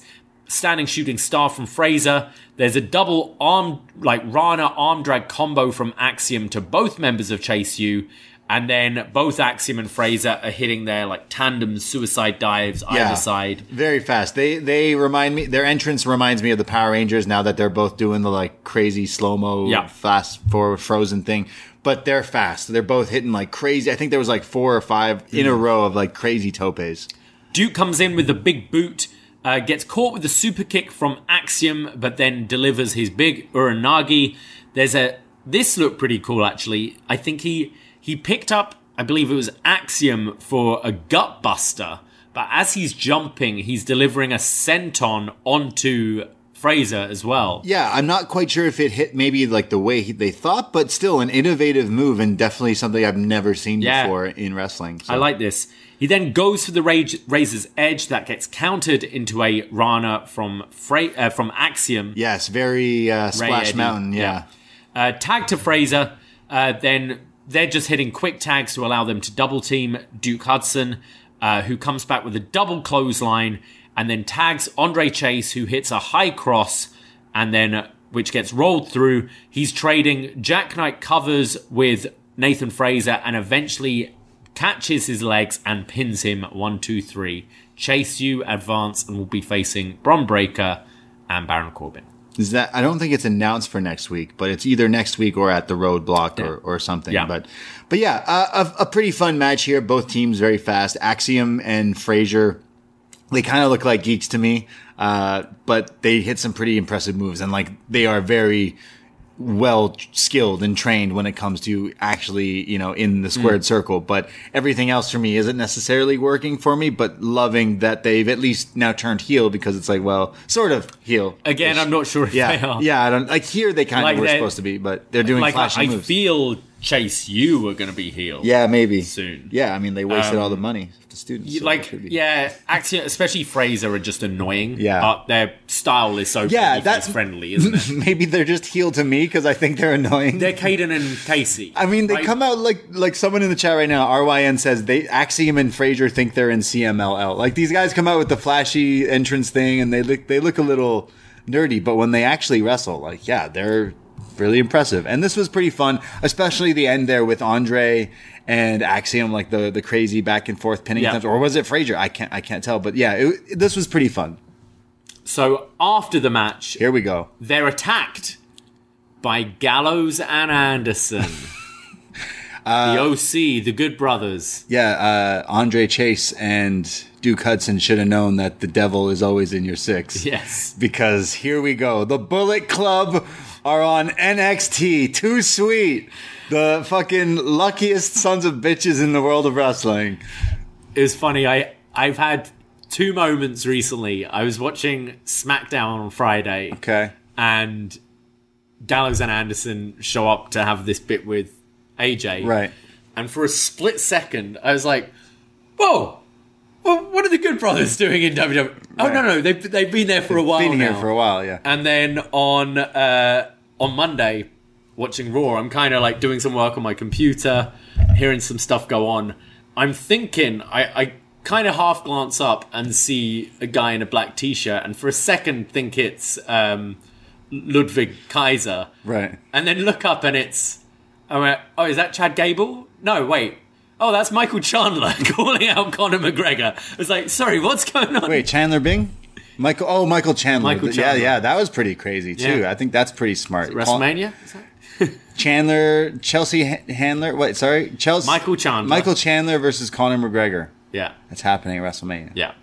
Standing shooting star from Frazer. There's a double arm, like Rana arm drag combo from Axiom to both members of Chase U. And then both Axiom and Frazer are hitting their like tandem suicide dives either side. Very fast. They they remind me. Their entrance reminds me of the Power Rangers. Now that they're both doing the like crazy slow mo, Yeah. fast forward frozen thing, but they're fast. They're both hitting like crazy. I think there was like four or five in a row of like crazy topes. Duke comes in with the big boot, uh, gets caught with the super kick from Axiom, but then delivers his big Uranage. There's a this looked pretty cool actually. I think he he picked up, I believe it was Axiom for a gut buster, but as he's jumping, he's delivering a senton onto Frazer as well. Yeah, I'm not quite sure if it hit maybe like the way he, they thought, but still an innovative move and definitely something I've never seen Yeah. before in wrestling. So. I like this. He then goes for the rage, Razor's Edge that gets countered into a Rana from Fra- uh, from Axiom. Yes, very uh, Splash Eddie. Mountain. Yeah. Uh, tag to Frazer. Uh, then they're just hitting quick tags to allow them to double team Duke Hudson, uh, who comes back with a double clothesline and then tags Andre Chase, who hits a high cross and then uh, which gets rolled through. He's trading jackknife covers with Nathan Frazer and eventually catches his legs and pins him one, two, three. Chase U advance and will be facing Bron Breakker and Baron Corbin. Is that I don't think it's announced for next week, but it's either next week or at the roadblock or, or something. Yeah. But but yeah, uh, a, a pretty fun match here. Both teams very fast. Axiom and Frazer, they kind of look like geeks to me, uh, but they hit some pretty impressive moves and like they are very well skilled and trained when it comes to actually, you know, in the squared circle. But everything else for me isn't necessarily working for me, but loving that they've at least now turned heel because it's like, well, sort of heel. Again, I'm not sure if they Yeah, are. yeah. I don't like here. They kind Like of were supposed to be, but they're doing like I, flashy I moves. feel Chase, you are going to be healed. yeah, maybe soon. Yeah, I mean they wasted Um, all the money of the students. You- so like yeah, actually, especially Frazer are just annoying. Yeah. uh, their style is so Yeah, that's- friendly, isn't it? maybe they're just healed to me because I think they're annoying. They're Caden and Casey. I mean, they come out like like someone in the chat right now. RYN says they Axiom and Frazer think they're in CMLL. Like these guys come out with the flashy entrance thing, and they look they look a little nerdy. But when they actually wrestle, like yeah, they're really impressive. And this was pretty fun, especially the end there with Andre and Axiom, like the the crazy back and forth pinning. Yeah. attempts. Or was it Frazer? I can't I can't tell. But yeah, it, this was pretty fun. So after the match, Here we go. they're attacked by Gallows and Anderson. Uh, the OC, the Good Brothers. Yeah, uh, Andre Chase and Duke Hudson should have known that the devil is always in your six. Yes. because here we go. The Bullet Club are on NXT. Too sweet. The fucking luckiest sons of bitches in the world of wrestling. It was funny. I I've had two moments recently. I was watching SmackDown on Friday. Okay. and Gallows and Anderson show up to have this bit with AJ. Right. And for a split second, I was like, whoa. Well, what are the Good Brothers doing in WWE? Oh no, no, they've they've been there for a while Been here now. for a while, yeah. And then on uh, on Monday, watching Raw, I'm kind of like doing some work on my computer, hearing some stuff go on. I'm thinking, I, I kind of half glance up and see a guy in a black t-shirt, and for a second think it's um, Ludwig Kaiser, Right. and then look up and it's, I went, oh, is that Chad Gable? No, wait. Oh, that's Michael Chandler calling out Conor McGregor. I was like, sorry, what's going on? Wait, Chandler Bing? Michael oh Michael Chandler. Michael Yeah, Chandler. yeah, that was pretty crazy too. Yeah. I think that's pretty smart. WrestleMania? Is that- Chandler, Chelsea Handler. Wait, sorry, Chelsea. Michael Chandler. Michael Chandler versus Conor McGregor. Yeah, That's happening at WrestleMania. yeah.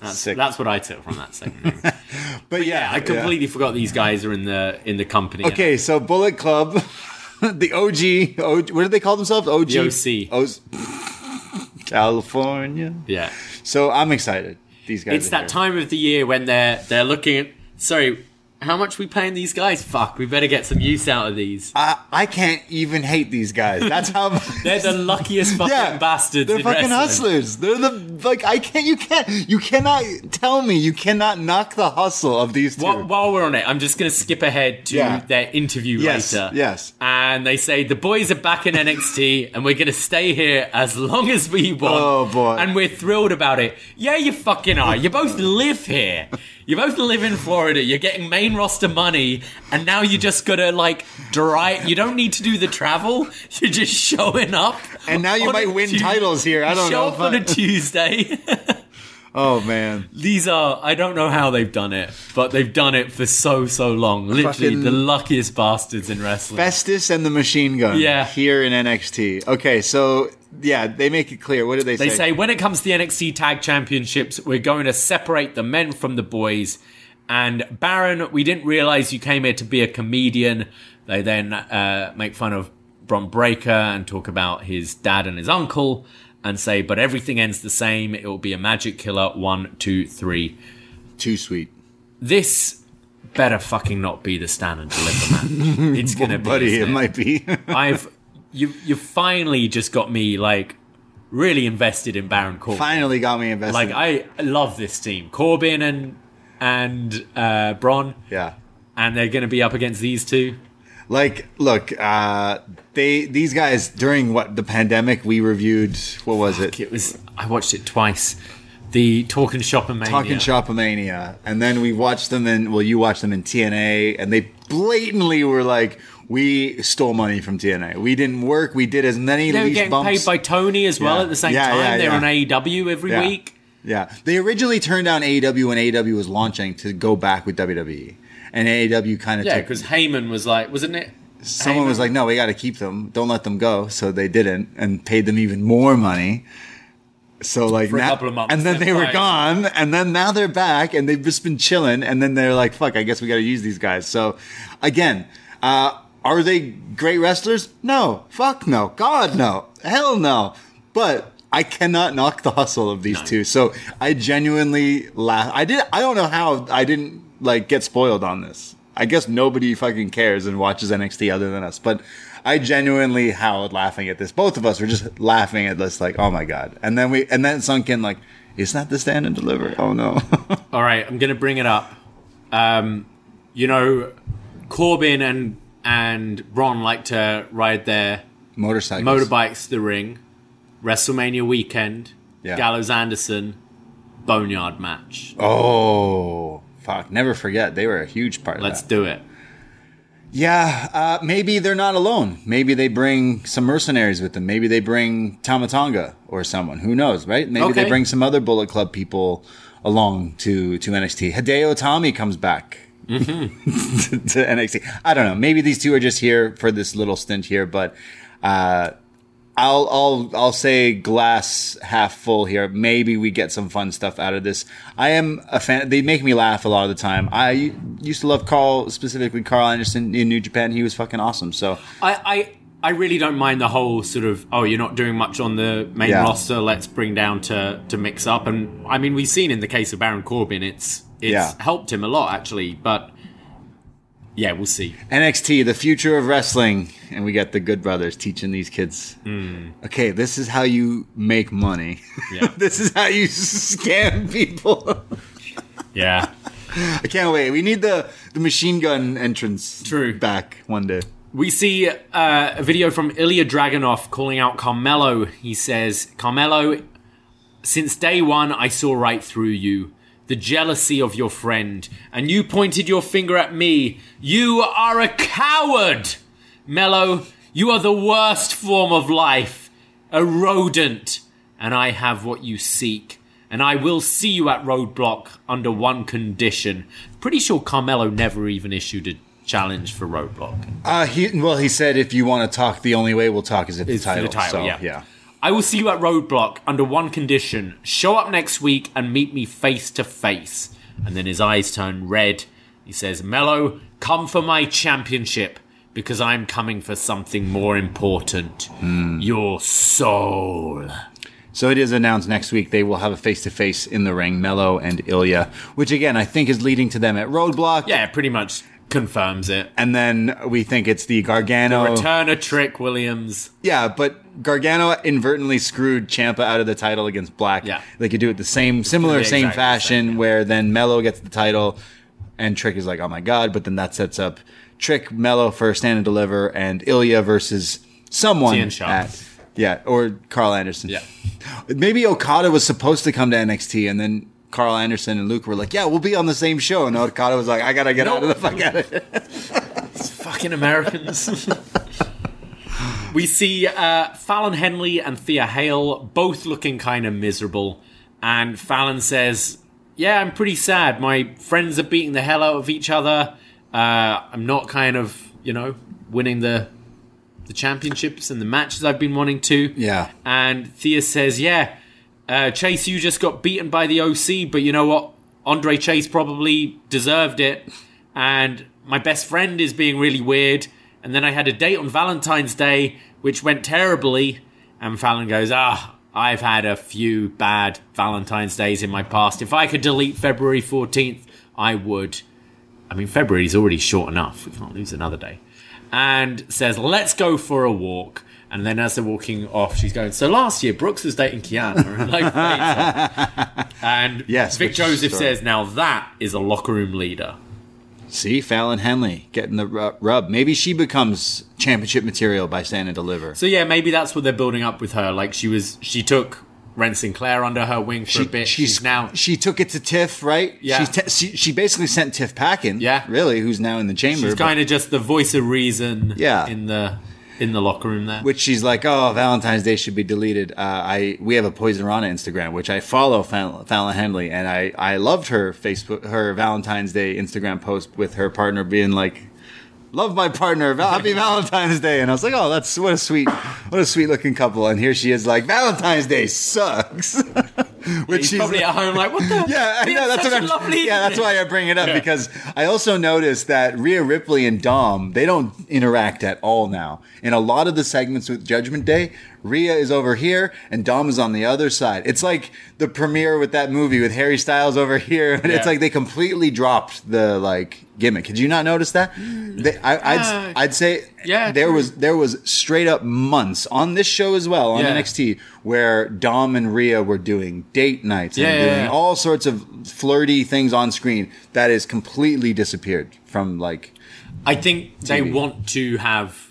That's, Sick. that's what I took from that segment. But yeah, I completely forgot these guys are in the in the company. Okay, so Bullet Club, the OG, OG, what do they call themselves? OG, The OC. O- California. Yeah, So I'm excited. These guys. it's that here. time of the year when they're they're looking at. Sorry, How much we paying these guys? Fuck, we better get some use out of these. I, I can't even hate these guys. That's how They're the luckiest fucking bastards. They're in fucking wrestling. hustlers. They're the like I can't. You can't. You cannot tell me you cannot knock the hustle of these two. While, while we're on it, I'm just going to skip ahead to Yeah. their interview Yes, later. yes. And they say the boys are back in NXT, and we're going to stay here as long as we want. Oh, boy. And we're thrilled about it. Yeah, you fucking are. You both live here. You both live in Florida. You're getting main roster money, and now you just gotta like drive. You don't need to do the travel. You're just showing up. And now you might win Tu- titles here. I don't show know up if on I- a Tuesday. oh man. These are I don't know how they've done it, but they've done it for so so long. Literally Fucking- the luckiest bastards in wrestling. Festus and the Machine Gun. Yeah. Here in NXT. Okay, so yeah, they make it clear. What do they, They say? They say when it comes to the NXT Tag Championships, we're going to separate the men from the boys. And Baron, we didn't realize you came here to be a comedian. They then uh, make fun of Bron Breakker and talk about his dad and his uncle and say, but everything ends the same. It will be a magic killer. One, two, three. Too sweet. This better fucking not be the stand and deliver match. It's gonna be, Buddy, isn't it might be. I've you you finally just got me like really invested in Baron Corbin. Finally got me invested. Like I love this team, Corbin and and uh, Bron, yeah. and they're going to be up against these two. Like, look, uh, they these guys during what the pandemic we reviewed. What was it? It was I watched it twice. The Talking Shop and Mania. Talking Shopomania, and then we watched them in. Well, you watched them in TNA, and they blatantly were like, "We stole money from TNA. We didn't work. We did as many They were getting bumps." paid by Tony as well Yeah. at the same Yeah, time. yeah, They're on AEW every week. Yeah, they originally turned down AEW when AEW was launching to go back with WWE, and AEW kind of Yeah, took. because Heyman was like, wasn't it? Someone Heyman- was like, "No, we got to keep them. Don't let them go." So they didn't, and paid them even more money. So like For a now, couple of months, and then they were gone, and then now they're back, and they've just been chilling, and then they're like, "Fuck, I guess we got to use these guys." So again, uh, are they great wrestlers? No, fuck no, God no, hell no. But I cannot knock the hustle of these two. So I genuinely laugh. I did. I don't know how I didn't like get spoiled on this. I guess nobody fucking cares and watches NXT other than us. But I genuinely howled laughing at this. Both of us were just laughing at this, like, oh my god. And then we and then sunk in, like, is that the stand and deliver? Oh no. All right, I'm going to bring it up. Um, you know, Corbin and and Ron like to ride their Motorcycles. motorbikes to the ring. WrestleMania weekend. Yeah. Gallows Anderson. Boneyard match. Oh fuck! Never forget they were a huge part. Let's of that. do it. Yeah, uh, maybe they're not alone. Maybe they bring some mercenaries with them. Maybe they bring Tama Tonga or someone. Who knows, right? Maybe they bring some other Bullet Club people along to to NXT. Hideo Itami comes back to, to NXT. I don't know. Maybe these two are just here for this little stint here, but uh, I'll I'll I'll say glass half full here. Maybe we get some fun stuff out of this. I am a fan. They make me laugh a lot of the time. I used to love Karl specifically Karl Anderson in New Japan. He was fucking awesome. So I, I I really don't mind the whole sort of oh you're not doing much on the main Yeah. roster. Let's bring down to to mix up. And I mean we've seen in the case of Baron Corbin, it's it's Yeah. helped him a lot actually. But yeah, we'll see. NXT, the future of wrestling, and we got the Good Brothers teaching these kids. Hmm. Okay, this is how you make money. Yeah. this is how you scam people. Yeah. I can't wait. We need the the machine gun entrance True. back one day. We see uh, a video from Ilya Dragunov calling out Carmelo. He says, Carmelo, since day one, I saw right through you. The jealousy of your friend. And you pointed your finger at me. You are a coward! Mello, you are the worst form of life. A rodent. And I have what you seek. And I will see you at Roadblock under one condition. Pretty sure Carmelo never even issued a challenge for Roadblock. Uh, he well, he said if you want to talk, the only way we'll talk is if the title. the title, so, yeah. yeah. I will see you at Roadblock under one condition. Show up next week and meet me face to face. And then his eyes turn red. He says, Mello, come for my championship because I'm coming for something more important. Hmm. Your soul. So it is announced next week they will have a face to face in the ring, Mello and Ilya, which again I think is leading to them at Roadblock. Yeah, pretty much confirms it. And then we think it's the Gargano. Return of Trick Williams. Yeah, but Gargano inadvertently screwed Ciampa out of the title against Black. Yeah. They could do it the same, similar, Yeah, same fashion, same, yeah. where then Mello gets the title, and Trick is like, oh my god, but then that sets up Trick, Mello for Stand and Deliver, and Ilya versus someone at. Yeah, or Karl Anderson. Yeah. Maybe Okada was supposed to come to NXT, and then Karl Anderson and Luke were like, "Yeah, we'll be on the same show." And Okada was like, "I gotta get out of the fuck out of here." Fucking Americans. we see uh, Fallon Henley and Thea Hail both looking kind of miserable. And Fallon says, Yeah, I'm pretty sad. My friends are beating the hell out of each other. Uh, I'm not kind of, you know, winning the the championships and the matches I've been wanting to. Yeah. And Thea says, Yeah, uh, Chase, you just got beaten by the OC, but you know what? Andre Chase probably deserved it. And my best friend is being really weird. And then I had a date on Valentine's Day, which went terribly. And Fallon goes, Ah, I've had a few bad Valentine's Days in my past. If I could delete February 14th, I would. I mean, February's already short enough. We can't lose another day. And says, let's go for a walk. And then as they're walking off, she's going, so last year, Brooks was dating Kiana. like, and Yes, Vic Joseph says, now that is a locker room leader. See, Fallon Henley getting the rub. Maybe she becomes championship material by Stand and Deliver. So yeah, maybe that's what they're building up with her. Like she was, she took Wren Sinclair under her wing for a bit. She's, now she took it to Tiff, right? Yeah. She's te- she, she basically sent Tiff packing. Yeah. really, who's now in the chamber. she's kind of just the voice of reason. Yeah. in the in the locker room there. which she's like, oh, Valentine's Day should be deleted. Uh, I we have a Poisonrana Instagram, which I follow Fallon, Fallon Henley, and I I loved her Facebook her Valentine's Day Instagram post with her partner being like. Love my partner. Happy Valentine's Day, and I was like, "Oh, that's what a sweet, what a sweet looking couple." And here she is, like, "Valentine's Day sucks." Which He's she's probably at home like, what the? yeah, I know. That's what a I'm. lovely yeah, that's why I bring it up Yeah. because I also noticed that Rhea Ripley and Dom they don't interact at all now. In a lot of the segments with Judgment Day, Rhea is over here and Dom is on the other side. It's like the premiere with that movie with Harry Styles over here, and it's like they completely dropped the like gimmick. Did you not notice that? They, I, I'd Uh, I'd say yeah, there true. was there was straight up months on this show as well on Yeah. NXT where Dom and Rhea were doing date nights and Yeah, yeah, doing yeah. all sorts of flirty things on screen that is completely disappeared from like I think they want to have,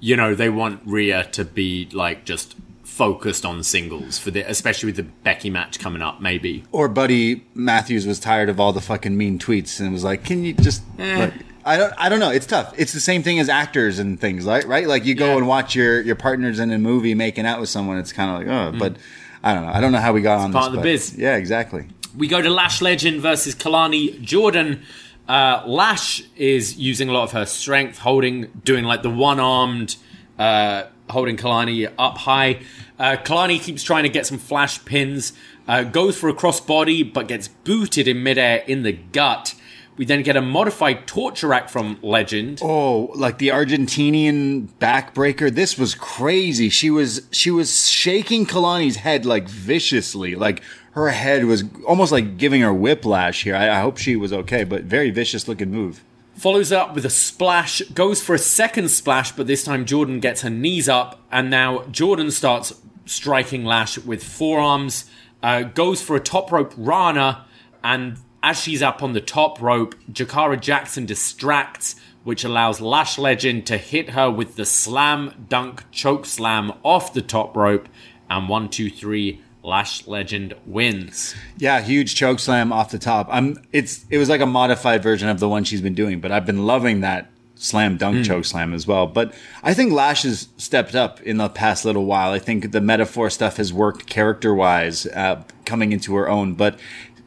you know, they want Rhea to be like just focused on singles for the, especially with the Becky match coming up. Maybe or Buddy Matthews was tired of all the fucking mean tweets and was like, "Can you just?" Eh. Like, I don't. I don't know. It's tough. It's the same thing as actors and things, like right? Like you go Yeah. and watch your your partners in a movie making out with someone. It's kind of like, oh, but I don't know. I don't know how we got on Mm. part this. of the biz. Yeah, exactly. we go to Lash Legend versus Kelani Jordan. Uh, Lash is using a lot of her strength, holding, doing like the one armed, uh, holding Kelani up high. Uh, Kelani keeps trying to get some flash pins, uh, goes for a crossbody, but gets booted in midair in the gut. We then get a modified torture rack from Legend. Oh, like the Argentinian backbreaker. This was crazy. She was she was shaking Kelani's head like viciously. Like her head was almost like giving her whiplash here. I, I hope she was okay, but very vicious looking move. follows up with a splash, goes for a second splash, but this time Jordan gets her knees up, and now Jordan starts striking Lash with forearms, uh, goes for a top rope Rana, and as she's up on the top rope, Jakara Jackson distracts, which allows Lash Legend to hit her with the slam dunk choke slam off the top rope, and one, two, three. Lash Legend wins. Yeah, huge choke slam off the top. I'm it's it was like a modified version of the one she's been doing, but I've been loving that slam dunk choke slam as well. But I think Lash has stepped up in the past little while. I think the Meta-Four stuff has worked character wise, uh, coming into her own. But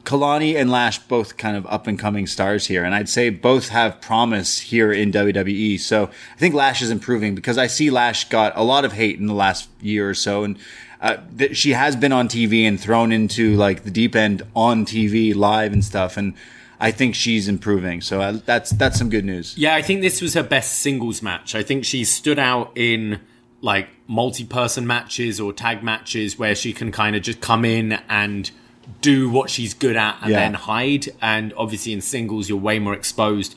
Kelani and Lash both kind of up and coming stars here, and I'd say both have promise here in WWE. So I think Lash is improving because I see Lash got a lot of hate in the last year or so, and uh, she has been on TV and thrown into like the deep end on TV live and stuff, and I think she's improving. So uh, that's that's some good news. Yeah, I think this was her best singles match. I think she stood out in like multi-person matches or tag matches where she can kind of just come in and do what she's good at and Yeah. then hide. And obviously in singles, you're way more exposed.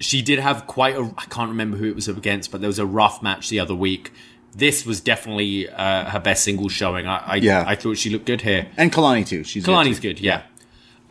She did have quite a, I can't remember who it was up against, but there was a rough match the other week. This was definitely uh, her best single showing. I, I, Yeah. I thought she looked good here. And Kelani too. She's good, Kelani's too. good, yeah.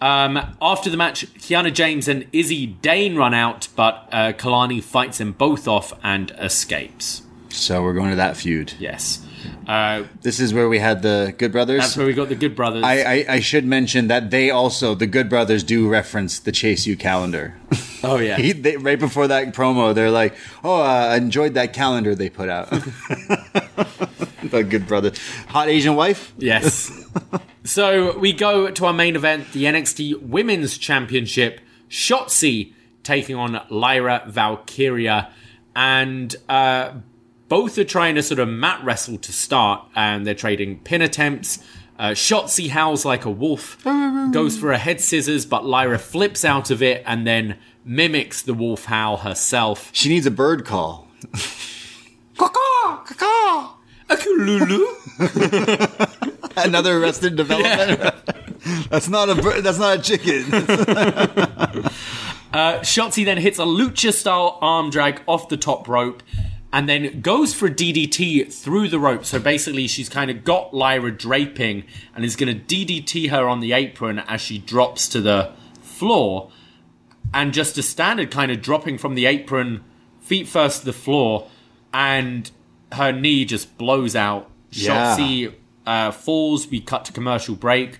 Um, after the match, Kiana James and Izzy Dane run out, but uh, Kelani fights them both off and escapes. So we're going to that feud. Yes. Uh, This is where we had the Good Brothers. that's where we got the Good Brothers. I, I, I should mention that they also, the Good Brothers, do reference the Chase U calendar. oh, yeah. He, they, right before that promo, they're like, "Oh, uh, I enjoyed that calendar they put out." the Good Brother, hot Asian wife. Yes. so we go to our main event, the NXT Women's Championship. Shotzi taking on Lyra Valkyria, and uh, both are trying to sort of mat wrestle to start, and they're trading pin attempts. Uh, Shotzi howls like a wolf, goes for a head scissors, but Lyra flips out of it and then mimics the wolf howl herself. She needs a bird call. Akululu. Another Arrested Development. that's not a bird. That's not a chicken. Uh, Shotzi then hits a lucha style arm drag off the top rope and then goes for a DDT through the rope. So basically, she's kind of got Lyra draping and is going to DDT her on the apron as she drops to the floor. And just a standard kind of dropping from the apron, feet first to the floor, and her knee just blows out. Yeah. Shotzi uh, falls. We cut to commercial break.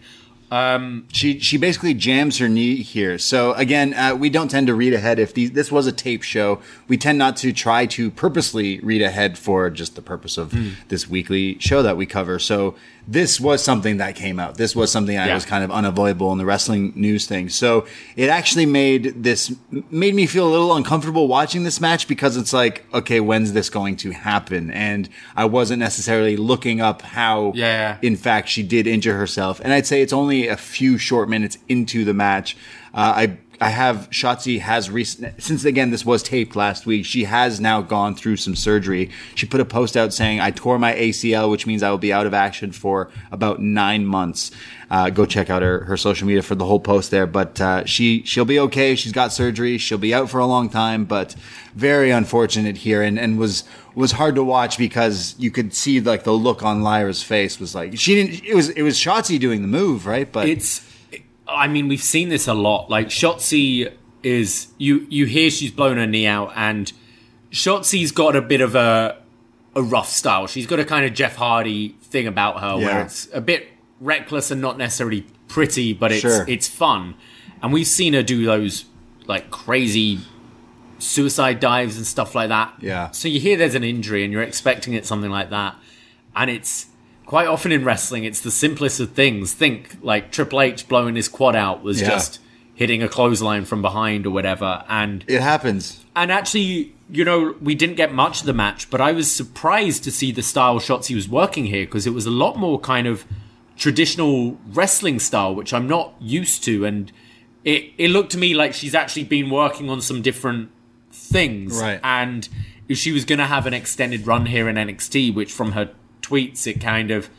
Um, she she basically jams her knee here. So again, uh, we don't tend to read ahead. If these, this was a tape show, we tend not to try to purposely read ahead for just the purpose of this weekly show that we cover. So this was something that came out. This was something that Yeah. was kind of unavoidable in the wrestling news thing. So it actually made this made me feel a little uncomfortable watching this match because it's like, okay, when's this going to happen? And I wasn't necessarily looking up how Yeah. in fact, she did injure herself. And I'd say it's only a few short minutes into the match. Uh, I I have Shotzi has recent since again this was taped last week. She has now gone through some surgery. She put a post out saying I tore my ACL, which means I will be out of action for about nine months. Uh, go check out her, her social media for the whole post there. But uh, she she'll be okay. She's got surgery. She'll be out for a long time. But very unfortunate here, and and was was hard to watch because you could see like the look on Lyra's face was like she didn't. It was it was Shotzi doing the move, right? But it's i mean we've seen this a lot like shotzi is you you hear she's blown her knee out and shotzi's got a bit of a a rough style she's got a kind of jeff hardy thing about her Yeah. where it's a bit reckless and not necessarily pretty but it's Sure. it's fun and we've seen her do those like crazy suicide dives and stuff like that Yeah. so you hear there's an injury and you're expecting it something like that and it's quite often in wrestling it's the simplest of things think like triple h blowing his quad out was Yeah. just hitting a clothesline from behind or whatever and it happens. and actually you know we didn't get much of the match but i was surprised to see the style Shotzi was working here because it was a lot more kind of traditional wrestling style which i'm not used to and it, it looked to me like she's actually been working on some different things Right. and if she was going to have an extended run here in nxt which from her tweets it kind of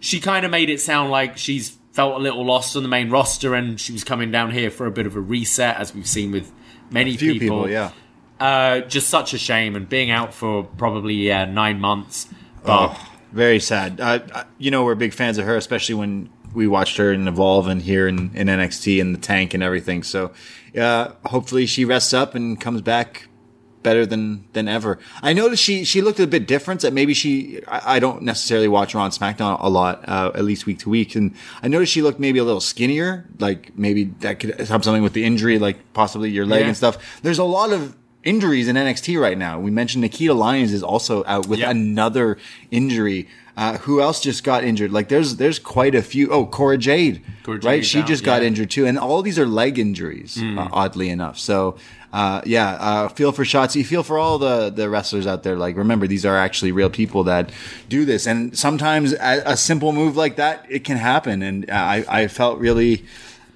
she kind of made it sound like she's felt a little lost on the main roster and she was coming down here for a bit of a reset as we've seen with many Few people, people, yeah. uh, just such a shame and being out for probably yeah, nine months but Oh, very sad. Uh, uh, you know, we're big fans of her, especially when we watched her in Evolve and here in, in NXT and the tank and everything. So, uh, hopefully she rests up and comes back better than than ever. I noticed she she looked a bit different. That maybe she I, I don't necessarily watch her on SmackDown a lot, uh, at least week to week, and I noticed she looked maybe a little skinnier. Like maybe that could have something with the injury, like possibly your leg Yeah. and stuff. There's a lot of injuries in NXT right now. We mentioned Nikkita Lyons is also out with Yeah. another injury. Uh, who else just got injured? Like there's there's quite a few. Oh, Cora Jade, Cora right? She out, just got yeah. Hmm. injured too, and all these are leg injuries. Uh, oddly enough, so uh, yeah, uh, feel for Shotzi, feel for all the the wrestlers out there. Like remember, these are actually real people that do this, and sometimes a, a simple move like that it can happen. And I I felt really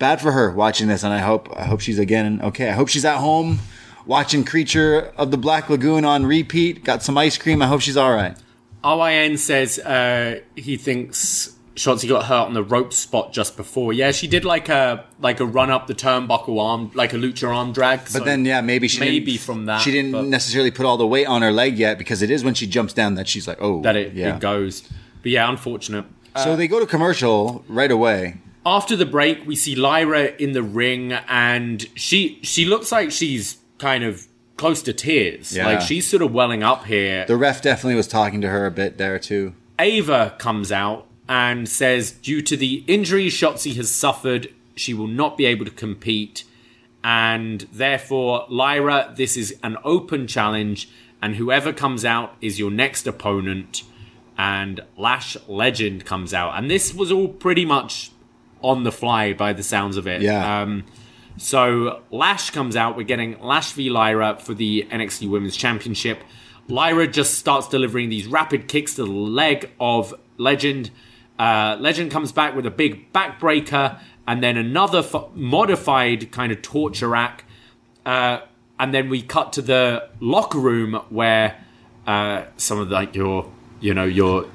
bad for her watching this, and I hope I hope she's again okay. I hope she's at home watching Creature of the Black Lagoon on repeat. Got some ice cream. I hope she's all right. RYN says uh, he thinks Shotzi got hurt on the rope spot just before. Yeah, she did like a like a run up the turnbuckle arm, like a lucha arm drag. But then, yeah, maybe she maybe didn't, from that she didn't but necessarily put all the weight on her leg yet because it is when she jumps down that she's like, oh, that it, yeah. it goes. But yeah, unfortunate. so they go to commercial right away. After the break, we see Lyra in the ring, and she she looks like she's kind of close to tears. Yeah. Like she's sort of welling up here. The ref definitely was talking to her a bit there too. Ava comes out and says, due to the injuries Shotzi has suffered, she will not be able to compete. And therefore, Lyra, this is an open challenge, and whoever comes out is your next opponent. And Lash Legend comes out. And this was all pretty much on the fly by the sounds of it. Yeah. Um, so Lash comes out. We're getting Lash v Lyra for the NXT Women's Championship. Lyra just starts delivering these rapid kicks to the leg of Legend. Uh, Legend comes back with a big backbreaker and then another f- modified kind of torture rack. Uh, and then we cut to the locker room where uh, some of like your, you know, your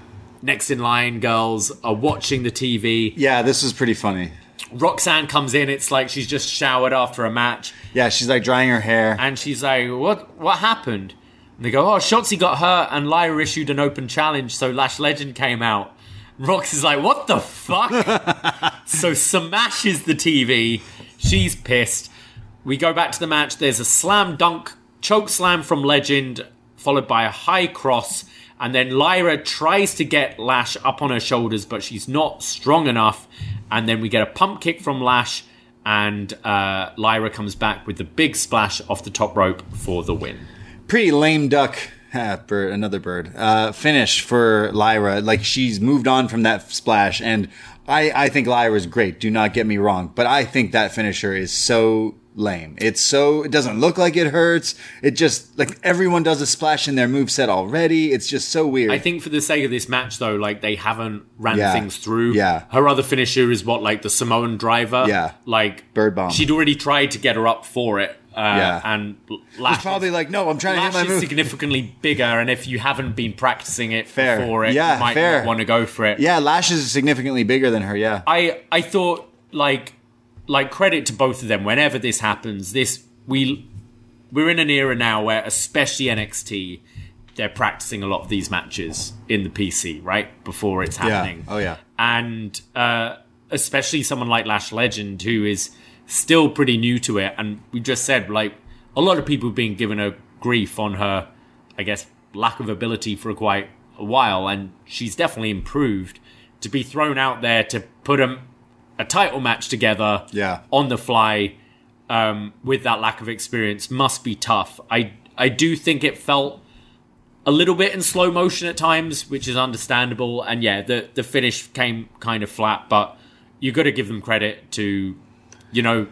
next in line girls are watching the TV. Yeah, this is pretty funny. Roxanne comes in. It's like she's just showered after a match, Yeah, she's like drying her hair. and she's like, "What? What happened?" And they go, "Oh, Shotzi got hurt, and Lyra issued an open challenge, so Lash Legend came out." Rox is like, "What the fuck?" so smashes the TV. She's pissed. We go back to the match. There's a slam dunk choke slam from Legend, followed by a high cross. And then Lyra tries to get Lash up on her shoulders, but she's not strong enough. And then we get a pump kick from Lash, and uh, Lyra comes back with the big splash off the top rope for the win. pretty lame duck. Ah, bird, another bird. Uh, finish for Lyra. Like she's moved on from that splash, and I, I think Lyra's great. Do not get me wrong, but I think that finisher is so lame. It's so it doesn't look like it hurts. It just like everyone does a splash in their move set already. It's just so weird. I think for the sake of this match, though, like they haven't ran Yeah. things through. Yeah. Her other finisher is what, like the Samoan driver. Yeah. Like Bird bomb. She'd already tried to get her up for it. Uh, Yeah. And Lash She's probably like, no, I'm trying to Lash hit my is move. significantly bigger, and if you haven't been practicing it Fair. before it, Yeah, you might fair. not want to go for it. yeah, Lash is significantly bigger than her. Yeah, I I thought like like credit to both of them. Whenever this happens, this we we're in an era now where especially NXT they're practicing a lot of these matches in the PC right before it's happening. Oh, yeah. and uh, especially someone like Lash Legend who is still pretty new to it, and we just said like a lot of people have been given her grief on her, I guess, lack of ability for quite a while, and she's definitely improved. To be thrown out there to put a, a title match together Yeah. on the fly um, with that lack of experience must be tough. I I do think it felt a little bit in slow motion at times, which is understandable. And yeah, the the finish came kind of flat, but you got to give them credit to, you know,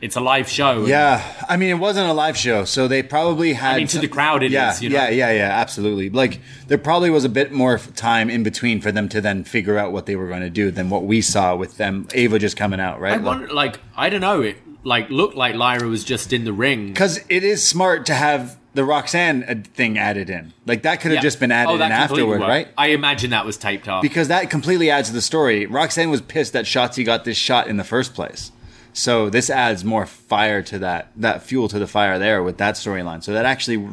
it's, a live show. Yeah, I mean, it wasn't a live show, so they probably had. I mean, to the crowd it yeah, is, you know? yeah, yeah, yeah, absolutely. Like there probably was a bit more time in between for them to then figure out what they were going to do than what we saw with them. Ava just coming out, right? I wonder, like, I don't know, it like looked like Lyra was just in the ring. Because it is smart to have the Roxanne uh, thing added in. Like that could have Yeah. just been added Oh, in afterward, worked. right? I imagine that was taped up. Because that completely adds to the story. Roxanne was pissed that Shotzi got this shot in the first place. So this adds more fire to that, that fuel to the fire there with that storyline. So that actually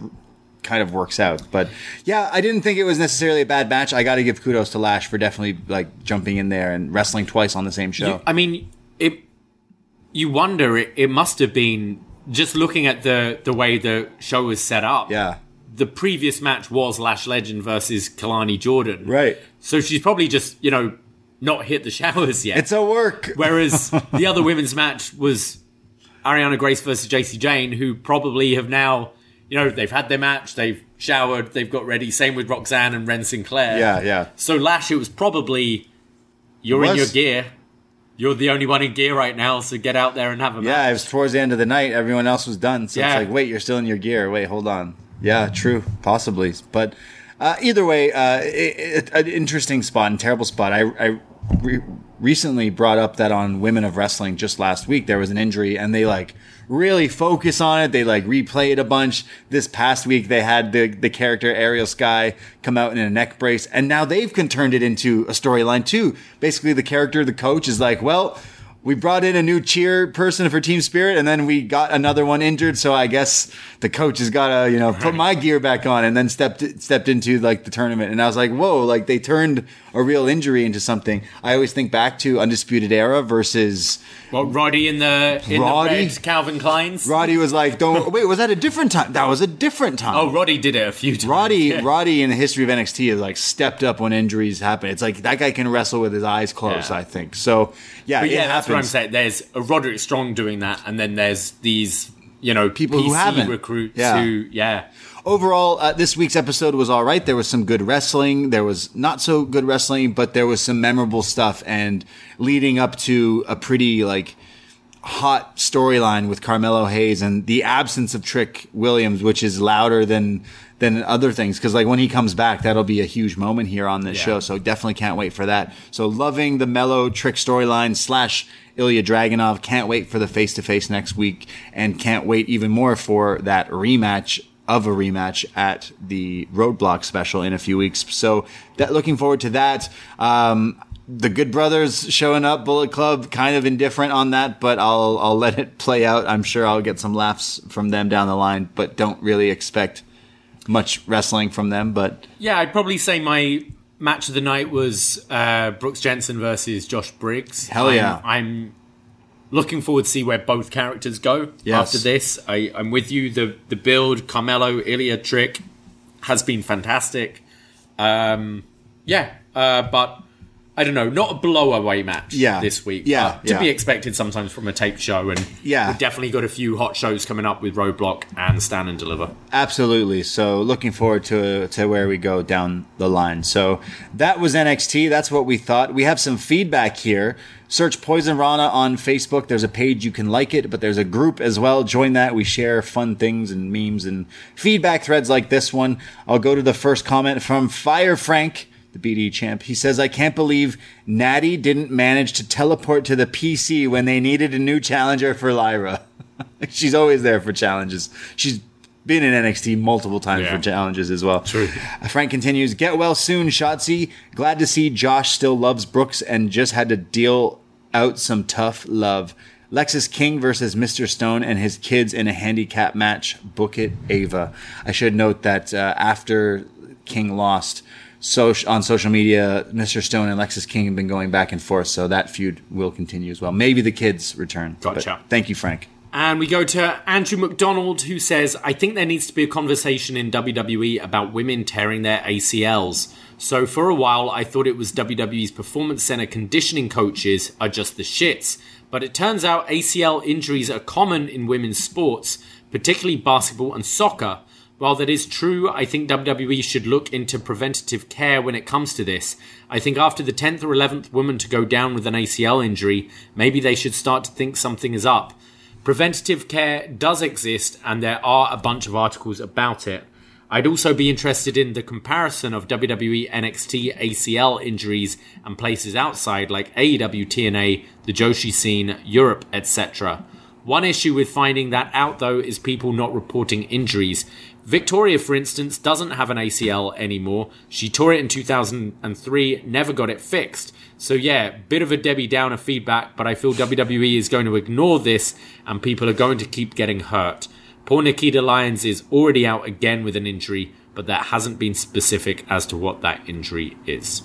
kind of works out. But yeah, I didn't think it was necessarily a bad match. I got to give kudos to Lash for definitely like jumping in there and wrestling twice on the same show. You- I mean, it. You wonder it, it must have been just looking at the the way the show was set up. yeah. The previous match was Lash Legend versus Kelani Jordan. Right. So she's probably just you know not hit the showers yet. It's a work. Whereas the other women's match was Ariana Grace versus Jacy Jayne, who probably have now, you know, they've had their match, they've showered, they've got ready. Same with Roxanne and Wren Sinclair. Yeah, yeah. So Lash, it was probably you're in your gear. You're the only one in gear right now, so get out there and have a match. Yeah, it was towards the end of the night. Everyone else was done. So Yeah. it's like, wait, you're still in your gear. Wait, hold on. Yeah, true. Possibly. But uh, either way, uh, it, it, an interesting spot and terrible spot. I, I re- recently brought up that on Women of Wrestling just last week there was an injury and they like really focus on it. They like replay it a bunch. This past week they had the the character Ariel Sky come out in a neck brace and now they've turned it into a storyline too. Basically the character, the coach is like, well, we brought in a new cheer person for Team Spirit, and then we got another one injured. So I guess the coach has got to, you know, put my gear back on, and then stepped stepped into like the tournament. And I was like, whoa, like they turned a real injury into something. I always think back to Undisputed Era versus Well, Roddy in the in Roddy? the red Calvin Klein's. Roddy. Was like, don't wait, was that a different time? That was a different time. Oh, Roddy did it a few times. Roddy, Yeah. Roddy in the history of NXT has like stepped up when injuries happen. It's like that guy can wrestle with his eyes closed. Yeah. I think so. Yeah, But yeah, that's what I'm saying. There's a Roderick Strong doing that, and then there's these, you know, People who haven't. recruits Yeah. who, yeah. overall, uh, this week's episode was all right. There was some good wrestling. There was not so good wrestling, but there was some memorable stuff and leading up to a pretty like hot storyline with Carmelo Hayes and the absence of Trick Williams, which is louder than than other things. Cause like when he comes back, that'll be a huge moment here on this Yeah. show. So definitely can't wait for that. So loving the mellow Trick storyline slash Ilya Dragunov. Can't wait for the face to face next week and can't wait even more for that rematch of a rematch at the Roadblock special in a few weeks. So that looking forward to that. Um, the Good Brothers showing up, Bullet Club, kind of indifferent on that, but I'll I'll let it play out. I'm sure I'll get some laughs from them down the line, but don't really expect much wrestling from them. But Yeah, I'd probably say my match of the night was uh, Brooks Jensen versus Josh Briggs. Hell yeah. I'm, I'm looking forward to see where both characters go Yes. after this. I, I'm with you. The the build, Carmelo, Ilya Trick has been fantastic. Um, yeah, uh, but I don't know, not a blowaway match Yeah. this week. Yeah, to yeah. be expected sometimes from a taped show, and Yeah. we've definitely got a few hot shows coming up with Roadblock and Stand and Deliver. Absolutely. So looking forward to to where we go down the line. So that was NXT. That's what we thought. We have some feedback here. Search Poisonrana on Facebook. There's a page you can like it, but there's a group as well. Join that. We share fun things and memes and feedback threads like this one. I'll go to the first comment from Fire Frank, the BD champ. He says, "I can't believe Natty didn't manage to teleport to the PC when they needed a new challenger for Lyra." She's always there for challenges. She's been in NXT multiple times Yeah. for challenges as well. True. Uh, Frank continues, get well soon, Shotzi. Glad to see Josh still loves Brooks and just had to deal out some tough love. Lexis King versus Mr. Stone and his kids in a handicap match. Book it, Ava. I should note that uh, after King lost so on social media, Mr. Stone and Lexis King have been going back and forth, so that feud will continue as well. Maybe the kids return. But Gotcha. thank you, Frank. And we go to Andrew McDonald, who says, I think there needs to be a conversation in WWE about women tearing their ACLs. So for a while, I thought it was WWE's Performance Center conditioning coaches are just the shits. But it turns out ACL injuries are common in women's sports, particularly basketball and soccer. While that is true, I think WWE should look into preventative care when it comes to this. I think after the 10th or 11th woman to go down with an ACL injury, maybe they should start to think something is up. Preventative care does exist, and there are a bunch of articles about it. I'd also be interested in the comparison of WWE NXT ACL injuries and places outside like AEW TNA, the Joshi scene, Europe, etc. One issue with finding that out though is people not reporting injuries. Victoria, for instance, doesn't have an ACL anymore. She tore it in 2003, never got it fixed. So yeah, bit of a Debbie Downer feedback, but I feel WWE is going to ignore this and people are going to keep getting hurt. Poor Nikkita Lyons is already out again with an injury, but that hasn't been specific as to what that injury is.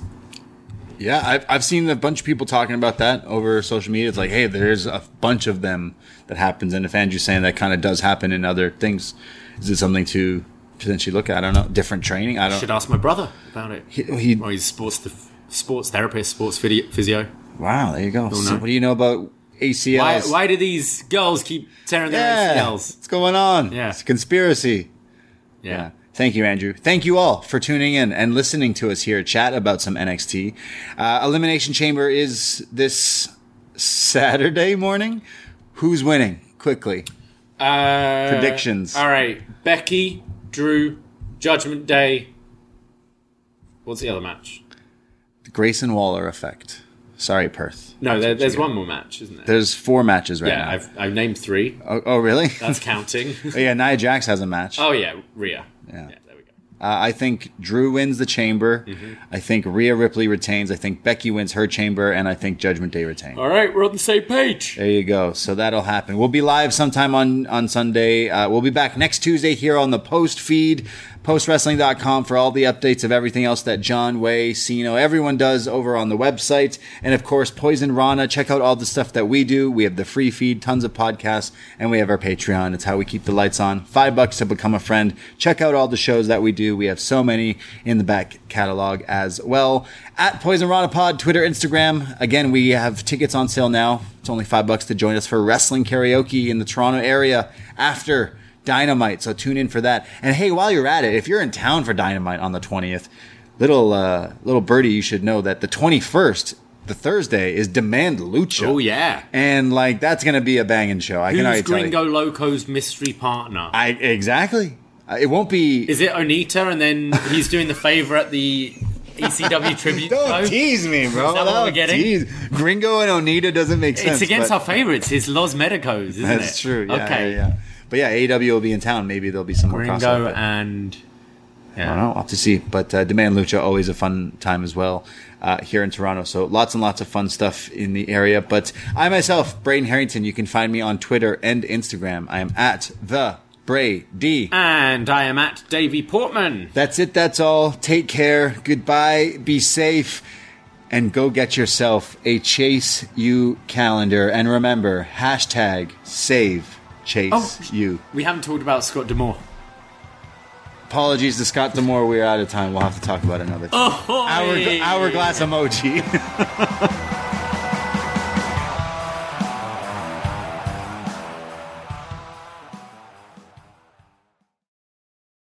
Yeah, I've, I've seen a bunch of people talking about that over social media. It's like, hey, there's a bunch of them that happens. And if Andrew's saying that kind of does happen in other things, is it something to potentially look at? I don't know. Different training? I don't Should ask my brother about it. He, he, Oh, he's sports th- sports therapist, sports physio. wow, there you go. So what do you know about ACLs? Why, why do these girls keep tearing their yeah, ACLs? what's going on? Yeah. It's a conspiracy. Yeah. Thank you, Andrew. Thank you all for tuning in and listening to us here chat about some NXT. Uh, Elimination Chamber is this Saturday morning. Who's winning? Quickly. Uh, Predictions. All right, Becky, Drew, Judgment Day. What's the other match? The Grayson Waller effect. Sorry, Perth. No, there, there's one more match, isn't there? There's four matches right yeah, now. I've I've named three. Oh, oh, really? That's counting. Oh, yeah, Nia Jax has a match. oh yeah, Rhea. Yeah. go. Uh, I think Drew wins the chamber. Mm-hmm. I think Rhea Ripley retains. I think Becky wins her chamber, and I think Judgment Day retains. All right, we're on the same page. There you go. So that'll happen. We'll be live sometime on on Sunday. Uh, we'll be back next Tuesday here on the post feed, postwrestling.com for all the updates of everything else that John Way, Siino, everyone does over on the website. And of course, Poisonrana. Check out all the stuff that we do. We have the free feed, tons of podcasts, and we have our Patreon. It's how we keep the lights on. Five bucks to become a friend. Check out all the shows that we do. We have so many in the back catalog as well. At Poisonrana Pod, Twitter, Instagram. Again, we have tickets on sale now. It's only five bucks to join us for wrestling karaoke in the Toronto area after Dynamite. So tune in for that. And hey, while you're at it, if you're in town for Dynamite on the 20th, little uh, little birdie, you should know that the 21st, the Thursday, is Demand Lucha. Oh yeah. And like that's gonna be a banging show. I can Who's already you. Gringo Loco's mystery partner? I exactly. Uh, It won't be. Is it Onita, and then he's doing the favor at the ECW tribute Don't show? tease me, bro. Is that what we're getting? tease. Gringo and Onita doesn't make sense. It's against our favorites. It's Los Medicos, isn't it? That's true. Yeah, okay. yeah, yeah. But yeah, AEW will be in town. Maybe there'll be some more Gringo crossover. but- and I don't know. I'll have to see. But uh, Demand Lucha always a fun time as well uh, here in Toronto. So lots and lots of fun stuff in the area. But I myself, Braden Herrington, you can find me on Twitter and Instagram. I am at the Bray D. and I am at Davie Portman. That's it. That's all. Take care. Goodbye. Be safe. And go get yourself a Chase U calendar. And remember, hashtag save Chase Oh. You. We haven't talked about Scott D'Amore. Apologies to Scott D'Amore. We're out of time. We'll have to talk about it another time. Oh, Hour, hourglass emoji.